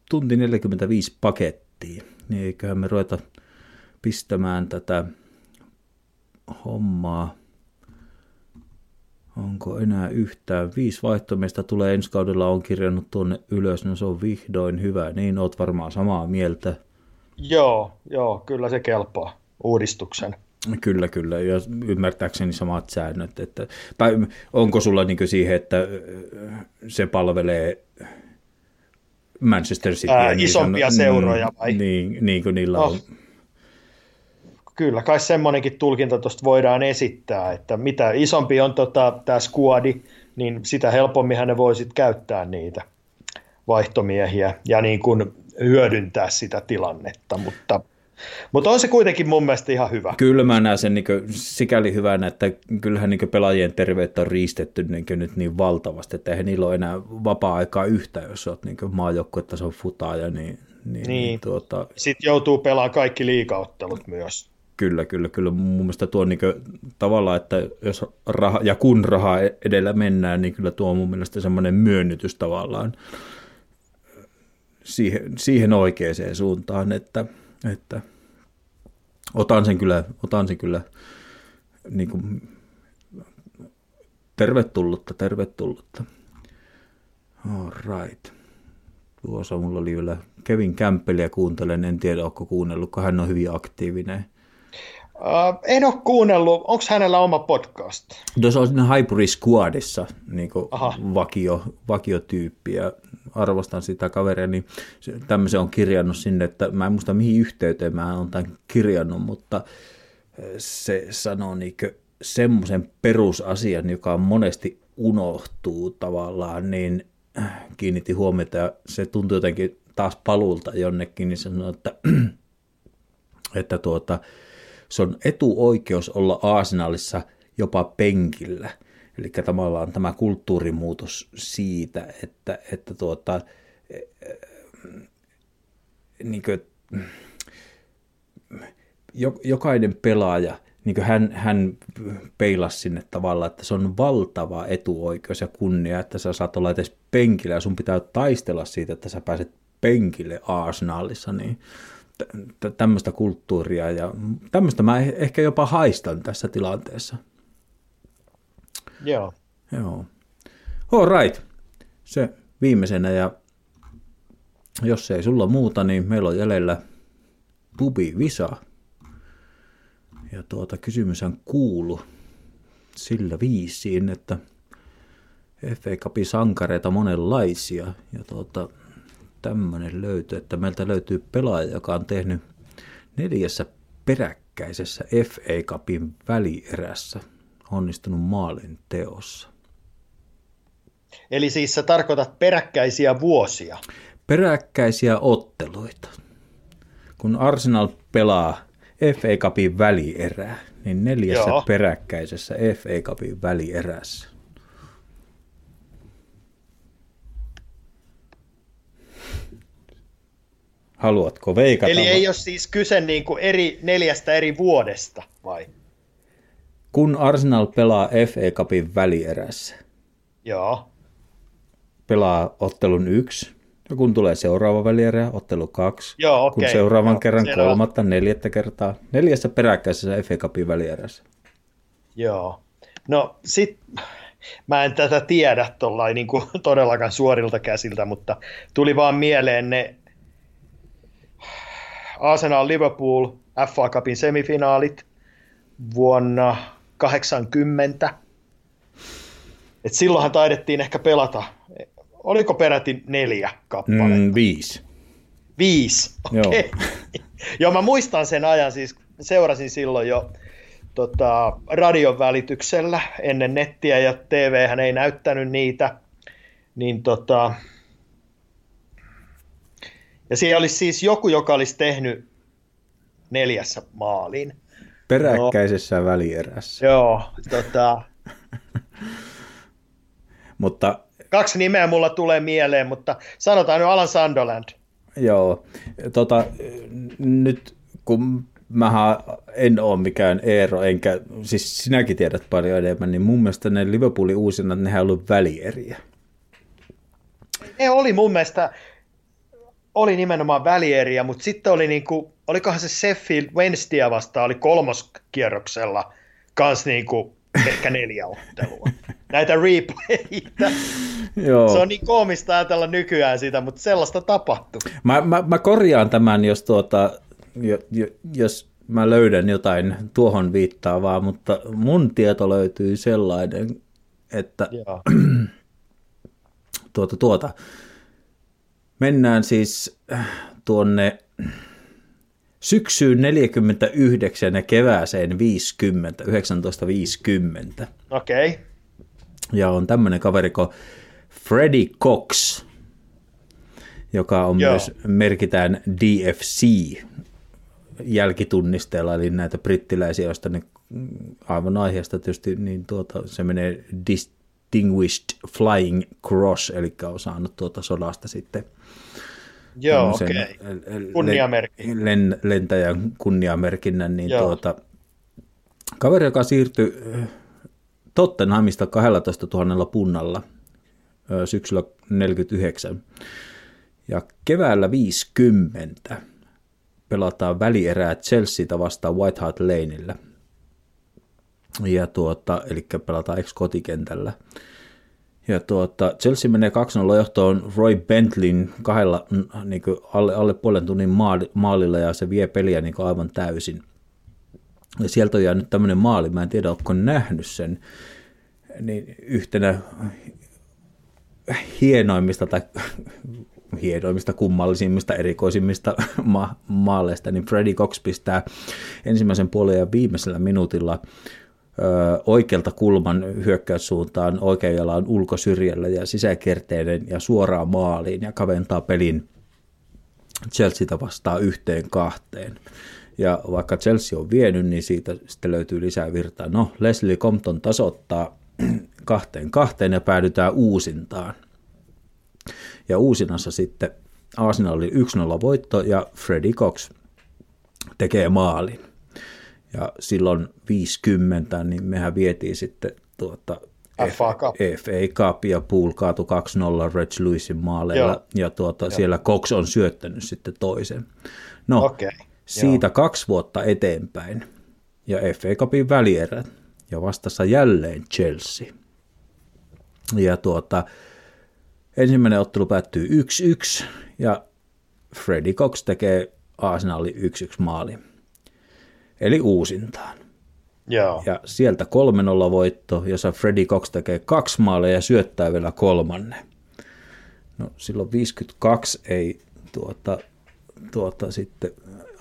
tunti 45 pakettia, niin eiköhän me ruveta pistämään tätä hommaa. Onko enää yhtään? Viisi vaihtomista tulee ensi kaudella, on kirjannut tuonne ylös, no se on vihdoin hyvä. Niin, oot varmaan samaa mieltä. Joo, joo, kyllä se kelpaa uudistuksen. Kyllä, kyllä. Ja ymmärtääkseni samat säännöt. Että, tai onko sulla niin siihen, että se palvelee Manchester City? Ää, isompia niin, seuroja vai? Niin, niin kuin niillä no, on. Kyllä, kai semmoinenkin tulkinta tuosta voidaan esittää, että mitä isompi on tota, tämä skuadi, niin sitä helpommin ne voisit käyttää niitä vaihtomiehiä ja niin kuin hyödyntää sitä tilannetta, mutta mutta on se kuitenkin mun mielestä ihan hyvä. Kyllä mä näen sen niin sikäli hyvänä, että kyllähän niin pelaajien terveyttä on riistetty niin nyt niin valtavasti, että eihän niillä ole enää vapaa-aikaa yhtä, jos olet niin maajoukkuetason futaaja. Niin, niin, niin. niin tuota... Sitten joutuu pelaamaan kaikki liikauttelut myös. Kyllä, kyllä, kyllä. Mun mielestä tuo niin tavallaan, että jos raha, ja kun raha edellä mennään, niin kyllä tuo on mun mielestä semmoinen myönnytys tavallaan siihen, siihen oikeaan suuntaan, että, että otan sen kyllä, otan sen kyllä niin kuin, tervetullutta, tervetullutta. All right. Tuossa mulla oli vielä Kevin Campbellia kuuntelen, en tiedä, onko kuunnellut, kun hän on hyvin aktiivinen. Uh, en ole kuunnellut. Onko hänellä oma podcast? No se on siinä Hyperi Squadissa niin vakio, vakiotyyppi ja arvostan sitä kaveria, niin tämmöisen on kirjannut sinne, että mä en muista mihin yhteyteen mä oon tämän kirjannut, mutta se sanoo niin semmoisen perusasian, joka monesti unohtuu tavallaan, niin kiinnitti huomiota ja se tuntui jotenkin taas palulta jonnekin, niin sanoi, että, että tuota, se on etuoikeus olla Arsenalissa jopa penkillä. Eli tavallaan tämä kulttuurimuutos siitä, että, että tuota, niin kuin, jokainen pelaaja, niin hän, hän peilasi sinne tavallaan, että se on valtava etuoikeus ja kunnia, että sä saat olla edes penkillä ja sun pitää taistella siitä, että sä pääset penkille Arsenalissa, niin tämmöistä kulttuuria ja tämmöistä mä eh-, ehkä jopa haistan tässä tilanteessa. Joo. Joo. All right. Se viimeisenä ja jos ei sulla muuta, niin meillä on jäljellä Pubi Visa. Ja tuota kysymyshän kuulu sillä viisiin, että FA Cupin sankareita monenlaisia. Ja tuota, tämmöinen löytö, että meiltä löytyy pelaaja, joka on tehnyt neljässä peräkkäisessä FA Cupin välierässä onnistunut maalin teossa. Eli siis sä tarkoitat peräkkäisiä vuosia? Peräkkäisiä otteluita. Kun Arsenal pelaa FA Cupin välierää, niin neljässä Joo. peräkkäisessä FA Cupin välierässä Haluatko veikata? Eli ei ole siis kyse niin kuin eri, neljästä eri vuodesta, vai? Kun Arsenal pelaa FA Cupin välierässä. Joo. Pelaa ottelun yksi. Ja kun tulee seuraava välierä, ottelu kaksi. Joo, okay. Kun seuraavan Joo, kerran selvä. kolmatta, neljättä kertaa. Neljässä peräkkäisessä FA Cupin välierässä. Joo. No sit, mä en tätä tiedä niin kuin todellakaan suorilta käsiltä, mutta tuli vaan mieleen ne Arsenal Liverpool FA Cupin semifinaalit vuonna 80. Et silloinhan taidettiin ehkä pelata, oliko peräti neljä kappaletta? Mm, viisi. Viisi, okei. Okay. Joo. Joo, mä muistan sen ajan, siis seurasin silloin jo tota, radion välityksellä ennen nettiä ja TV hän ei näyttänyt niitä, niin tota, ja siellä olisi siis joku, joka olisi tehnyt neljässä maalin. Peräkkäisessä no, välierässä. Joo, tota... mutta... Kaksi nimeä mulla tulee mieleen, mutta sanotaan nyt Alan Sunderland. Joo, tota, nyt kun mä en ole mikään Eero, enkä, siis sinäkin tiedät paljon enemmän, niin mun mielestä ne Liverpoolin uusinat, nehän on ollut välieriä. Ne oli mun mielestä, oli nimenomaan välieriä, mutta sitten oli niinku, olikohan se Sheffield Wednesday vastaan, oli kolmoskierroksella kans niinku ehkä neljä ottelua. Näitä replayitä. Joo. Se on niin koomista ajatella nykyään sitä, mutta sellaista tapahtuu. Mä, mä, mä korjaan tämän, jos, tuota, jo, jo, jos mä löydän jotain tuohon viittaavaa, mutta mun tieto löytyy sellainen, että Joo. tuota, tuota, mennään siis äh, tuonne syksyyn 49 ja kevääseen 50, 1950. Okei. Okay. Ja on tämmöinen kaveri kuin Freddie Cox, joka on Joo. myös, merkitään DFC jälkitunnisteella, eli näitä brittiläisiä, joista ne mm, aivan aiheesta tietysti, niin tuota, se menee Distinguished Flying Cross, eli on saanut tuota sodasta sitten Joo, okei. Kunniamerkki. len- lentäjän kunniamerkinnän, niin Joo. tuota, kaveri, joka siirtyi äh, Tottenhamista 12 000 punnalla ö, syksyllä 49 ja keväällä 50 pelataan välierää Chelseatä vastaan White Hart Laneillä. Ja tuota, eli pelataan ex-kotikentällä. Ja tuota, Chelsea menee 2-0 johtoon Roy Bentleyn kahdella niin kuin alle, alle puolen tunnin maali, maalilla ja se vie peliä niin kuin aivan täysin. Ja sieltä on jäänyt tämmöinen maali, mä en tiedä, onko nähnyt sen, niin yhtenä hienoimmista tai hienoimmista, kummallisimmista, erikoisimmista ma- maaleista, niin Freddy Cox pistää ensimmäisen puolen ja viimeisellä minuutilla oikealta kulman hyökkäyssuuntaan oikean jalan ulkosyrjällä ja sisäkerteinen ja suoraan maaliin ja kaventaa pelin Chelseatä vastaan yhteen kahteen. Ja vaikka Chelsea on vienyt, niin siitä sitten löytyy lisää virtaa. No, Leslie Compton tasoittaa kahteen kahteen ja päädytään uusintaan. Ja uusinassa sitten Arsenalin 1-0 voitto ja Freddy Cox tekee maalin. Ja silloin 50, niin mehän vietiin sitten tuota FA Cup. FA Cup ja Pool kaatu 2-0 Reg Lewisin maaleilla. Joo. Ja tuota, siellä Cox on syöttänyt sitten toisen. No, Okei, siitä kaksi vuotta eteenpäin ja FA Cupin välierät ja vastassa jälleen Chelsea. Ja tuota, ensimmäinen ottelu päättyy 1-1 ja Freddy Cox tekee Arsenalin 1-1 maali. Eli uusintaan. Joo. Ja sieltä 3-0 voitto, jossa Freddy Cox tekee kaksi maalia ja syöttää vielä kolmannen. No silloin 52 ei tuota, tuota sitten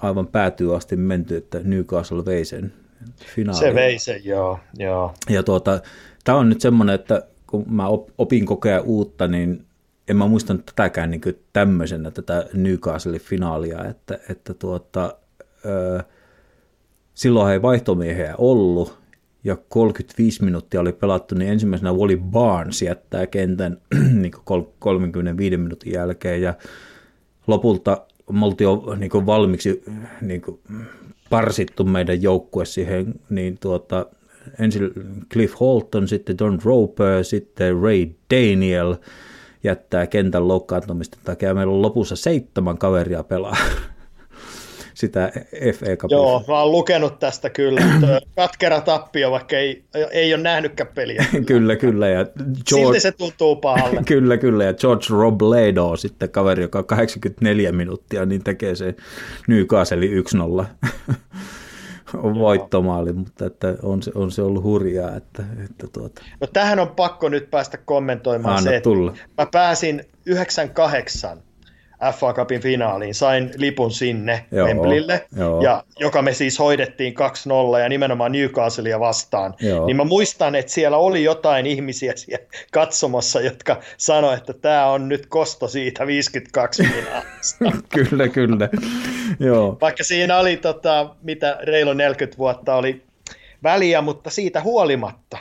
aivan päätyy asti menty, että Newcastle vei sen finaaliin. Se vei sen, joo. joo. Ja tuota, tämä on nyt semmoinen, että kun mä op- opin kokea uutta, niin en mä muistanut tätäkään niin tämmöisenä, tätä Newcastle-finaalia, että, että tuota, ö, silloin ei vaihtomiehiä ollut, ja 35 minuuttia oli pelattu, niin ensimmäisenä Wally Barnes jättää kentän niin 35 minuutin jälkeen, ja lopulta me oltiin jo niin kuin valmiiksi niin kuin parsittu meidän joukkue siihen, niin tuota, ensin Cliff Holton, sitten Don Roper, sitten Ray Daniel jättää kentän loukkaantumista takia. Meillä on lopussa seitsemän kaveria pelaa sitä FA Cupia. Joo, mä oon lukenut tästä kyllä. että Katkera tappio, vaikka ei, ei ole nähnytkään peliä. kyllä, kyllä. Ja Silti se tuntuu pahalle. Kyllä, kyllä. Ja George Robledo sitten kaveri, joka on 84 minuuttia, niin tekee se Newcastle 1-0 on voittomaali, mutta että on, se, on se ollut hurjaa. Että, että tuota. No tähän on pakko nyt päästä kommentoimaan Anna se, että tulla. mä pääsin 98 FA Cupin finaaliin, sain lipun sinne Joo, Wembleylle, joo. ja joka me siis hoidettiin 2-0 ja nimenomaan Newcastlea vastaan. Joo. Niin mä muistan, että siellä oli jotain ihmisiä siellä katsomassa, jotka sanoi, että tämä on nyt kosto siitä 52 finaalista. kyllä, kyllä. Joo. Vaikka siinä oli tota, mitä reilu 40 vuotta oli väliä, mutta siitä huolimatta.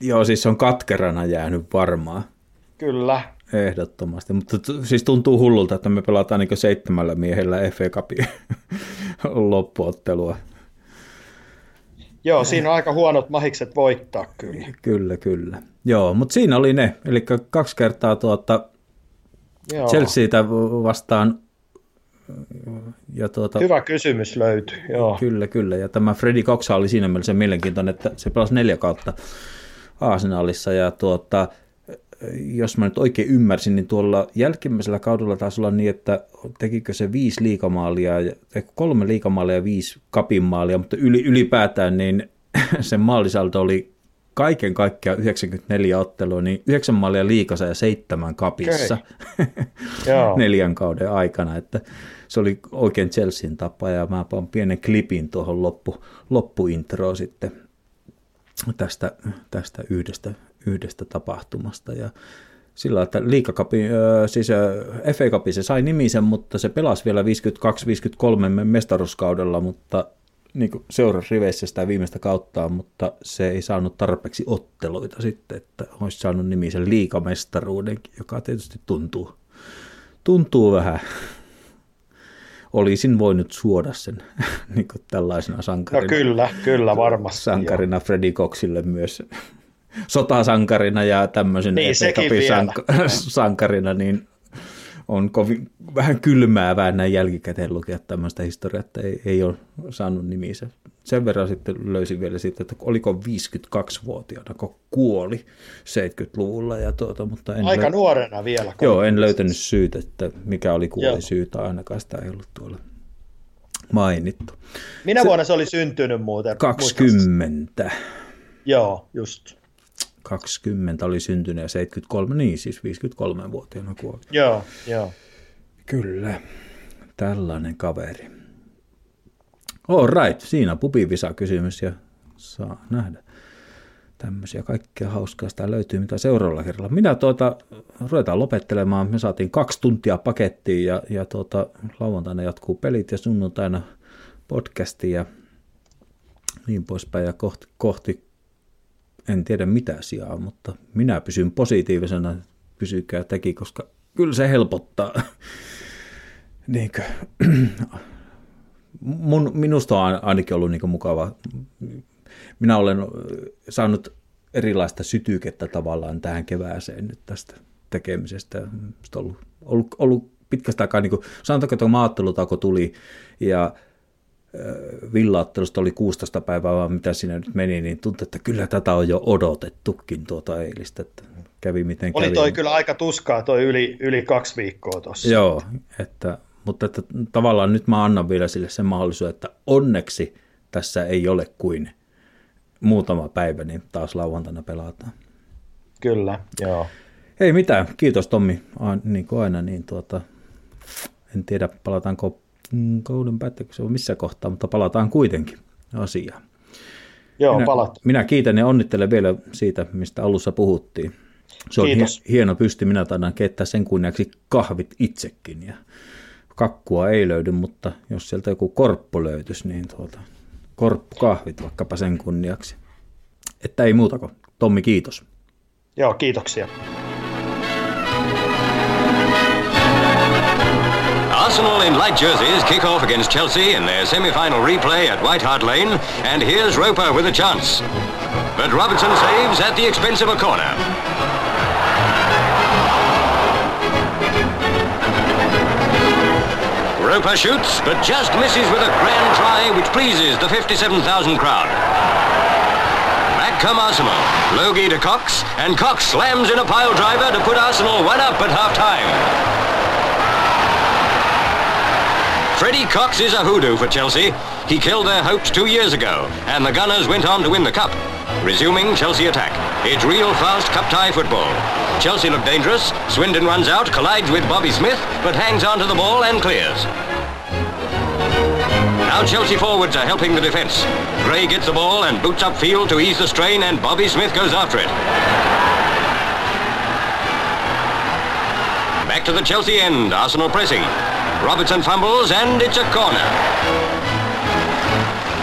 Joo, siis se on katkerana jäänyt varmaan. Kyllä, Ehdottomasti, mutta t- siis tuntuu hullulta, että me pelataan niin seitsemällä miehellä FA Cupin loppuottelua. Joo, siinä on aika huonot mahikset voittaa kyllä. Kyllä, kyllä. Joo, mutta siinä oli ne, eli kaksi kertaa tuota Joo. Chelseatä vastaan. Ja tuota, Hyvä kysymys löytyi, joo. Kyllä, kyllä. Ja tämä Freddy Cox oli siinä mielessä mielenkiintoinen, että se pelasi neljä kautta Arsenalissa. Ja tuota, jos mä nyt oikein ymmärsin, niin tuolla jälkimmäisellä kaudella taisi olla niin, että tekikö se viisi liikamaalia, ja- ei, kolme liikamaalia ja viisi kapinmaalia, mutta yli, ylipäätään niin sen maalisalto oli kaiken kaikkiaan 94 ottelua, niin yhdeksän maalia liikassa ja seitsemän kapissa Joo. neljän kauden aikana, että se oli oikein Chelsean tapa ja mä panen pienen klipin tuohon loppu, loppuintroon sitten tästä, tästä yhdestä, yhdestä tapahtumasta ja sillä että liikakapi, siis FA Cup se sai nimisen, mutta se pelasi vielä 52-53 mestaruuskaudella, mutta niin seuran riveissä sitä viimeistä kauttaa, mutta se ei saanut tarpeeksi otteluita sitten, että olisi saanut nimisen liikamestaruudenkin, joka tietysti tuntuu, tuntuu vähän. Olisin voinut suoda sen niin tällaisena No sankarina, kyllä, kyllä varmasti. sankarina Freddy Coxille myös sotasankarina ja tämmöisen Niin, sank- sankarina, niin on kovin, vähän kylmäävää näin jälkikäteen lukea tämmöistä historiaa, että ei, ei ole saanut nimissä. Sen verran sitten löysin vielä siitä, että oliko 52-vuotiaana, kun kuoli 70-luvulla. Ja tuota, mutta en Aika lö- nuorena vielä. Joo, en löytänyt syytä, että mikä oli Joo. kuolisyytä, ainakaan sitä ei ollut tuolla mainittu. Minä Se- vuonna se oli syntynyt muuten? 20. Joo, just. 20 oli syntynyt ja 73, niin siis 53-vuotiaana kuoli. Joo, joo. Kyllä, tällainen kaveri. All right, siinä pupivisa kysymys ja saa nähdä. Tämmöisiä kaikkea hauskaa sitä löytyy, mitä seuraavalla kerralla. Minä tuota, ruvetaan lopettelemaan. Me saatiin kaksi tuntia pakettiin ja, ja tuota, lauantaina jatkuu pelit ja sunnuntaina podcasti ja niin poispäin. Ja kohti, kohti en tiedä mitä sijaa, mutta minä pysyn positiivisena, pysykää teki, koska kyllä se helpottaa. Niinkö? Mun, minusta on ainakin ollut niin mukava. Minä olen saanut erilaista sytykettä tavallaan tähän kevääseen nyt tästä tekemisestä. Sitten on ollut, ollut, ollut pitkästä aikaa, niin kuin, sanotaanko, että maattelutako tuli ja villaattelusta oli 16 päivää, vaan mitä siinä nyt meni, niin tuntui, että kyllä tätä on jo odotettukin tuota eilistä, että kävi miten Oli kävi. toi kyllä aika tuskaa toi yli, yli kaksi viikkoa tuossa. Joo, että, mutta että tavallaan nyt mä annan vielä sille sen mahdollisuuden, että onneksi tässä ei ole kuin muutama päivä, niin taas lauantaina pelataan. Kyllä, joo. Ei mitään, kiitos Tommi, A- niin kuin aina, niin tuota, en tiedä palataanko kauden päätteeksi on missä kohtaa, mutta palataan kuitenkin asiaan. Joo, minä, palat. minä kiitän ja onnittelen vielä siitä, mistä alussa puhuttiin. Se on Kiitos. hie- hieno pysty, minä taidan keittää sen kunniaksi kahvit itsekin. Ja kakkua ei löydy, mutta jos sieltä joku korppu löytyisi, niin tuota, korppukahvit vaikkapa sen kunniaksi. Että ei muuta kuin. Tommi, kiitos. Joo, kiitoksia. Arsenal in light jerseys kick off against Chelsea in their semi-final replay at White Hart Lane, and here's Roper with a chance. But Robertson saves at the expense of a corner. Roper shoots, but just misses with a grand try which pleases the 57,000 crowd. Back come Arsenal. Logie to Cox, and Cox slams in a pile driver to put Arsenal one up at half-time. Freddie Cox is a hoodoo for Chelsea. He killed their hopes two years ago, and the Gunners went on to win the cup. Resuming Chelsea attack. It's real fast cup tie football. Chelsea look dangerous. Swindon runs out, collides with Bobby Smith, but hangs on to the ball and clears. Now Chelsea forwards are helping the defence. Gray gets the ball and boots up field to ease the strain, and Bobby Smith goes after it. Back to the Chelsea end. Arsenal pressing. Robertson fumbles, and it's a corner.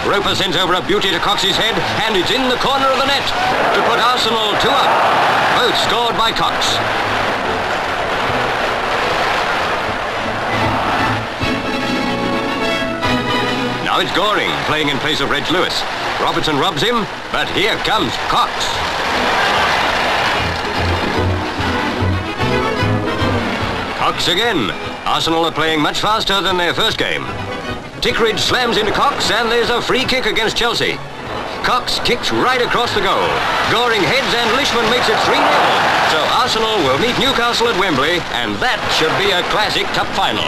Roper sends over a beauty to Cox's head, and it's in the corner of the net to put Arsenal two up. Both scored by Cox. Now it's Goring playing in place of Reg Lewis. Robertson robs him, but here comes Cox. Cox again, Arsenal are playing much faster than their first game. Tickridge slams into Cox and there's a free kick against Chelsea. Cox kicks right across the goal. Goring heads and Lishman makes it 3-0. So Arsenal will meet Newcastle at Wembley and that should be a classic cup final.